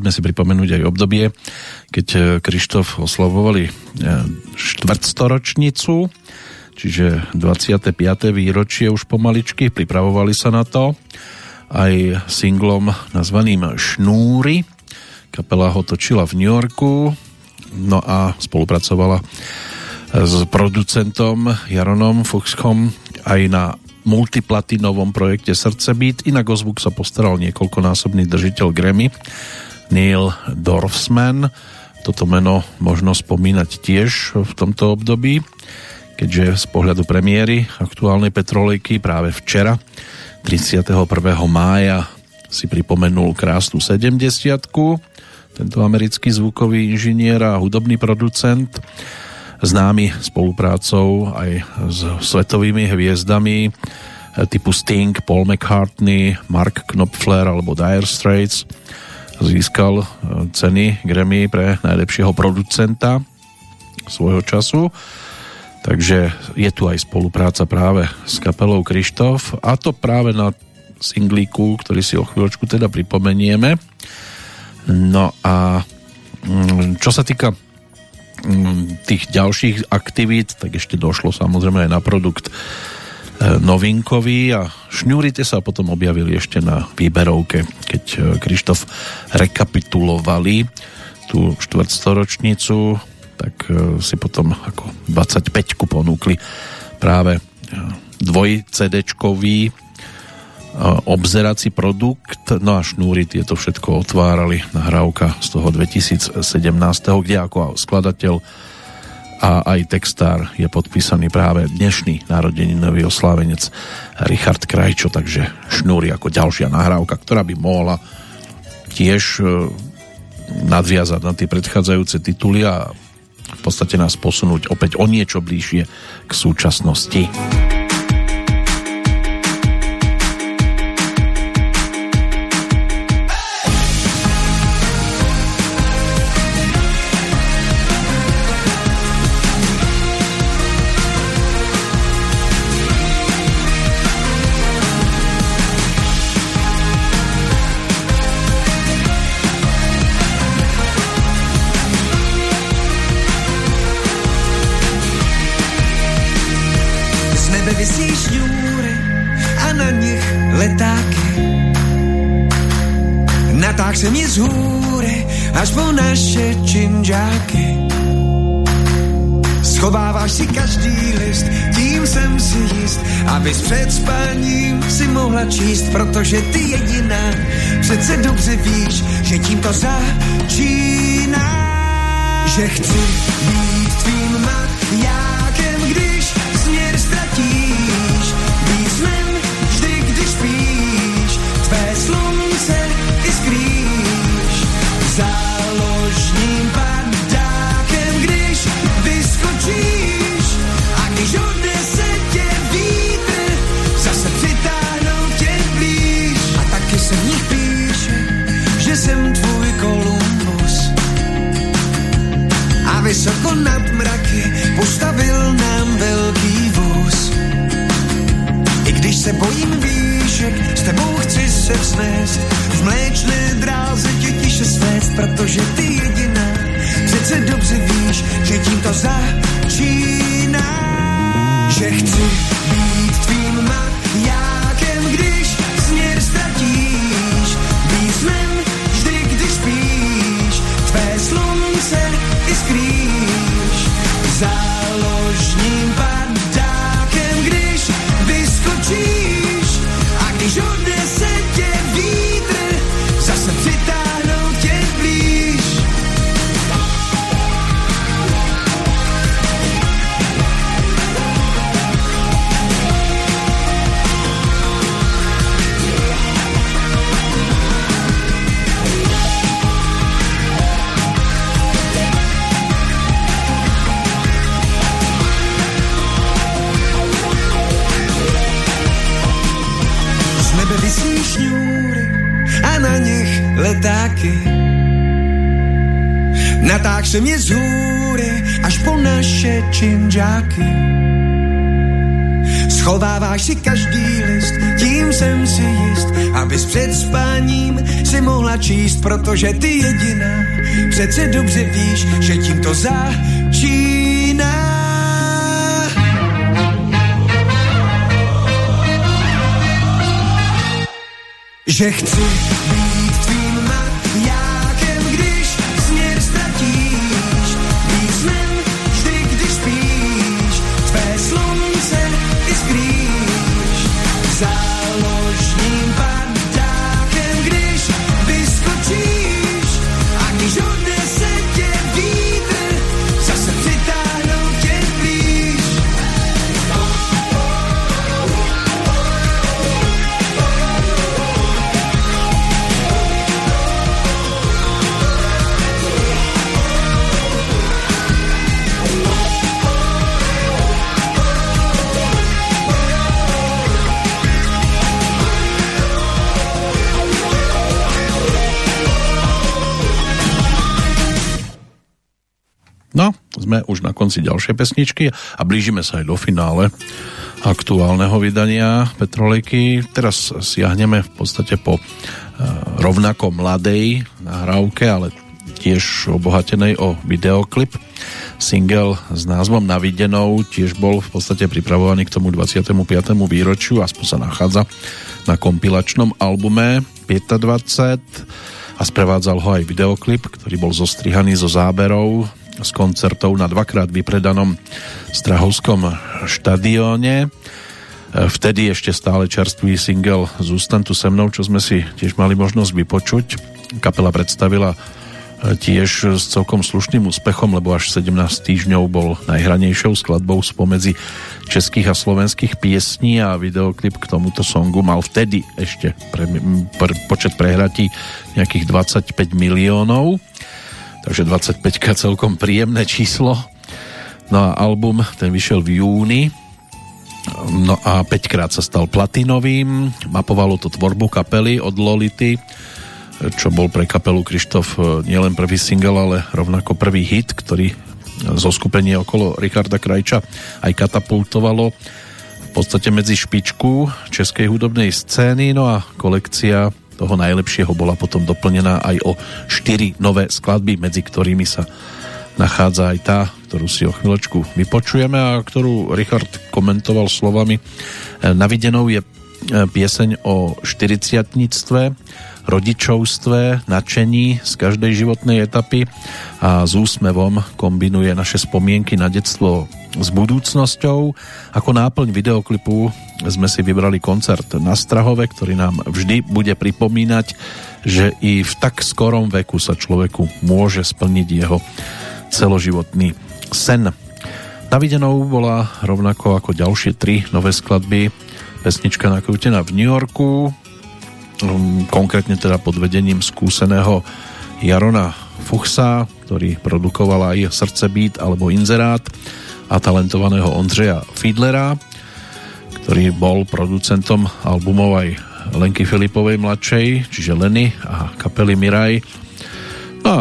poďme si pripomenúť aj obdobie, keď e, Krištof oslavovali e, štvrtstoročnicu, čiže 25. výročie už pomaličky, pripravovali sa na to aj singlom nazvaným Šnúry. Kapela ho točila v New Yorku, no a spolupracovala s producentom Jaronom Fuchskom aj na multiplatinovom projekte Srdcebeat. Inak o zvuk sa postaral niekoľkonásobný držiteľ Grammy Neil Dorfsman. Toto meno možno spomínať tiež v tomto období, keďže z pohľadu premiéry aktuálnej petrolejky práve včera 31. mája si pripomenul krásnu 70 tento americký zvukový inžinier a hudobný producent známy spoluprácou aj s svetovými hviezdami typu Sting, Paul McCartney, Mark Knopfler alebo Dire Straits získal ceny Grammy pre najlepšieho producenta svojho času. Takže je tu aj spolupráca práve s kapelou Krištof a to práve na singlíku, ktorý si o chvíľočku teda pripomenieme. No a čo sa týka tých ďalších aktivít, tak ešte došlo samozrejme aj na produkt. e, novinkový a šňúrite sa potom objavili ešte na výberovke, keď e, Krištof rekapitulovali tú štvrtstoročnicu, tak e, si potom ako 25 ponúkli práve dvoj CD-čkový obzerací produkt, no a šnúry tieto všetko otvárali nahrávka z toho 2017, kde ako skladateľ a aj textár je podpísaný práve dnešný narodeninový oslávenec Richard Krajčo, takže šnúry ako ďalšia nahrávka, ktorá by mohla tiež nadviazať na tie predchádzajúce tituly a v podstate nás posunúť opäť o niečo bližšie k súčasnosti. Činžáky. Schováváš si každý list, tím jsem si jist, abys před spáním si mohla číst, protože ty jediná přece dobře víš, že tím to začíná. Že chci být tvým majákem, když směr ztratíš, se bojím výšek, s tebou chci se vznést, v mléčné dráze tě tiše svést, protože ty jediná přece dobře víš, že tím to začíná. Že chci Se mě z až po naše činžáky. Schováváš si každý list, tím jsem si jist, abys před spáním si mohla číst, protože ty jediná přece dobře víš, že tím to začíná. Že chci být konci ďalšej pesničky a blížime sa aj do finále aktuálneho vydania Petrolejky. Teraz siahneme v podstate po e, rovnako mladej nahrávke, ale tiež obohatenej o videoklip. Single s názvom Navidenou tiež bol v podstate pripravovaný k tomu 25. výročiu, aspoň sa nachádza na kompilačnom albume 25 a sprevádzal ho aj videoklip, ktorý bol zostrihaný zo záberov z koncertov na dvakrát vypredanom Strahovskom štadióne. Vtedy ešte stále čerstvý single Zústan tu se mnou, čo sme si tiež mali možnosť vypočuť. Kapela predstavila tiež s celkom slušným úspechom, lebo až 17 týždňov bol najhranejšou skladbou spomedzi českých a slovenských piesní a videoklip k tomuto songu mal vtedy ešte pre, pre, počet prehratí nejakých 25 miliónov takže 25 celkom príjemné číslo. No a album ten vyšiel v júni. No a 5 krát sa stal platinovým. Mapovalo to tvorbu kapely od Lolity čo bol pre kapelu Krištof nielen prvý single, ale rovnako prvý hit, ktorý zo skupenie okolo Richarda Krajča aj katapultovalo. V podstate medzi špičku českej hudobnej scény, no a kolekcia toho najlepšieho bola potom doplnená aj o 4 nové skladby, medzi ktorými sa nachádza aj tá, ktorú si o chvíľočku vypočujeme a ktorú Richard komentoval slovami. Navidenou je pieseň o 40 rodičovstve, nadšení z každej životnej etapy a s úsmevom kombinuje naše spomienky na detstvo s budúcnosťou. Ako náplň videoklipu sme si vybrali koncert na Strahove, ktorý nám vždy bude pripomínať, že i v tak skorom veku sa človeku môže splniť jeho celoživotný sen. Navidenou bola rovnako ako ďalšie tri nové skladby pesnička nakrútená v New Yorku, konkrétne teda pod vedením skúseného Jarona Fuchsa, ktorý produkoval aj Srdcebít alebo Inzerát a talentovaného Ondřeja Fiedlera, ktorý bol producentom albumov aj Lenky Filipovej mladšej, čiže Leny a kapely Miraj. No a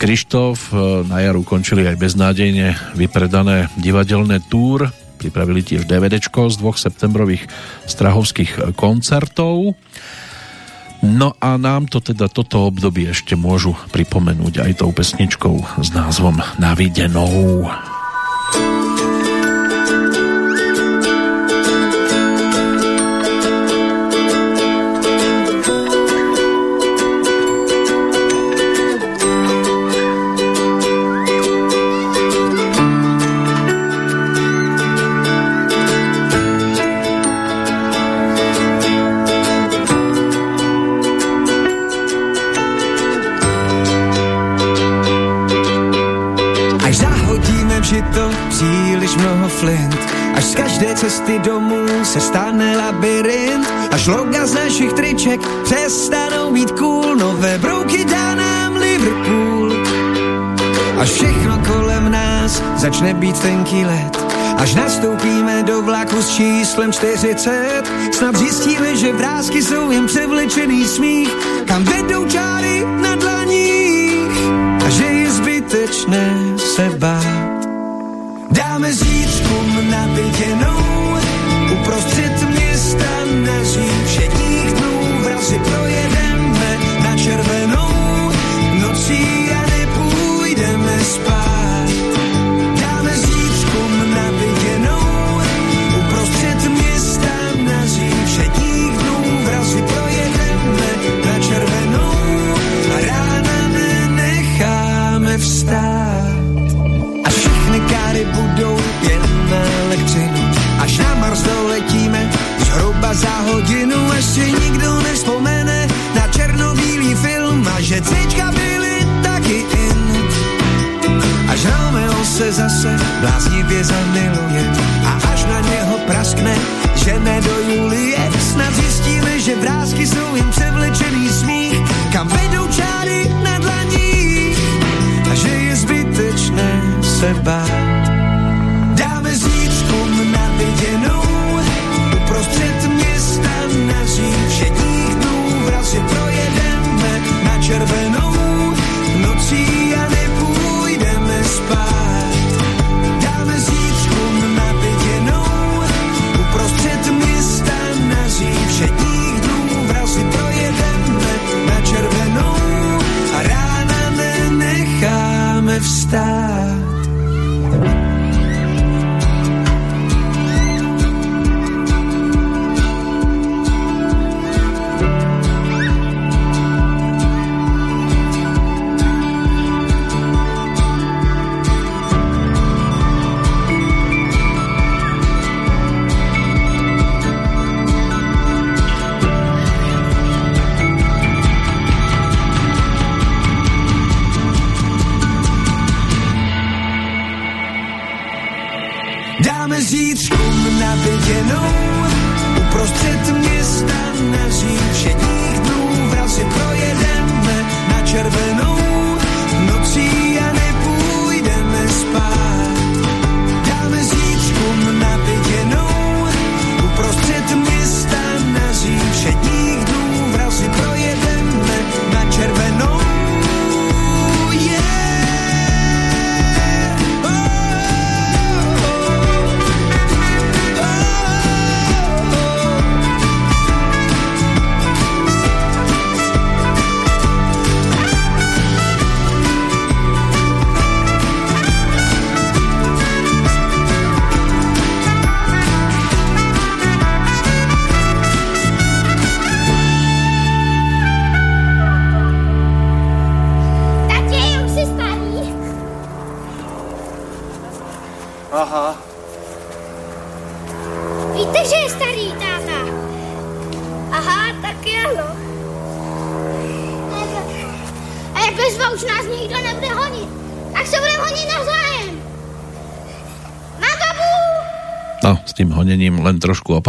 Krištof e, na jar ukončili aj beznádejne vypredané divadelné túr, pripravili tiež DVD z dvoch septembrových strahovských koncertov. No a nám to teda toto obdobie ešte môžu pripomenúť aj tou pesničkou s názvom Navidenou. Cesty domů se stane labirint a šloga z našich triček přestanou být cool, nové brouky dá nám Liverpool. Až všechno kolem nás začne být tenký let, až nastoupíme do vlaku s číslem 40, snad zjistíme, že vrázky jsou jen převlečený smích, kam vedou čáry na dlaních. A že je zbytečné se bát. Dáme naviděnou uprostřed města naří všedních zhruba za hodinu, ještě nikdo nevzpomene na černobílý film a že cvička byly taky in. Až Romeo se zase bláznivě zamiluje a až na něho praskne, že ne do Julie, snad zjistíme, že vrázky jsou jim převlečený smích, kam vedou čáry na dlaních a že je zbytečné se bát vrazi projedeme na červenou nocí a nepůjdeme spát. Dáme zítřku na viděnou uprostřed města naří všedních dnů vrazi projedeme na červenou a rána nenecháme vstát.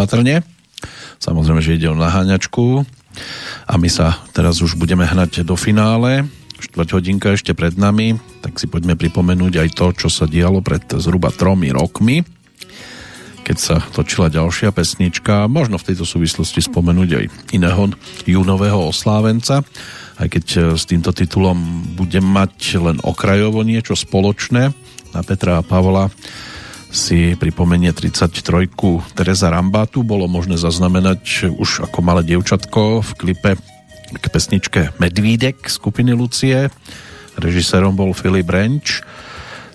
Opatrne. Samozrejme, že ide o naháňačku. A my sa teraz už budeme hnať do finále. Štvrť hodinka ešte pred nami, tak si poďme pripomenúť aj to, čo sa dialo pred zhruba tromi rokmi keď sa točila ďalšia pesnička. Možno v tejto súvislosti spomenúť aj iného júnového oslávenca, aj keď e, s týmto titulom budem mať len okrajovo niečo spoločné. Na Petra a Pavla si pripomenie 33 Teresa Rambátu bolo možné zaznamenať už ako malé dievčatko v klipe k pesničke Medvídek skupiny Lucie. Režisérom bol Filip Renč.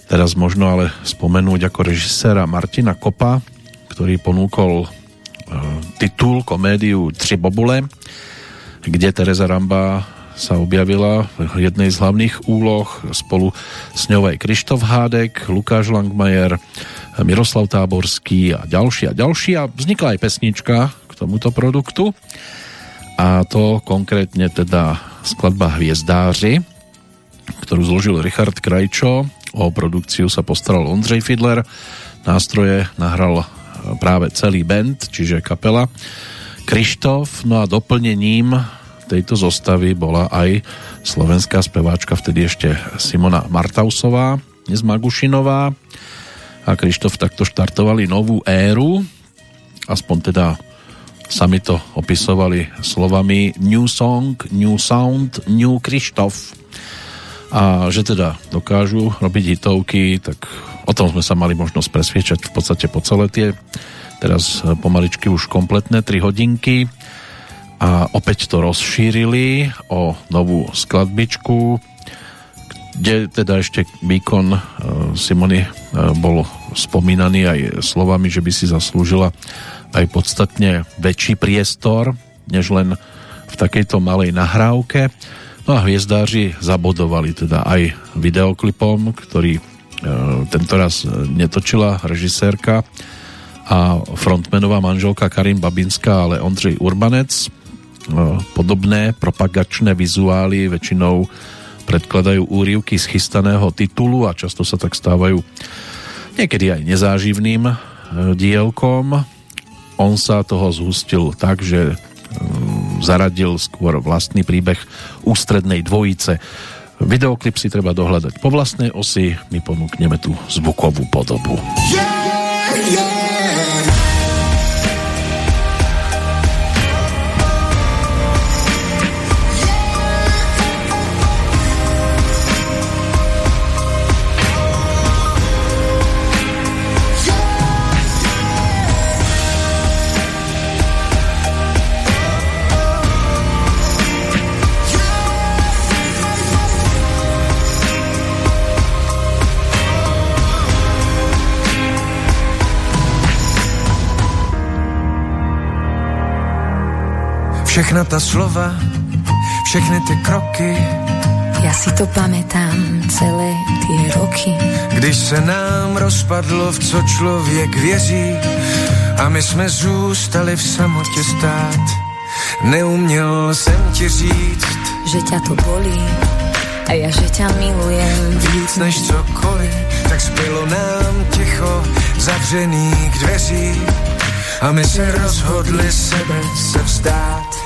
Teraz možno ale spomenúť ako režiséra Martina Kopa, ktorý ponúkol e, titul, komédiu Tři bobule, kde Teresa Ramba sa objavila v jednej z hlavných úloh spolu s ňou aj Krištof Hádek, Lukáš Langmajer, Miroslav Táborský a ďalší a ďalší. A vznikla aj pesnička k tomuto produktu. A to konkrétne teda skladba Hviezdáři, ktorú zložil Richard Krajčo, o produkciu sa postaral Ondřej Fidler, nástroje nahral práve celý band, čiže kapela Krištof, no a doplnením tejto zostavy bola aj slovenská speváčka, vtedy ešte Simona Martausová, dnes Magušinová a Krištof takto štartovali novú éru, aspoň teda sami to opisovali slovami New Song, New Sound, New Krištof. A že teda dokážu robiť hitovky, tak O tom sme sa mali možnosť presviečať v podstate po celé tie teraz pomaličky už kompletné 3 hodinky. A opäť to rozšírili o novú skladbičku, kde teda ešte výkon e, Simony e, bol spomínaný aj slovami, že by si zaslúžila aj podstatne väčší priestor, než len v takejto malej nahrávke. No a hviezdáři zabodovali teda aj videoklipom, ktorý E, tento raz netočila režisérka a frontmenová manželka Karin Babinská, ale Ondřej Urbanec. Podobné propagačné vizuály väčšinou predkladajú úrivky z chystaného titulu a často sa tak stávajú niekedy aj nezáživným e, dielkom. On sa toho zhustil tak, že zaradil skôr vlastný príbeh ústrednej dvojice Videoklip si treba dohľadať po vlastnej osi, my ponúkneme tú zvukovú podobu. Yeah, yeah. Všechna ta slova, všechny ty kroky. Já si to pamätám celé ty roky. Když se nám rozpadlo, v co člověk věří a my jsme zůstali v samotě stát. Neuměl jsem ti říct, že ťa to bolí a ja, že ťa milujem. Víc než cokoliv, tak zbylo nám ticho zavřených dveří a my se rozhodli sebe se vzdát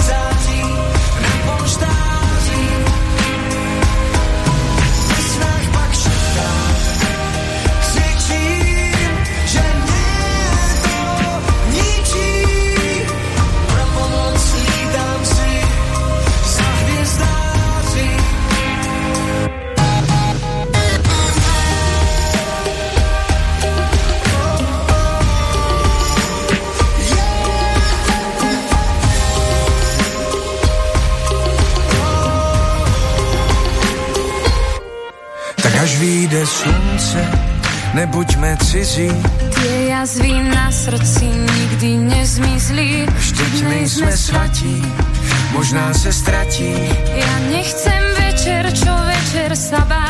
vyjde slunce, nebuďme cizí. Tie jazvy na srdci nikdy nezmizli. Vždyť my sme svatí, možná se ztratí. Ja nechcem večer, čo večer sa bá.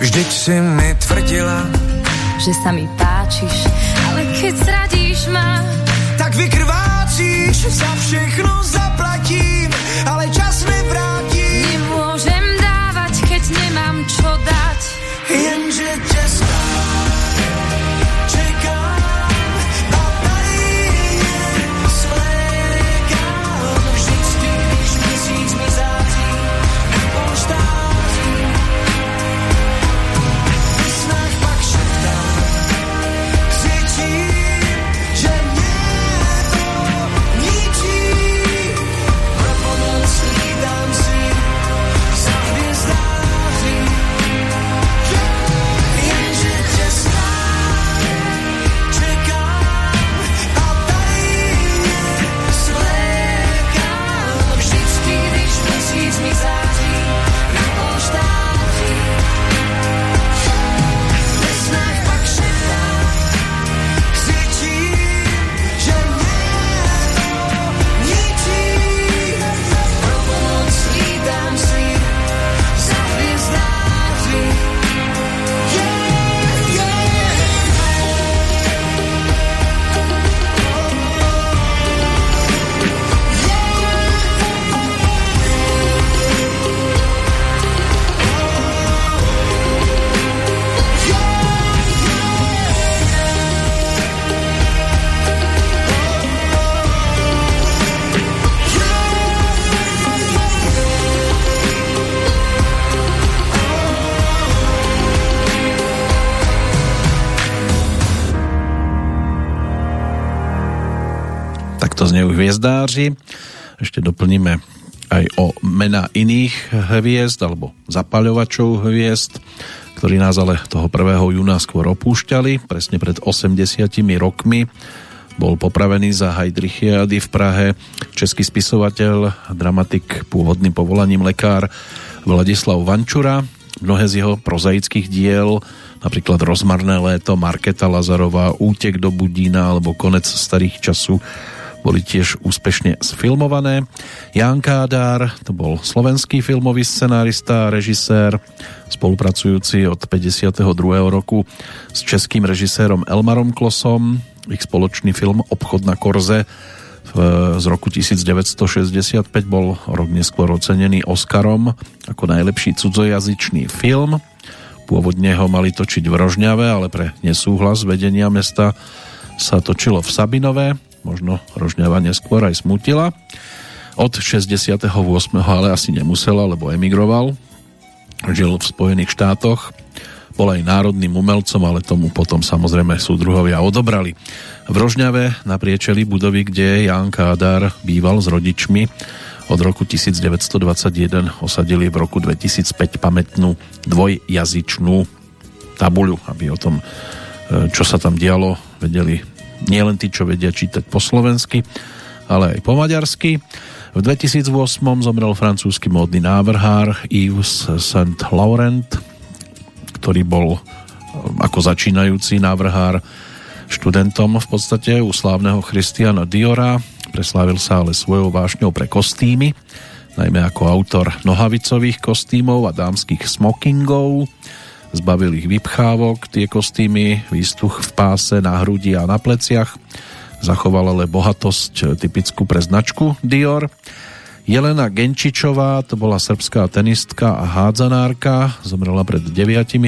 Vždyť si mi tvrdila, že sa mi páčiš, ale keď zradíš ma, tak vykrvácíš, za všechno zaplatím, znejú hviezdáři. Ešte doplníme aj o mena iných hviezd alebo zapaľovačov hviezd, ktorí nás ale toho 1. júna skôr opúšťali. Presne pred 80 rokmi bol popravený za Heidrichiady v Prahe český spisovateľ, dramatik pôvodným povolaním lekár Vladislav Vančura. Mnohé z jeho prozaických diel napríklad Rozmarné léto, Marketa Lazarová, Útek do Budína alebo Konec starých času boli tiež úspešne sfilmované. Jan Kádár, to bol slovenský filmový scenárista a režisér, spolupracujúci od 52. roku s českým režisérom Elmarom Klosom. Ich spoločný film Obchod na Korze z roku 1965 bol rok neskôr ocenený Oscarom ako najlepší cudzojazyčný film. Pôvodne ho mali točiť v Rožňave, ale pre nesúhlas vedenia mesta sa točilo v Sabinové možno Rožňava neskôr aj smutila. Od 68. ale asi nemusela, lebo emigroval. Žil v Spojených štátoch, bol aj národným umelcom, ale tomu potom samozrejme súdruhovia odobrali. V Rožňave na priečeli budovy, kde Jan Kádar býval s rodičmi, od roku 1921 osadili v roku 2005 pamätnú dvojjazyčnú tabuľu, aby o tom, e, čo sa tam dialo, vedeli nielen tí, čo vedia čítať po slovensky, ale aj po maďarsky. V 2008 zomrel francúzsky módny návrhár Yves Saint Laurent, ktorý bol um, ako začínajúci návrhár študentom v podstate u slávneho Christiana Diora. Preslávil sa ale svojou vášňou pre kostýmy, najmä ako autor nohavicových kostýmov a dámskych smokingov zbavil ich vypchávok, tie kostýmy, výstuch v páse, na hrudi a na pleciach. Zachoval ale bohatosť typickú pre značku Dior. Jelena Genčičová, to bola srbská tenistka a hádzanárka, zomrela pred 9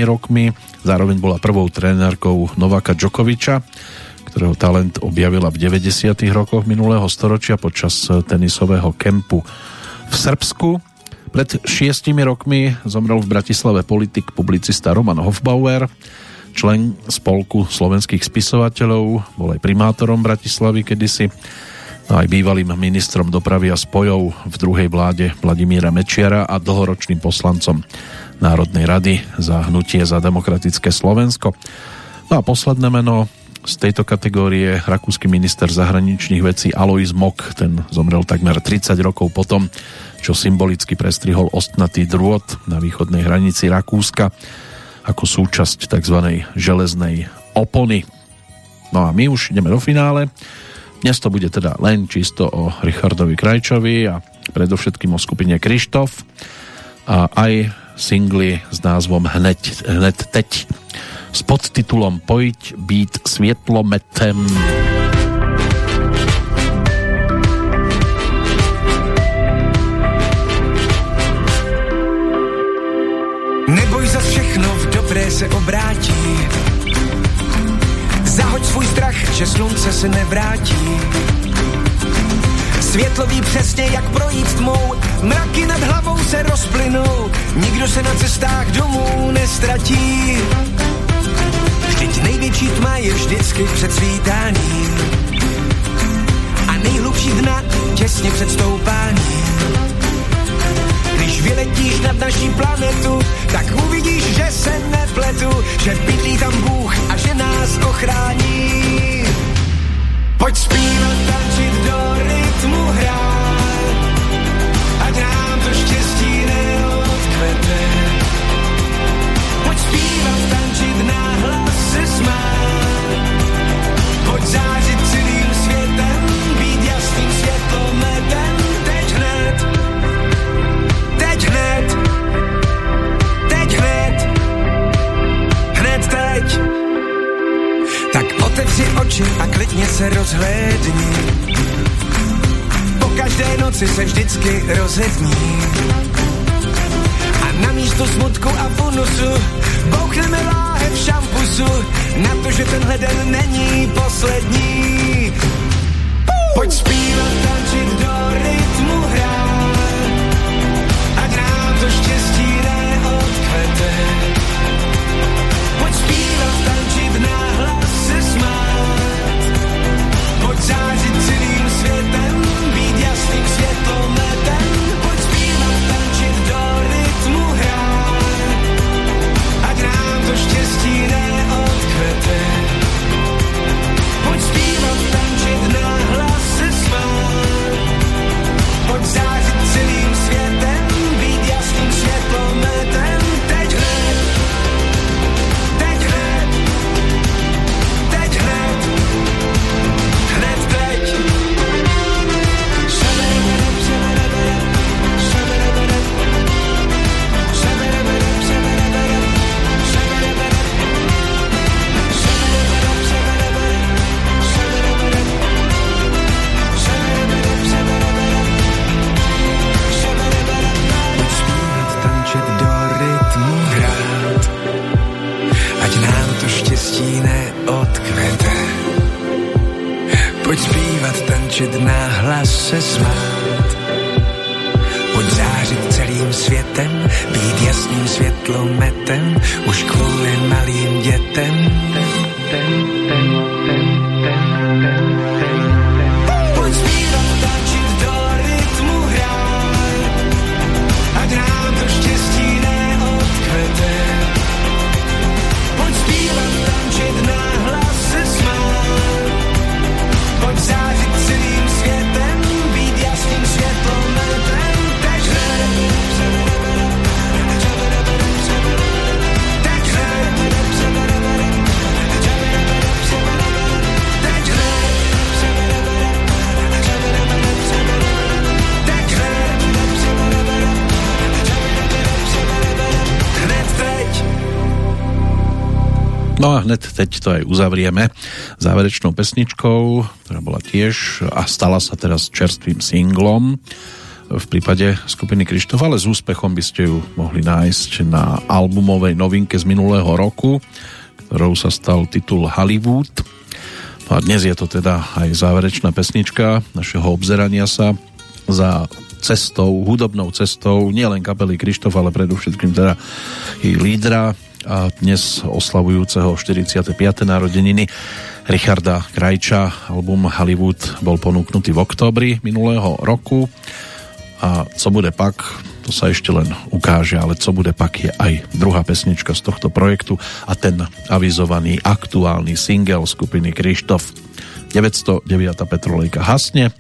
rokmi, zároveň bola prvou trénerkou Novaka Djokoviča, ktorého talent objavila v 90. rokoch minulého storočia počas tenisového kempu v Srbsku. Pred šiestimi rokmi zomrel v Bratislave politik, publicista Roman Hofbauer, člen spolku slovenských spisovateľov, bol aj primátorom Bratislavy kedysi, no aj bývalým ministrom dopravy a spojov v druhej vláde Vladimíra Mečiara a dlhoročným poslancom Národnej rady za hnutie za demokratické Slovensko. No a posledné meno z tejto kategórie rakúsky minister zahraničných vecí Alois Mok, ten zomrel takmer 30 rokov potom, čo symbolicky prestrihol ostnatý drôt na východnej hranici Rakúska ako súčasť tzv. železnej opony. No a my už ideme do finále. Dnes to bude teda len čisto o Richardovi Krajčovi a predovšetkým o skupine Krištof a aj singly s názvom Hneď, hned teď s podtitulom Pojď být světlometem. Neboj za všechno, v dobré se obrátí. Zahoď svůj strach, že slunce se nevrátí. Světlo ví přesně, jak projít tmou, mraky nad hlavou se rozplynou, nikdo se na cestách domů nestratí. Vždyť největší tma je vždycky před svítáním a nejhlubší dna těsně před stoupáním. Když vyletíš nad naší planetu, tak uvidíš, že se nepletu, že bydlí tam Bůh a že nás ochrání. Pojď zpívat, tančit do rytmu hrát, oči a klidně se rozhlédni. Po každé noci se vždycky rozední. A na místo smutku a bonusu bouchneme láhev šampusu na to, že tenhle den není poslední. Pojď zpívat, tančit do rytmu hrát, ať nám to štěstí 起来。stačit náhlas se smát. Buď zářit celým světem, být jasným světlometem, už kvůli malým dětem. Ten, ten, ten, ten, ten, ten, ten. No a hned teď to aj uzavrieme záverečnou pesničkou, ktorá bola tiež a stala sa teraz čerstvým singlom v prípade skupiny Krištof, ale s úspechom by ste ju mohli nájsť na albumovej novinke z minulého roku, ktorou sa stal titul Hollywood. No a dnes je to teda aj záverečná pesnička našeho obzerania sa za cestou, hudobnou cestou nielen kapely Krištof, ale predovšetkým teda i lídra a dnes oslavujúceho 45. narodeniny Richarda Krajča. Album Hollywood bol ponúknutý v októbri minulého roku a co bude pak, to sa ešte len ukáže, ale co bude pak je aj druhá pesnička z tohto projektu a ten avizovaný aktuálny single skupiny Krištof 909. Petrolejka hasne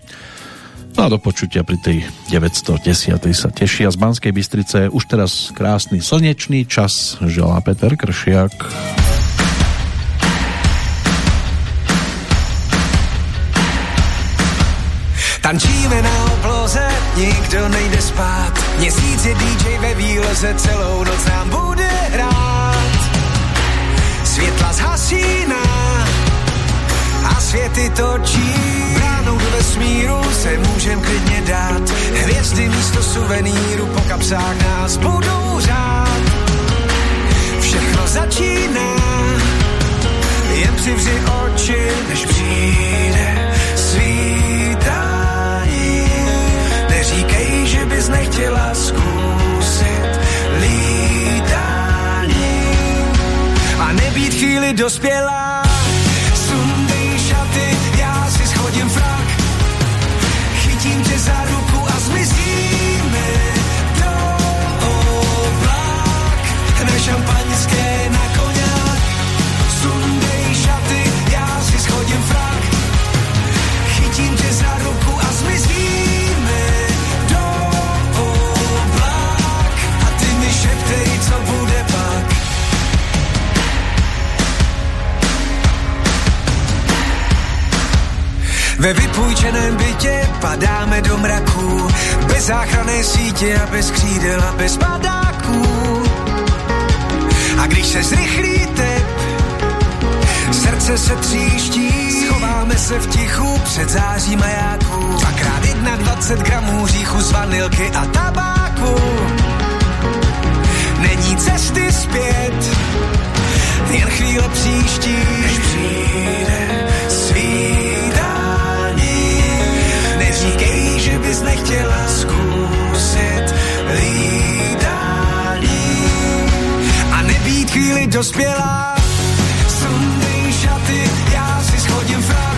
No a do počutia pri tej 910. sa tešia z Banskej Bystrice. Už teraz krásny slnečný čas želá Peter Kršiak. Ta Tančíme na obloze, nikdo nejde spát. Měsíc je DJ ve výloze, celou noc nám bude hrát. Světla zhasíná a světy točí. Bránou do vesmíru se můžem klidně dát. Hvězdy místo suveníru po kapsách nás budou řád. Všechno začíná, jen přivři oči, než přijde svítání. Neříkej, že bys nechtěla zkusit lítání a nebýt chvíli dospělá. Ve vypůjčeném bytě padáme do mraků, bez záchranné sítě a bez křídel a bez padáků. A když se zrychlí tep, srdce se tříští, schováme se v tichu před září majáků. Dvakrát jedna 20 gramů říchu z vanilky a tabáku. Není cesty zpět, jen chvíle příští, než bys nechtěla zkusit lídání a nebýt chvíli dospělá. Sundej šaty, já si schodím frak,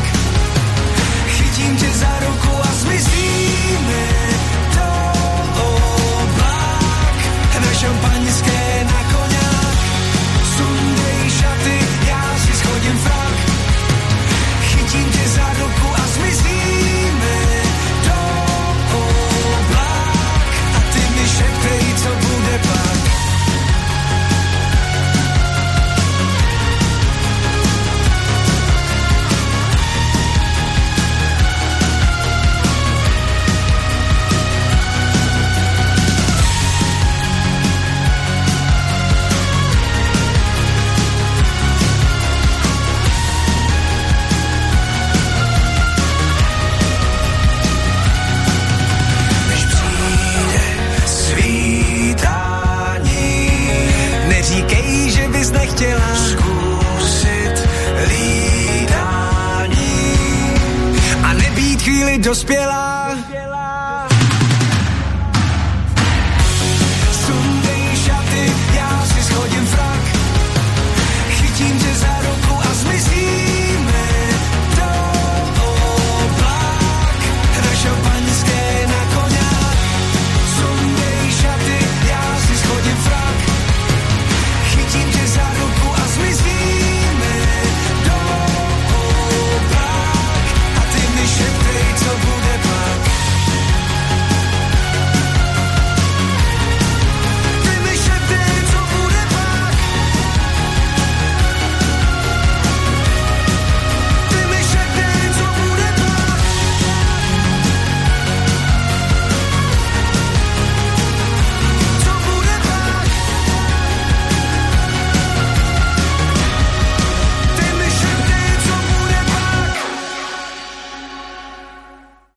dospělá.